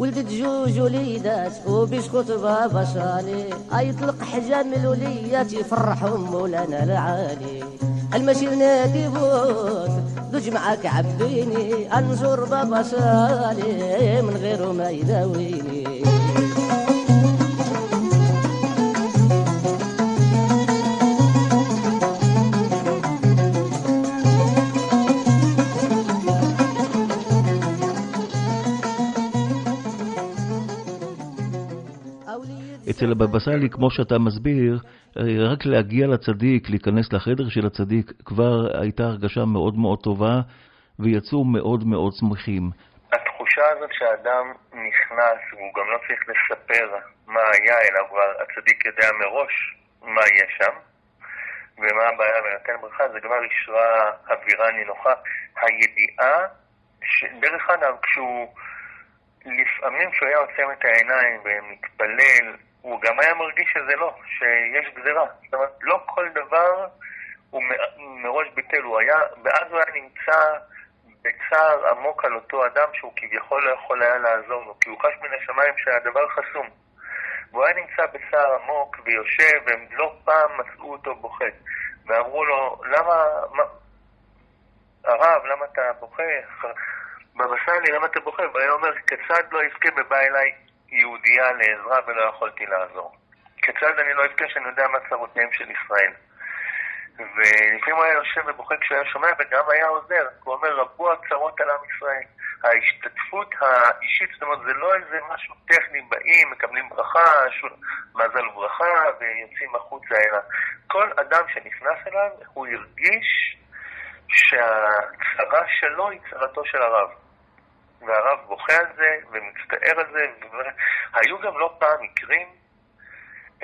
Speaker 12: ولدت جوج وليدات وبيسكوت بابا صالي يطلق حجام الوليات يفرحهم مولانا العالي. المشي نادي بوت دوج معاك عبيني انزور بابا صالي من غيره ما يداويني.
Speaker 4: אצל הבבא סאלי, כמו שאתה מסביר, אה, רק להגיע לצדיק, להיכנס לחדר של הצדיק, כבר הייתה הרגשה מאוד מאוד טובה, ויצאו מאוד מאוד שמחים.
Speaker 13: התחושה הזאת שהאדם נכנס והוא גם לא צריך לספר מה היה, אלא כבר הצדיק יודע מראש מה יהיה שם ומה הבעיה ונותן ברכה, זה כבר אישרה אווירה נינוחה. הידיעה, ש... דרך אגב, כשהוא, לפעמים כשהוא היה עוצם את העיניים ומתפלל, הוא גם היה מרגיש שזה לא, שיש גזירה. זאת אומרת, לא כל דבר הוא מראש ביטל, הוא היה, ואז הוא היה נמצא בצער עמוק על אותו אדם שהוא כביכול לא יכול היה לעזור לו, כי הוא חש מן השמיים שהדבר חסום. והוא היה נמצא בצער עמוק ויושב, והם לא פעם מצאו אותו בוכה. ואמרו לו, למה, מה, הרב, למה אתה בוכה? בבא סאלי, למה אתה בוכה? והיה אומר, כיצד לא אזכה ובא אליי יהודייה לעזרה ולא יכולתי לעזור? כיצד אני לא אזכה שאני יודע מה צרותיהם של ישראל? ולפעמים הוא היה יושב ובוכה כשהוא היה שומע וגם היה עוזר. הוא אומר, רבו הצרות על עם ישראל. ההשתתפות האישית, זאת אומרת, זה לא איזה משהו טכני, באים, מקבלים ברכה, ש- מזל ברכה, ויוצאים החוצה, אלא כל אדם שנכנס אליו, הוא הרגיש שהצרה שלו היא צרתו של הרב. והרב בוכה על זה ומצטער על זה, והיו גם לא פעם מקרים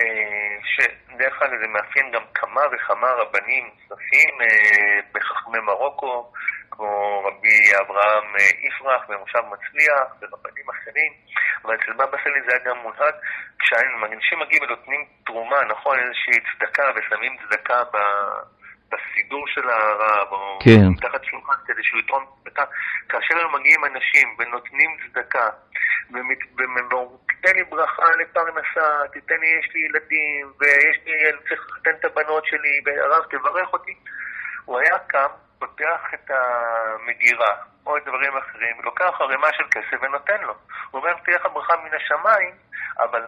Speaker 13: אה, שדרך אגב זה מאפיין גם כמה וכמה רבנים נוספים אה, בחכמי מרוקו, כמו רבי אברהם אה, יפרח במושב מצליח ורבנים אחרים, אבל אצל בבא סאלי זה היה גם מונהג, כשאנשים מגיעים ונותנים תרומה, נכון, איזושהי צדקה ושמים צדקה ב... בסידור של הרב, או
Speaker 4: כן.
Speaker 13: מתחת שולחן כדי שהוא יתרום צדקה, כאשר הם מגיעים אנשים ונותנים צדקה, ואומרים, לי ברכה לפרנסה, תיתן לי, יש לי ילדים, ויש לי, אני צריך לחתן את הבנות שלי, והרב תברך אותי, הוא היה קם, פותח את המגירה, או את דברים אחרים, לוקח ערימה של כסף ונותן לו. הוא אומר, תהיה לך ברכה מן השמיים, אבל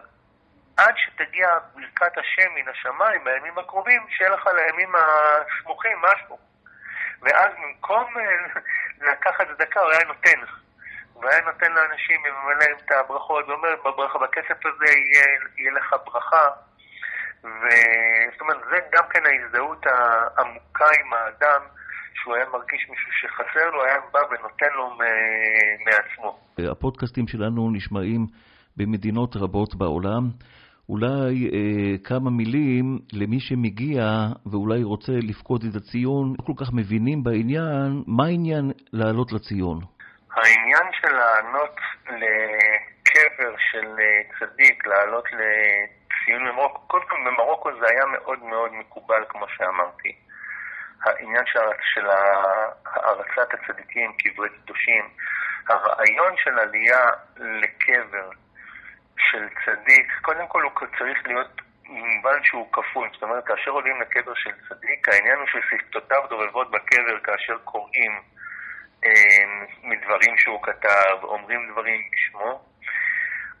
Speaker 13: עד שתגיע ברכת השם מן השמיים בימים הקרובים, שיהיה לך לימים הסמוכים משהו. ואז במקום אה, <laughs> לקחת צדקה, הוא היה נותן. הוא היה נותן לאנשים וממלא את הברכות, ואומר, בברכה, בכסף הזה יהיה, יהיה לך ברכה. וזאת אומרת, זה גם כן ההזדהות העמוקה עם האדם, שהוא היה מרגיש מישהו שחסר לו, היה בא ונותן לו מעצמו.
Speaker 4: הפודקאסטים שלנו נשמעים במדינות רבות בעולם. אולי אה, כמה מילים למי שמגיע ואולי רוצה לפקוד את הציון, לא כל כך מבינים בעניין, מה העניין לעלות לציון?
Speaker 13: העניין של לענות לקבר של צדיק, לעלות לציון במרוקו, קודם כל במרוקו זה היה מאוד מאוד מקובל, כמו שאמרתי. העניין של, של הערצת הצדיקים, קברי קדושים, הרעיון של עלייה לקבר של צדיק, קודם כל הוא צריך להיות מובן שהוא כפוי. זאת אומרת, כאשר עולים לקבר של צדיק, העניין הוא ששפתותיו דובבות בקבר כאשר קוראים אה, מדברים שהוא כתב, אומרים דברים בשמו,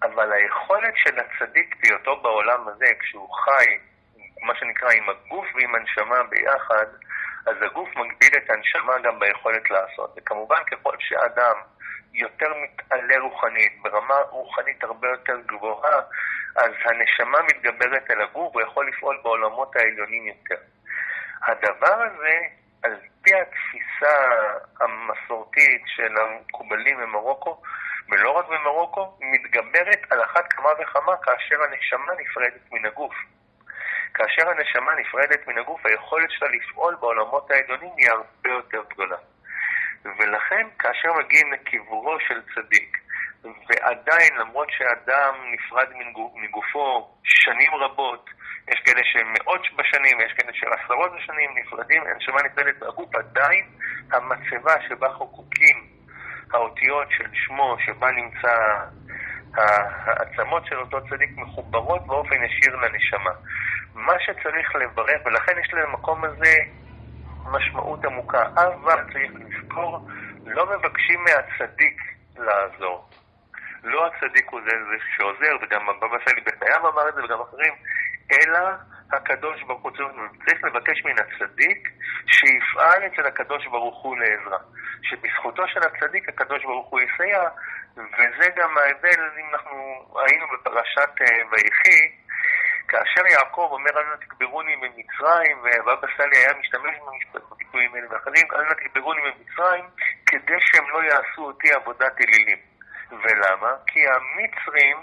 Speaker 13: אבל היכולת של הצדיק בהיותו בעולם הזה, כשהוא חי, מה שנקרא, עם הגוף ועם הנשמה ביחד, אז הגוף מגביל את הנשמה גם ביכולת לעשות. וכמובן, ככל שאדם יותר מתעלה רוחנית, ברמה רוחנית הרבה יותר גבוהה, אז הנשמה מתגברת אל הגוף, הוא יכול לפעול בעולמות העליונים יותר. הדבר הזה, על פי התפיסה המסורתית של המקובלים במרוקו, ולא רק במרוקו, מתגברת על אחת כמה וכמה כאשר הנשמה נפרדת מן הגוף. כאשר הנשמה נפרדת מן הגוף, היכולת שלה לפעול בעולמות העליונים היא הרבה יותר גדולה. ולכן כאשר מגיעים לקברו של צדיק, ועדיין למרות שאדם נפרד מגופו שנים רבות, יש כאלה שהם מאות בשנים, יש כאלה של עשרות בשנים נפרדים, הנשמה נפרדת מהגוף, עדיין המצבה שבה חוקקים האותיות של שמו, שבה נמצא העצמות של אותו צדיק מחוברות באופן ישיר לנשמה. מה שצריך לברך, ולכן יש למקום הזה משמעות עמוקה. אבל צריך לזכור, לא מבקשים מהצדיק לעזור. לא הצדיק הוא זה, זה שעוזר, וגם הבבא סאלי בחייו אמר את זה וגם אחרים, אלא הקדוש ברוך הוא צריך לבקש מן הצדיק שיפעל אצל הקדוש ברוך הוא לעזרה. שבזכותו של הצדיק הקדוש ברוך הוא יסייע, וזה גם ההבדל, אם אנחנו היינו בפרשת ויחי, כאשר יעקב אומר אל נא תקברוני ממצרים, ובבא סאלי היה משתמש בביטויים האלה ואחרים, אל נא תקברוני ממצרים, כדי שהם לא יעשו אותי עבודת אלילים. ולמה? כי המצרים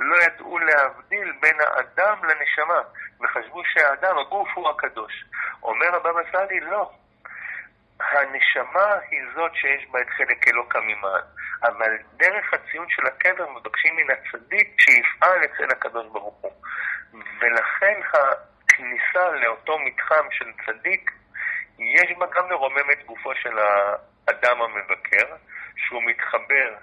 Speaker 13: לא ידעו להבדיל בין האדם לנשמה, וחשבו שהאדם, הגוף הוא הקדוש. אומר הבבא סאלי, לא. הנשמה היא זאת שיש בה את חלק אלוקא ממעל, אבל דרך הציון של הקבר מבקשים מן הצדיק שיפעל אצל הקדוש ברוך הוא. ולכן הכניסה לאותו מתחם של צדיק, יש בה גם לרומם את גופו של האדם המבקר, שהוא מתחבר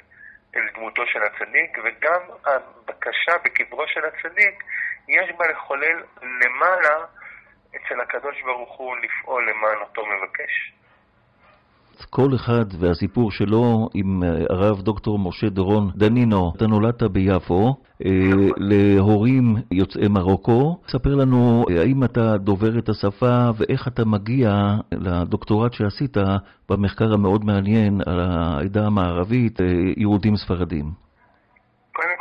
Speaker 13: אל דמותו של הצדיק, וגם הבקשה בקברו של הצדיק, יש בה לחולל למעלה אצל הקדוש ברוך הוא לפעול למען אותו מבקש.
Speaker 4: כל אחד והסיפור שלו עם הרב דוקטור משה דורון דנינו. אתה נולדת ביפו אה, להורים יוצאי מרוקו. ספר לנו האם אתה דובר את השפה ואיך אתה מגיע לדוקטורט שעשית במחקר המאוד מעניין על העדה המערבית, אה, יהודים ספרדים.
Speaker 13: קודם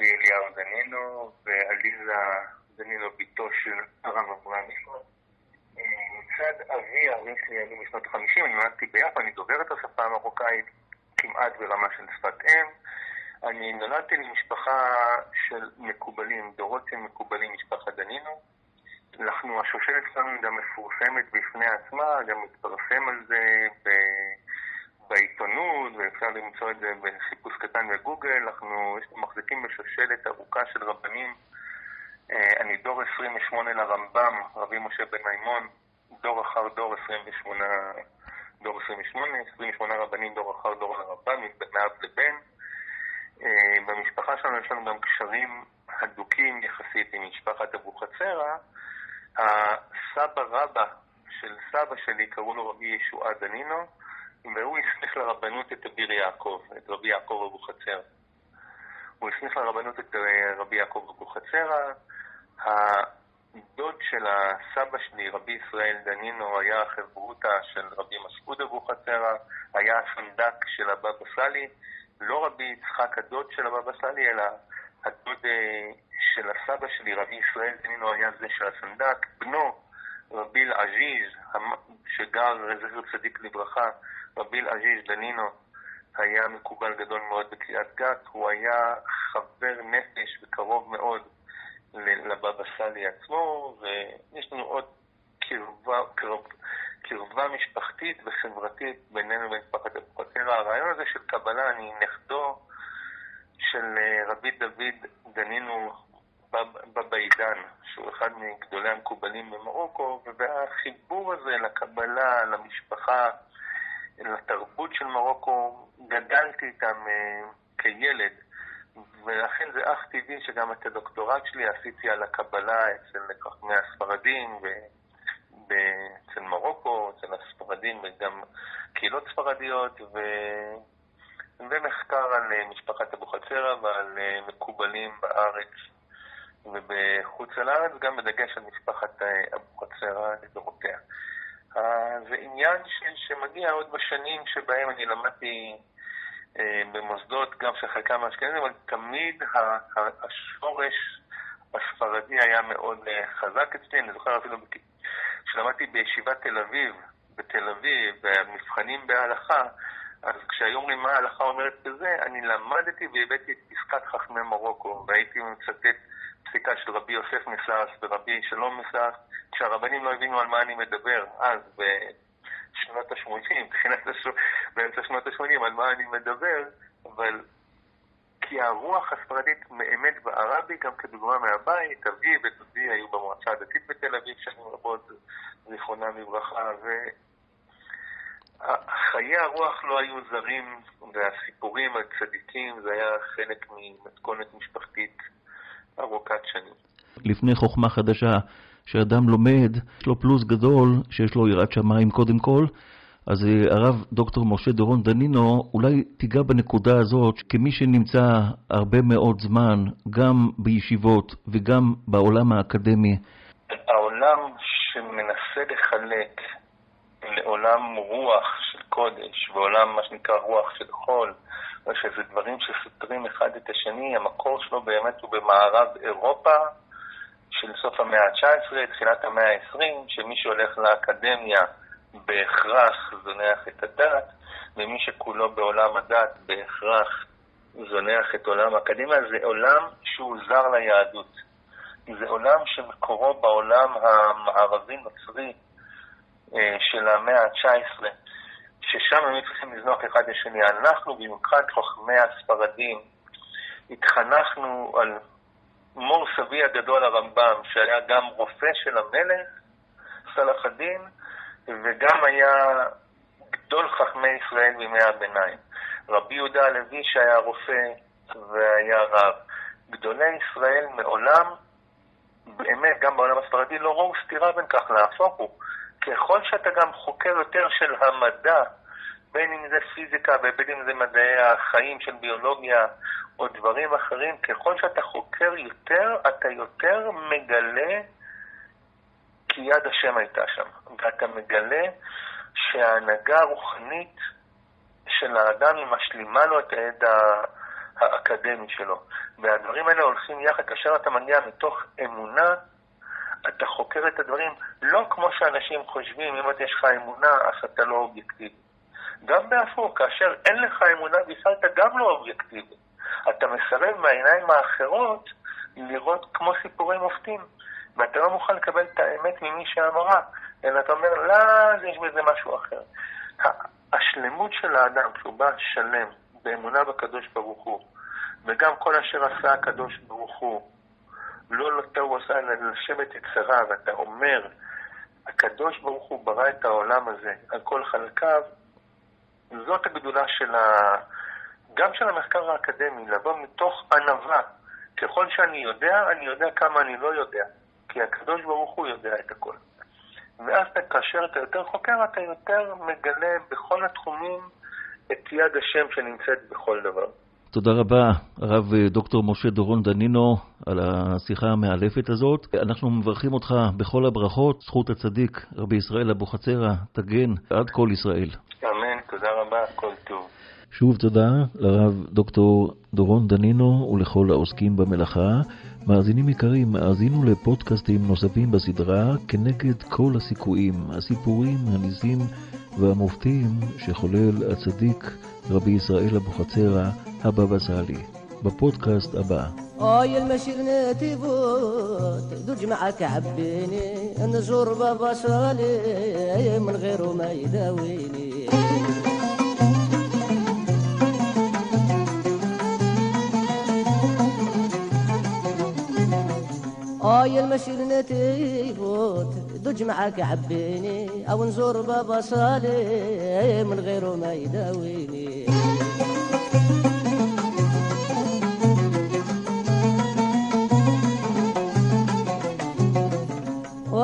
Speaker 13: אליהו דנינו ועליזה דנינו בתו של הרב אברהם יפו. ההורים שלי עלו משנות ה-50, אני נולדתי ביפו, אני דובר את השפה המרוקאית כמעט ברמה של שפת אם. אני נולדתי למשפחה של מקובלים, דורות של מקובלים, משפחת דנינו. אנחנו, השושלת שלנו גם מפורסמת בפני עצמה, גם מתפרסם על זה ב... בעיתונות, ואפשר למצוא את זה בחיפוש קטן בגוגל. אנחנו מחזיקים בשושלת ארוכה של רבנים. אה, אני דור 28 לרמב"ם, רבי משה בן מימון, דור אחר דור 28, דור 28, 28 רבנים דור אחר דור לרמב"ם, מאב לבן. אה, במשפחה שלנו יש לנו גם קשרים הדוקים יחסית עם משפחת אבוחצירא. הסבא רבא של סבא שלי קראו לו רבי ישועה דנינו, והוא הסמיך לרבנות את אביר יעקב, את רבי יעקב אבוחצירא. הוא הסמיך לרבנות את אה, רבי יעקב אבוחצירא. הדוד של הסבא שלי, רבי ישראל דנינו, היה חברותא של רבי מסעוד אבוחצירא, היה הסנדק של הבבא סאלי, לא רבי יצחק הדוד של הבבא סאלי, אלא הדוד אה, של הסבא שלי, רבי ישראל דנינו, היה זה של הסנדק. בנו, רבי אל-עזיז, שגר, זכר צדיק לברכה, רבי אל-עזיז דנינו, היה מקובל גדול מאוד בקריאת גת, הוא היה חבר נפש וקרוב מאוד לבבא סאלי עצמו, ויש לנו עוד קרבה, קרב, קרבה משפחתית וחברתית בינינו לבין משפחת אבוחצירא. הרעיון הזה של קבלה, אני נכדו של אה, רבי דוד דנינו בבא עידן, שהוא אחד מגדולי המקובלים במרוקו, והחיבור הזה לקבלה, למשפחה, לתרבות של מרוקו, גדלתי איתם אה, כילד. ולכן זה אך טבעי שגם את הדוקטורט שלי עשיתי על הקבלה אצל חכמי הספרדים, אצל מרוקו, אצל הספרדים וגם קהילות ספרדיות, ו... ומחקר על אה, משפחת אבוחצירא ועל אה, מקובלים בארץ ובחוץ לארץ, גם בדגש על משפחת אה, אבוחצירא לדורותיה. זה עניין ש... שמגיע עוד בשנים שבהם אני למדתי במוסדות, גם של חלקם האשכנזים, אבל תמיד השורש הספרדי היה מאוד אה, חזק אצלי. אני זוכר אפילו כשלמדתי בישיבת תל אביב, בתל אביב, במבחנים בהלכה, אז כשהיו אומרים מה ההלכה אומרת בזה, אני למדתי והבאתי את פסקת חכמי מרוקו, והייתי מצטט פסיקה של רבי יוסף מסעס ורבי שלום מסעס, כשהרבנים לא הבינו על מה אני מדבר אז, שנות ה-80, תחילת באמצע שנות ה-80, על מה אני מדבר, אבל כי הרוח הספרדית באמת בערה בי, גם כדוגמה מהבית, אבי ודודי היו במועצה הדתית בתל אביב שנים רבות, זיכרונם לברכה, וחיי הרוח לא היו זרים, והסיפורים על צדיקים זה היה חלק ממתכונת משפחתית ארוכת שנים.
Speaker 4: לפני חוכמה חדשה, שאדם לומד, יש לו פלוס גדול, שיש לו יראת שמיים קודם כל, אז אה, הרב דוקטור משה דורון דנינו, אולי תיגע בנקודה הזאת, כמי שנמצא הרבה מאוד זמן, גם בישיבות וגם בעולם האקדמי.
Speaker 13: העולם שמנסה לחלק לעולם רוח של קודש, ועולם מה שנקרא רוח של חול, ושזה דברים שסותרים אחד את השני, המקור שלו באמת הוא במערב אירופה, של סוף המאה ה-19, תחילת המאה ה-20, שמי שהולך לאקדמיה בהכרח זונח את הדת, ומי שכולו בעולם הדת בהכרח זונח את עולם האקדמיה, זה עולם שהוא זר ליהדות. זה עולם שמקורו בעולם המערבי-נוצרי אה, של המאה ה-19, ששם הם צריכים לזנוח אחד לשני. אנחנו, במיוחד חוכמי הספרדים, התחנכנו על מור סבי הגדול הרמב"ם, שהיה גם רופא של המלך, סלאח א-דין, וגם היה גדול חכמי ישראל בימי הביניים. רבי יהודה הלוי שהיה רופא והיה רב. גדולי ישראל מעולם, באמת, גם בעולם הספרדי, לא ראו סתירה בין כך, להפוך הוא. ככל שאתה גם חוקר יותר של המדע, בין אם זה פיזיקה ובין אם זה מדעי החיים של ביולוגיה או דברים אחרים, ככל שאתה חוקר יותר, אתה יותר מגלה כי יד השם הייתה שם. ואתה מגלה שההנהגה הרוחנית של האדם היא משלימה לו את הידע האקדמי שלו. והדברים האלה הולכים יחד, כאשר אתה מגיע מתוך אמונה, אתה חוקר את הדברים לא כמו שאנשים חושבים, אם אתה יש לך אמונה, אז אתה לא אובייקטיבי. גם בהפוך, כאשר אין לך אמונה בישראל, אתה גם לא אובייקטיבי. אתה מסרב מהעיניים האחרות לראות כמו סיפורי מופתים, ואתה לא מוכן לקבל את האמת ממי שאמרה, אלא אתה אומר, לא, יש בזה משהו אחר. השלמות של האדם, כשהוא בא שלם, באמונה בקדוש ברוך הוא, וגם כל אשר עשה הקדוש ברוך הוא, לא לטה הוא עשה אלא לשבת יצרה, ואתה אומר, הקדוש ברוך הוא ברא את העולם הזה על כל חלקיו, זאת הגדולה של ה... גם של המחקר האקדמי, לבוא מתוך ענווה. ככל שאני יודע, אני יודע כמה אני לא יודע. כי הקדוש ברוך הוא יודע את הכל. ואז כאשר אתה יותר חוקר, אתה יותר מגלה בכל התחומים את יד השם שנמצאת בכל דבר.
Speaker 4: תודה רבה, הרב דוקטור משה דורון דנינו, על השיחה המאלפת הזאת. אנחנו מברכים אותך בכל הברכות, זכות הצדיק, רבי ישראל אבוחצירא, תגן עד כל ישראל.
Speaker 13: תודה רבה, כל טוב.
Speaker 4: שוב תודה לרב דוקטור דורון דנינו ולכל העוסקים במלאכה. מאזינים יקרים, האזינו לפודקאסטים נוספים בסדרה כנגד כל הסיכויים, הסיפורים, הניסים והמופתים שחולל הצדיק רבי ישראל אבוחצירא, הבבא סאלי. בפודקאסט הבא.
Speaker 12: آي المشير تيفوت دوج معك عبيني نزور بابا صالي من غيره ما يداويني آي المشير تيفوت دوج معك عبيني أو نزور بابا صالي من غيره ما يداويني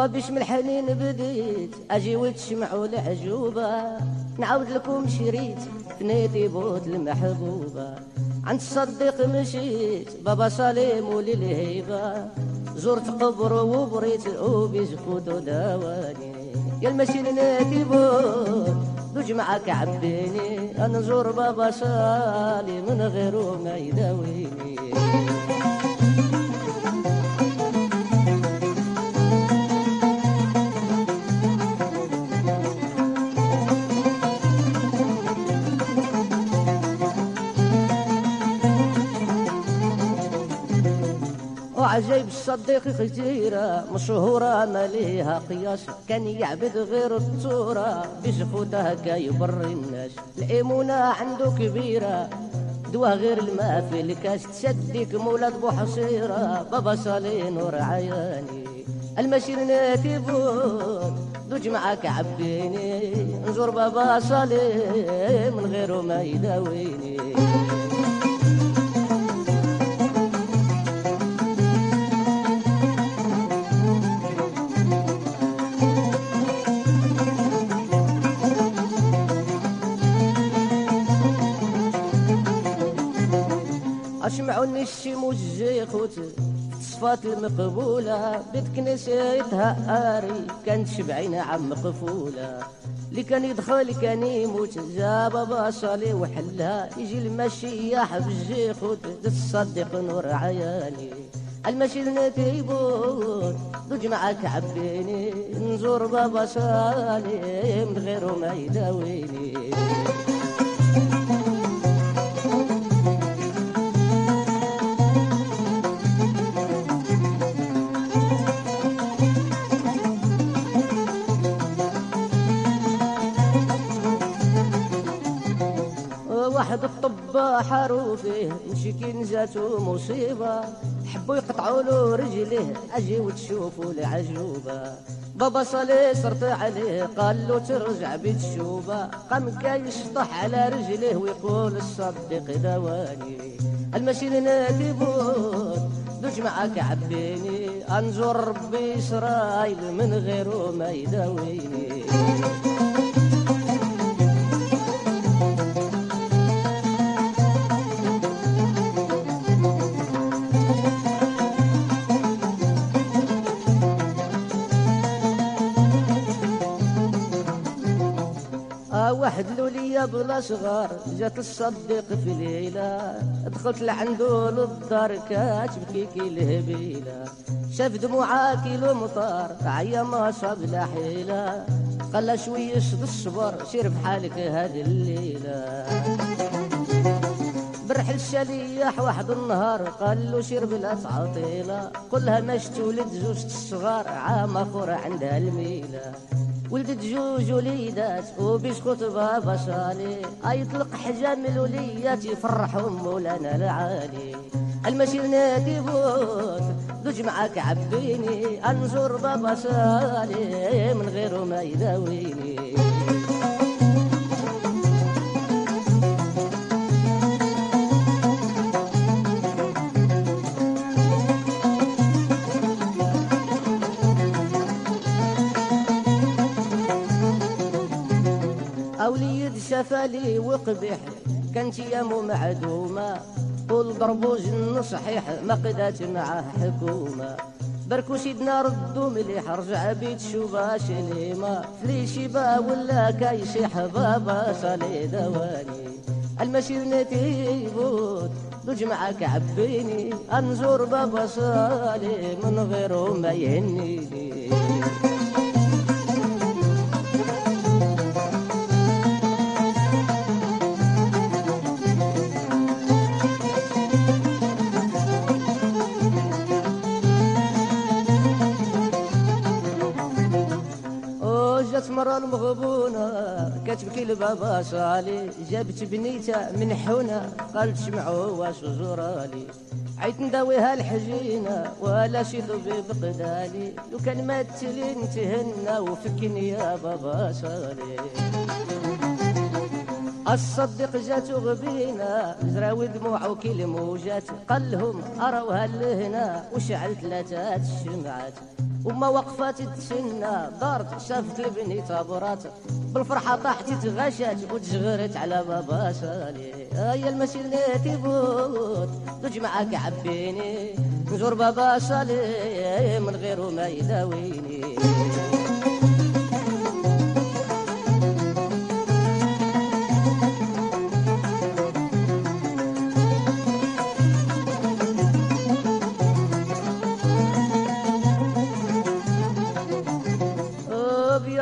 Speaker 12: وبش من الحنين بديت. أجي وتشمعوا العجوبة. نعاود لكم شريت. فنيتي بوت المحبوبة. عند الصديق مشيت. بابا سليم وللهيبة زرت قبر وبريت وبزفوت وداواني يا المسير ناتي بوت. دوج معك عبيني. أنا نزور بابا سالي من غيره ما يداويني. وعجيب الصديق خزيرة مشهورة ما ليها قياس كان يعبد غير الصورة بزفوته هكا يبر الناس. الإيمونة عنده كبيرة دوا غير الماء في الكاس تسديك مولد بو حصيرة. بابا صالي نور عياني المسير ناتي بود دوج معاك عبيني نزور بابا صالي من غيره ما يداويني. أسمعوا الشم والزيخوت صفات المقبولة. بيت كنيستها آري كانت شبعينة عم مقفولة. اللي كان يدخل كان يموت جاب بابا صالي وحلها. يجي المشيح بالزيخوت تصدق نور عياني. المشي نتيبون دوج معاك عبيني. نزور بابا صالي من غيره ما يداويني. واحد الطباح حروفه مشي نزاتو مصيبة. حبوا يقطعوا له رجليه أجي وتشوفوا العجوبة. بابا صالي صرت عليه قال له ترجع بيت الشوبة قام كاي يشطح على رجليه ويقول الصدق دواني. المشي نادي بود دوج معاك عبيني. انزور ربي إسرائيل من غيره ما يداويني. واحد لولية بلا صغار جات الصديق في ليلة دخلت لعندو للدار كاتبكي كي الهبيلة شاف دموعها كيلو مطار عيا ما صاب لا حيلة. قال شوي شد الصبر سير بحالك هذه الليلة. برح الشليح واحد النهار قال له شرب لا تعطيلة. قلها ماش تولد زوج الصغار عام اخر عندها الميلة. ولدت جوج وليدات وبيسكت بابا صالي يطلق حجام الوليات يفرحهم مولانا العالي. المشي نادي بوت دوج معاك عبيني انزور بابا صالي من غيره ما يداويني. شفالي وقبح كانت يامو معدومة والضربوج صحيح ما قدات معاه حكومة. بركو سيدنا ردو مليح رجع بيت شوفا شليمة. فليشي با ولا كايشيح بابا صالي دواني. المسير نتيبوت دوج معاك عبيني أنزور بابا صالي من غيره ما يهنيني. المغبونة كتبكي لبابا صالي جابت بنيتها من حونة قالت شمعوا واش زورالي عيت نداويها الحجينة ولا شي طبيب قدالي لو كان ما تلين تهنى وفكني يا بابا صالي الصديق جات غبينا زراوي دموع وكيل موجات. قال لهم أراوها لهنا وشعل ثلاثة الشمعات وما وقفات تسنى دارت شافت البني تابرات بالفرحة طاحت تغشات وتشغرت على بابا صالي هيا المسير تيبوت دوج معاك عبيني. نزور بابا صالي من غيره ما يداويني.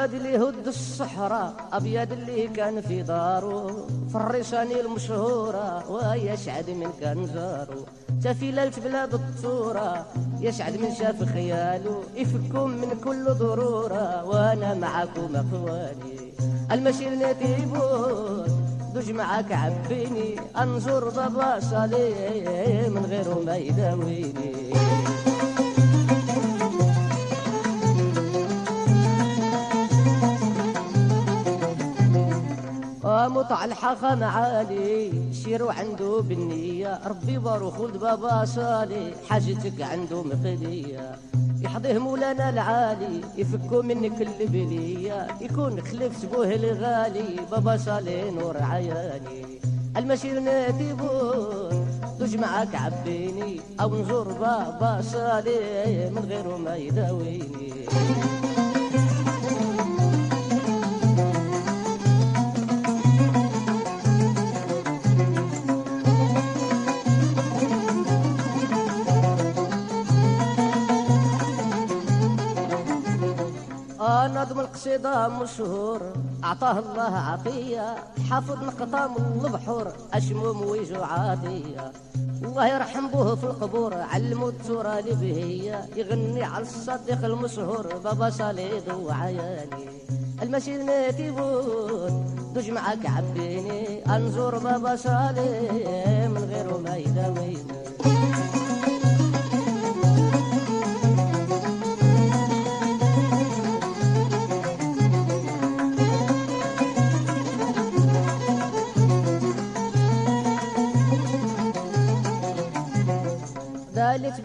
Speaker 12: أبيض اللي هد الصحراء أبيض اللي كان في دارو. في المشهورة ويشعد من كان جارو تفي ليلة بلاد الطورة يشعد من شاف خياله يفكم من كل ضرورة وأنا معاكم أخواني. المشي نتيبون دوج معاك عبيني. أنظر بابا صالي من غيره ما يداويني مطع الحاخة معالي شيرو عنده بالنية. ربي بارو خلد بابا صالي حاجتك عنده مقدية يحضيه مولانا العالي يفكو منك البلية يكون خلفت بوه الغالي بابا صالي نور عيالي المسير ناديبون دوج معاك عبيني. أو نزور بابا صالي من غيره ما يداويني. نظم القصيدة مشهور. أعطاه الله عطية. حافظ نقطة من البحور أشموم ويجو عاطية الله يرحم بوه في القبور. علمو التورا لبهية. يغني على الصديق المشهور. بابا صليد وعياني. المشي نتيبوت دوج معاك عبيني. انزور بابا صالي من غيره ما يداويني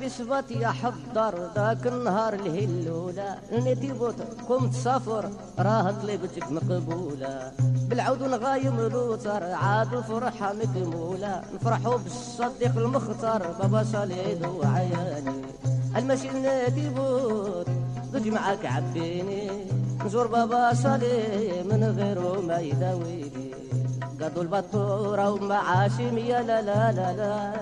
Speaker 12: بصفتي احضر ذاك النهار الهلولة ندي بوت قمت سافر راه طلبتك مقبولة. بالعود نغايم لوتر عاد فرحة مكمولة. نفرحوا بالصديق المختار بابا صليد وعياني. المشي ندي بوت ضج معاك عبيني. نزور بابا صالح من غيره ما يداويني. قضوا البطورة ومعاشم يا لا لا لا لا.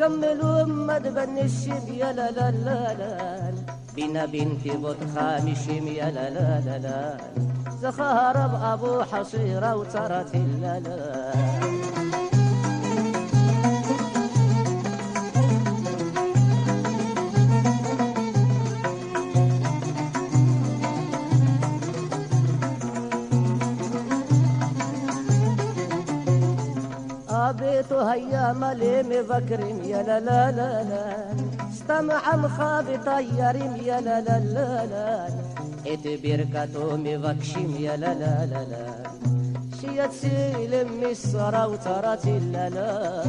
Speaker 12: قملوا ما تبني الشم يا لا لا لا لا. بينا بنتي بوت خامشم يا لا لا لا لا. زخارب أبو حصيرة وترت لا لا. أبيت هيا ملي مفكرين يا لا لا لا لا. استمع مخابي طيرين يا لا لا لا لا. إت بيركاتو مفكشين يا لا لا لا لا. شيت سيلم السرا وترات لا لا.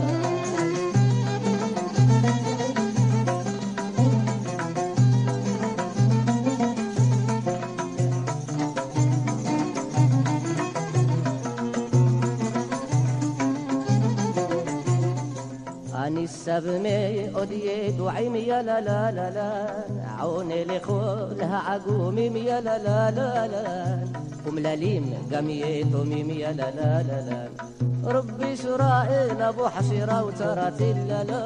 Speaker 12: السبمي أدي دعيم يا لا لا لا لا. عوني لخولها عقومي يا لا لا لا لا. وملاليم قميتو ميم يا لا لا لا لا. ربي سرائيل أبو حصيرة وترات لا لا.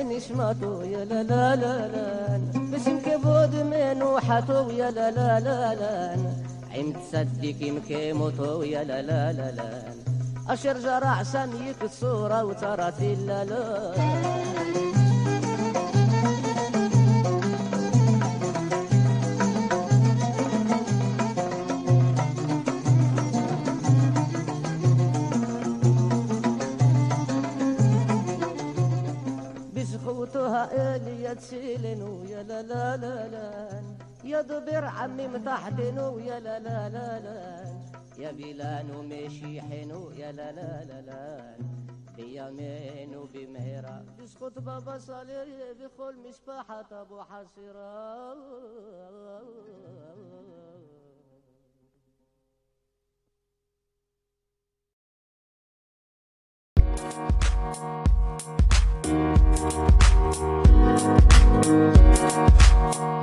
Speaker 12: إمرت سنشمتو يا لا لا لا لا. بسم كبود من وحتو يا لا لا لا لا. عم تصدق مكيموتو يا لا لا لا لا. أشر جرع سميك الصورة وترات لا لا. قلتها إلي يا تشيلنو يا لا لا لا لا. يا دبر عمي متحتن يا لا لا لا لا. يا بلان ومشي حنو يا لا لا لا. لا مينو وبمهرة يسقط بابا صالي بخل مشبحة أبو حصيرة Thank you. Thank you.